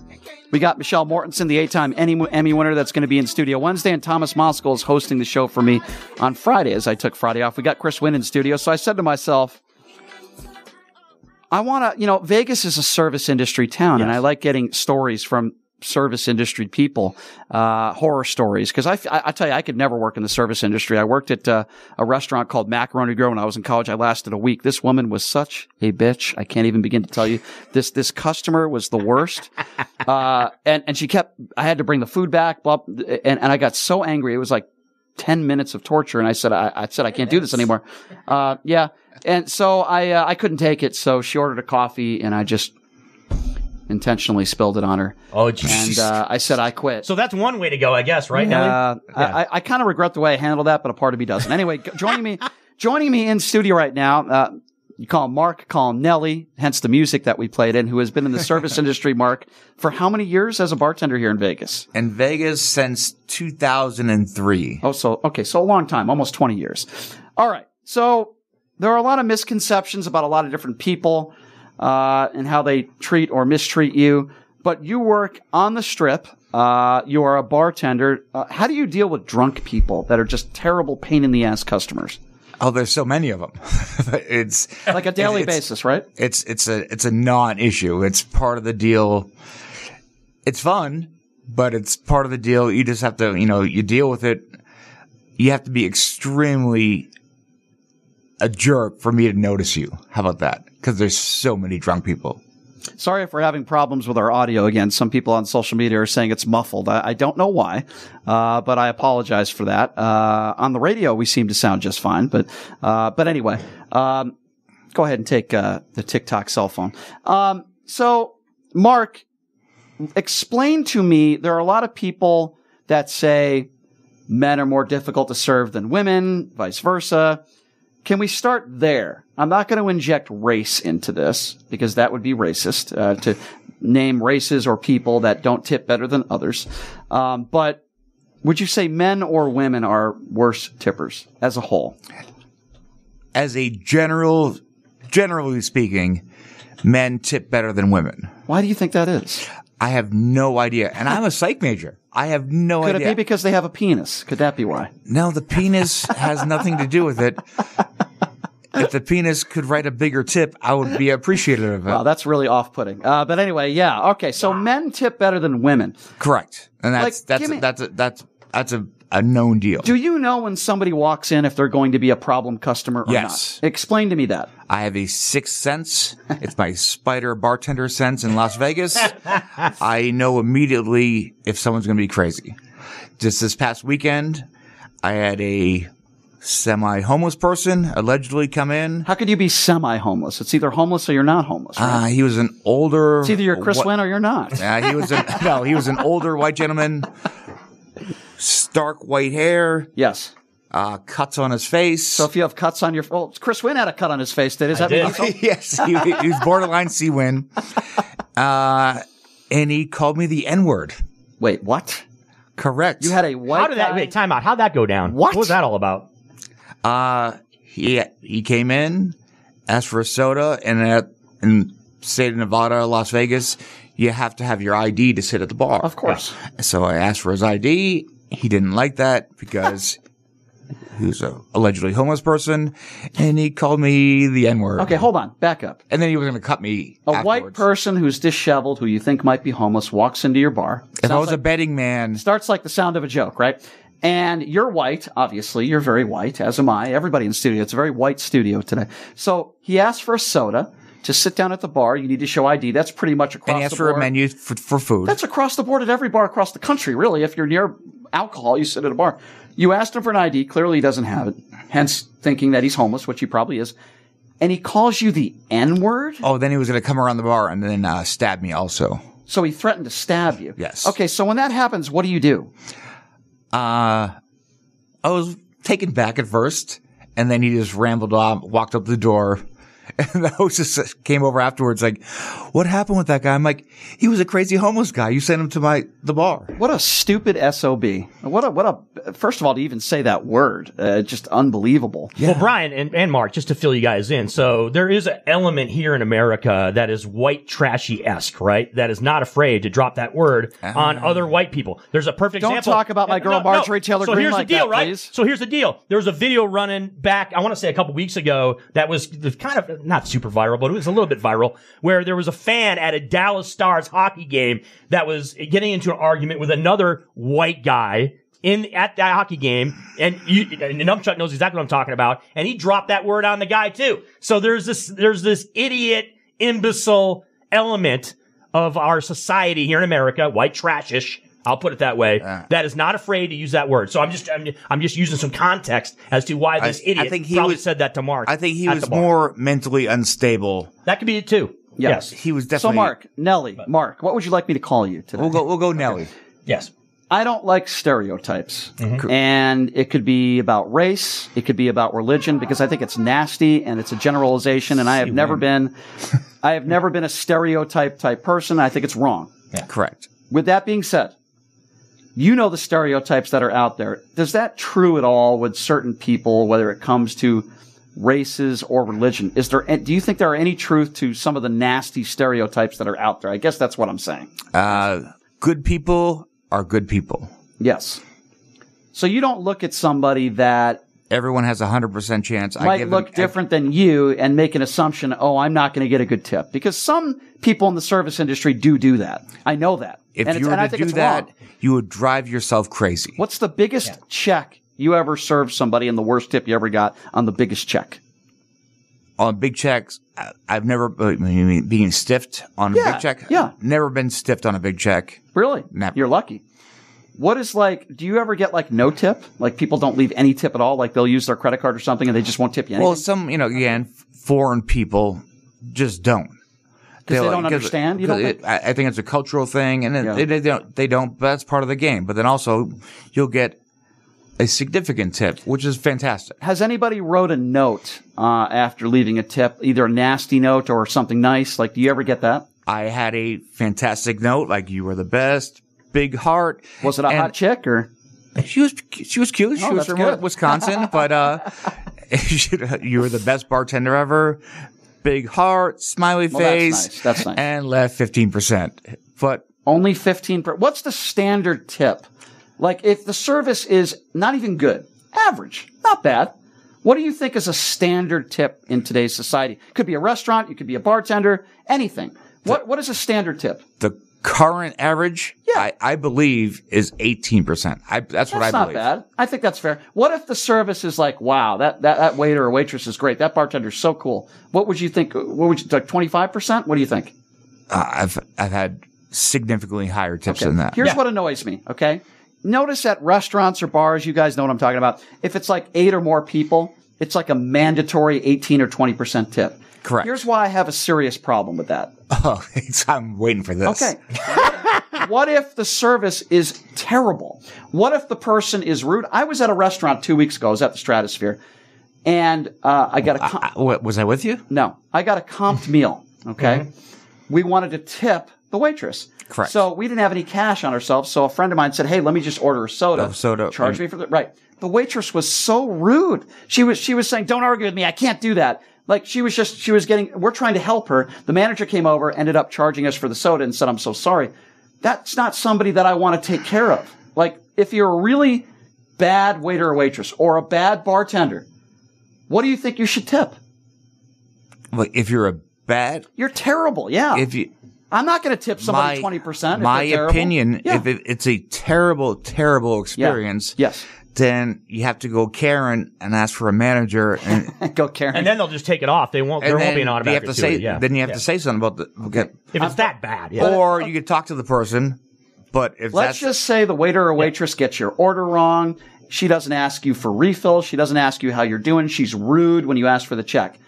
We got Michelle Mortensen, the eight-time Emmy, winner, that's going to be in studio Wednesday, and Thomas Moskal is hosting the show for me on Friday. As I took Friday off, we got Chris Wynn in studio. So I said to myself, I want to, you know, Vegas is a service industry town, and I like getting stories from service industry people, uh, horror stories. Because I, I, I tell you, I could never work in the service industry. I worked at uh, a restaurant called Macaroni Grill when I was in college. I lasted a week. This woman was such a bitch. I can't even begin to tell you. This this customer was the worst. Uh, and and she kept. I had to bring the food back. Blah, and and I got so angry. It was like. 10 minutes of torture. And I said, I, I said, I can't do this anymore. Uh, yeah. And so I, uh, I couldn't take it. So she ordered a coffee and I just intentionally spilled it on her. Oh, And, uh, I said, I quit. So that's one way to go, I guess, right? Uh, I, I, I kind of regret the way I handled that, but a part of me doesn't. Anyway, joining me, joining me in studio right now, uh, you call him Mark, call him Nelly, hence the music that we played in, who has been in the service industry, Mark, for how many years as a bartender here in Vegas? In Vegas since 2003. Oh, so, okay, so a long time, almost 20 years. All right. So there are a lot of misconceptions about a lot of different people, uh, and how they treat or mistreat you, but you work on the strip. Uh, you are a bartender. Uh, how do you deal with drunk people that are just terrible pain in the ass customers? Oh, there's so many of them. it's Like a daily it's- basis, right? It's it's a it's a non-issue. It's part of the deal. It's fun, but it's part of the deal. You just have to, you know, you deal with it. You have to be extremely a jerk for me to notice you. How about that? Because there's so many drunk people. Sorry if we're having problems with our audio again. Some people on social media are saying it's muffled. I, I don't know why, uh, but I apologize for that. Uh, on the radio, we seem to sound just fine, but uh, but anyway, um, go ahead and take uh, the TikTok cell phone. Um, so, Mark, explain to me. There are a lot of people that say men are more difficult to serve than women, vice versa. Can we start there? I'm not going to inject race into this because that would be racist uh, to name races or people that don't tip better than others. Um, but would you say men or women are worse tippers as a whole? As a general, generally speaking, men tip better than women. Why do you think that is? I have no idea. And I'm a psych major. I have no Could idea. Could it be because they have a penis? Could that be why? No, the penis has nothing to do with it. If the penis could write a bigger tip, I would be appreciative of it. Wow, that's really off-putting. Uh, but anyway, yeah. Okay, so men tip better than women. Correct. And that's Like, that's me- that's a, that's that's a, a known deal. Do you know when somebody walks in if they're going to be a problem customer or Yes. not? Explain to me that. I have a sixth sense. It's my spider bartender sense in Las Vegas. I know immediately if someone's going to be crazy. Just this past weekend, I had a semi-homeless person allegedly come in. How could you be semi-homeless? It's either homeless or you're not homeless. Uh, he was an older. it's either you're Chris wh- Wynn or you're not. Uh, he was an, no, he was an older white gentleman, stark white hair. Yes. Uh, cuts on his face. So if you have cuts on your, well, Chris Wynn had a cut on his face. Did is that mean- yes, he, he was borderline C win. Uh, and he called me the N word. Wait, what? Correct. You had a white How did that, guy- wait, time out. How'd that go down? What? What was that all about? Uh, he he came in, asked for a soda, and at in state of Nevada, Las Vegas, you have to have your ID to sit at the bar. Of course. So I asked for his ID. He didn't like that because he was a allegedly homeless person, and he called me the N word. Okay, hold on. Back up. And then he was going to cut me. A white person who's disheveled, who you think might be homeless, walks into your bar. If I was a betting man, starts like the sound of a joke, right? And you're white, obviously. You're very white, as am I. Everybody in the studio. It's a very white studio today. So he asked for a soda to sit down at the bar. You need to show ID. That's pretty much across And he the board. a menu for, for food. That's across the board at every bar across the country, really. If you're near alcohol, you sit at a bar. You asked him for an ID. Clearly, he doesn't have it. Hence, thinking that he's homeless, which he probably is. And he calls you the N word. oh, then he was going to come around the bar and then uh, stab me also. So he threatened to stab you. Yes. Okay. So when that happens, what do you do? Uh, I was taken back at first, and then he just rambled off, walked up the door. And the hostess came over afterwards, like, "What happened with that guy?" I'm like, "He was a crazy homeless guy. You sent him to my the bar." What a stupid sob. What a what a. First of all, to even say that word, uh, just unbelievable. Well, Brian and, and Mark, just to fill you guys in, so there is an element here in America that is white trashy esque, right? That is not afraid to drop that word on other white people. There's a perfect example. Don't example. talk about my girl Marjorie Taylor So Greene here's like the deal, that, right? please. So here's the deal. There was a video running back, I want to say a couple weeks ago, that was the kind of not super viral, but it was a little bit viral, where there was a fan at a Dallas Stars hockey game that was getting into an argument with another white guy in at that hockey game, and you, and knows exactly what I'm talking about, and he dropped that word on the guy too. So there's this there's this idiot imbecile element of our society here in America, white trashish. I'll put it that way. that is not afraid to use that word. So I'm just I'm, I'm just using some context as to why this I- I idiot think he probably was- said that to Mark. I think he was more mentally unstable. That could be it too. Yes. he was definitely. So. Mark, Nelly, Mark, what would you like me to call you today? we'll go. We'll go, Nelly. Yes. I don't like stereotypes. Mm-hmm. And it could be about race, it could be about religion, because I think it's nasty and it's a generalization. And I have never been, I have never been a stereotype type person. I think it's wrong. Yeah. Correct. With that being said, you know the stereotypes that are out there. Does that true at all with certain people, whether it comes to races or religion? Is there, do you think there are any truth to some of the nasty stereotypes that are out there? I guess that's what I'm saying. Uh, good people are good people. Yes. So you don't look at somebody that Everyone has a hundred percent chance. I might give look them, different than you and make an assumption, oh, I'm not going to get a good tip. Because some people in the service industry do do that. I know that. If and you were and I to think do that, wrong. you would drive yourself crazy. What's the biggest check you ever served somebody and the worst tip you ever got on the biggest check? On big checks, I- I've never uh, you mean being stiffed on a big check. yeah. never been stiffed on a big check. Really? Never. You're lucky. What is like, do you ever get like no tip? Like people don't leave any tip at all? Like they'll use their credit card or something and they just won't tip you anything? Well, some you know again, foreign people just don't. 'Cause they don't understand? You don't think? it- I, think it's a cultural thing, and it- Yeah. they, they don't. They don't. But that's part of the game. But then also, you'll get a significant tip, which is fantastic. Has anybody wrote a note uh, after leaving a tip, either a nasty note or something nice? Like, do you ever get that? I had a fantastic note, like you were the best, big heart. Was it a hot chick or? She was she was cute. She Oh, was from good. Wisconsin, but uh, you were the best bartender ever. Big heart, smiley Well, that's face, nice. That's nice. and left fifteen percent. But Only fifteen. percent. what's the standard tip? Like if the service is not even good, average, not bad. What do you think is a standard tip in today's society? Could be a restaurant, you could be a bartender, anything. What what is a standard tip? the current average, I, I believe, is eighteen percent. I that's what I believe. That's not bad. I think that's fair. What if the service is like, wow, that, that, that waiter or waitress is great. That bartender's so cool. What would you think? What would you, like 25%? What do you think? Uh, I've I've had significantly higher tips Okay. than that. Here's what annoys me, okay? Notice at restaurants or bars, you guys know what I'm talking about. If it's like eight or more people, it's like a mandatory 18 or 20% tip. Correct. Here's why I have a serious problem with that. Oh, I'm waiting for this. Okay. what if the service is terrible? What if the person is rude? I was at a restaurant two weeks ago. I was at the Stratosphere, and uh, I got a. Com- what, was I with you? No, I got a comped meal. Okay, we wanted to tip the waitress. Correct. So we didn't have any cash on ourselves. So a friend of mine said, "Hey, let me just order a soda. Oh, soda. Charge me for the right." The waitress was so rude. She was she was saying, "Don't argue with me. I can't do that." Like she was just she was getting. We're trying to help her. The manager came over, ended up charging us for the soda, and said, "I'm so sorry." That's not somebody that I want to take care of. Like if you're a really bad waiter or waitress or a bad bartender, what do you think you should tip? Like if you're a bad, You're terrible. Yeah. if you I'm not going to tip somebody My- twenty percent. My opinion, Yeah. if it, it's a terrible, terrible experience, yes, then you have to go Karen and ask for a manager and go Karen. And then they'll just take it off. They won't. There won't be an automatic. you have to say, gratuity, yeah. then you have Yeah. to say something about the. Okay. if it's that bad. Yeah. Or you could talk to the person, but if Let's that's just say the waiter or waitress gets your order wrong. She doesn't ask you for refills. She doesn't ask you how you're doing. She's rude when you ask for the check.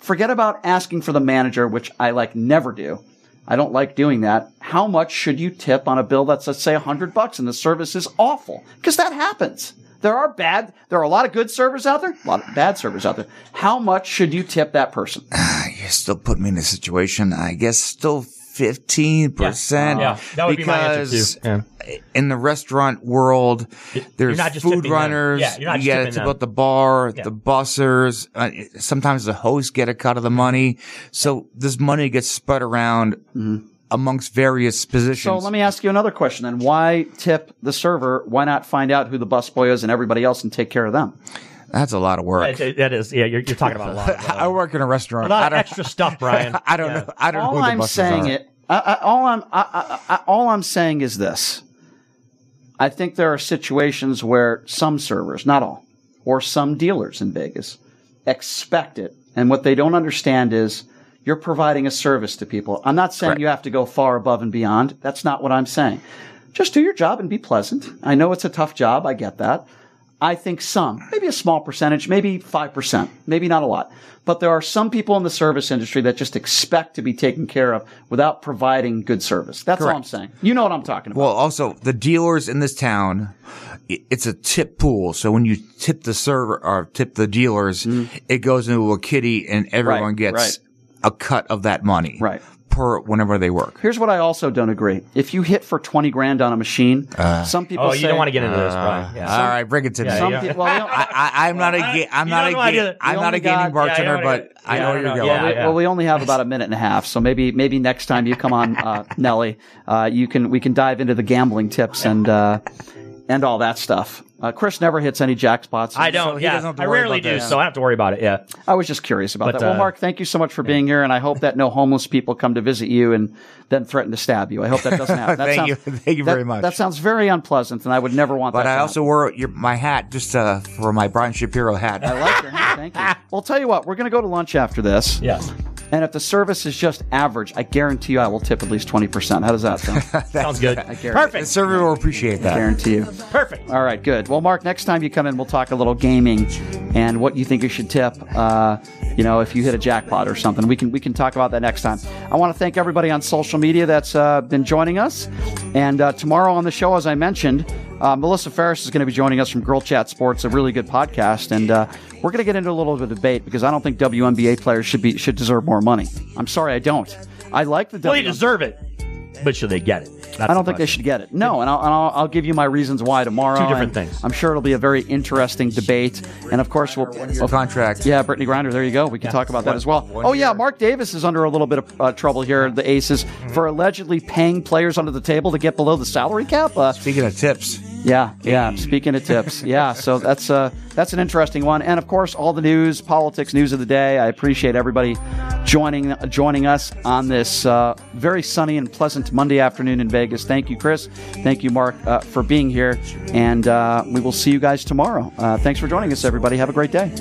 Forget about asking for the manager, which I like never do. I don't like doing that. How much should you tip on a bill that's let's say a hundred bucks and the service is awful? Because that happens. There are bad. There are a lot of good servers out there. A lot of bad servers out there. How much should you tip that person? Ah, you still put me in a situation. I guess still fifteen percent. Yeah, that would be my answer because too. Yeah. in the restaurant world, there's not just food tipping them. runners. Yeah, you're not just yeah, tipping it's them. about the bar, Yeah. the bussers. Uh, sometimes the hosts get a cut of the money, so this money gets spread around amongst various positions. So let me ask you another question then. Why tip the server? Why not find out who the busboy is and everybody else and take care of them? That's a lot of work. That- that is. Yeah, you're, you're talking about a lot. Of, uh, I work in a restaurant. a lot of don't- extra stuff, Brian. I don't Yeah. know. I don't know all who the I'm buses saying are. it. I, I, all I'm I, I, I, all I'm saying is this. I think there are situations where some servers, not all, or some dealers in Vegas, expect it, and what they don't understand is you're providing a service to people. I'm not saying you have to go far above and beyond. That's not what I'm saying. Just do your job and be pleasant. I know it's a tough job. I get that. I think some, maybe a small percentage, maybe 5%, maybe not a lot. But there are some people in the service industry that just expect to be taken care of without providing good service. That's all I'm saying. You know what I'm talking about. Well, also the dealers in this town, it's a tip pool. So when you tip the server or tip the dealers, it goes into a kitty, and everyone Mm-hmm. Right, gets right. a cut of that money, right? Per whenever they work. Here's what I also don't agree. If you hit for 20 grand on a machine, some people Oh, say, you don't want to get into this, Brian. Yeah. All right, bring it to Yeah, me. some yeah. people- well, I, I, I'm not a, ga- I'm not don't a, know how ga- to- I'm not a gaming got- bartender, yeah, but I know where you're Yeah, going. Well, we only have about a minute and a half, so maybe maybe next time you come on, uh, Nelly, uh, you can we can dive into the gambling tips and uh, and all that stuff. Uh, Chris never hits any jackpots. I don't. so he yeah, doesn't have to I worry rarely about do, that. so I don't have to worry about it. Yeah. I was just curious about But, that. Well, uh, Mark, thank you so much for being here, and I hope that no homeless people come to visit you and then threaten to stab you. I hope that doesn't happen. That Thank sounds, you. Thank you that- very much. That sounds very unpleasant, and I would never want that. But that. I to also wore your, my hat just uh, for my Brian Shapiro hat. I like your hat. Thank you. Well, tell you what, we're going to go to lunch after this. Yes. And if the service is just average, I guarantee you I will tip at least 20%. How does that sound? Sounds good. I guarantee, Perfect. The server will appreciate that. I that. guarantee you. Perfect. All right, good. Well, Mark, next time you come in, we'll talk a little gaming and what you think you should tip. Uh, you know, if you hit a jackpot or something, we can we can talk about that next time. I want to thank everybody on social media that's uh, been joining us. And uh, tomorrow on the show, as I mentioned, uh, Melissa Ferris is going to be joining us from Girl Chat Sports, a really good podcast, and uh, we're going to get into a little bit of debate because I don't think WNBA players should be should deserve more money. I'm sorry, I don't. I like the Well, they deserve it, but should they get it? That's I don't the think they should get it. No, and I'll, and I'll, I'll give you my reasons why tomorrow. Two different things. I'm sure it'll be a very interesting debate, and of course, we'll, Your contract. yeah, Brittney Griner. There you go. We can talk about that as well. Oh yeah, Mark Davis is under a little bit of uh, trouble here. The Aces Mm-hmm. for allegedly paying players under the table to get below the salary cap. Uh, Speaking of tips, yeah, yeah. Speaking of tips, yeah. So that's uh, that's an interesting one, and of course, all the news, politics, news of the day. I appreciate everybody joining joining us on this uh, very sunny and pleasant Monday afternoon in Vegas. Thank you, Chris. Thank you, Mark, uh, for being here, and uh, we will see you guys tomorrow. Uh, thanks for joining us, everybody. Have a great day.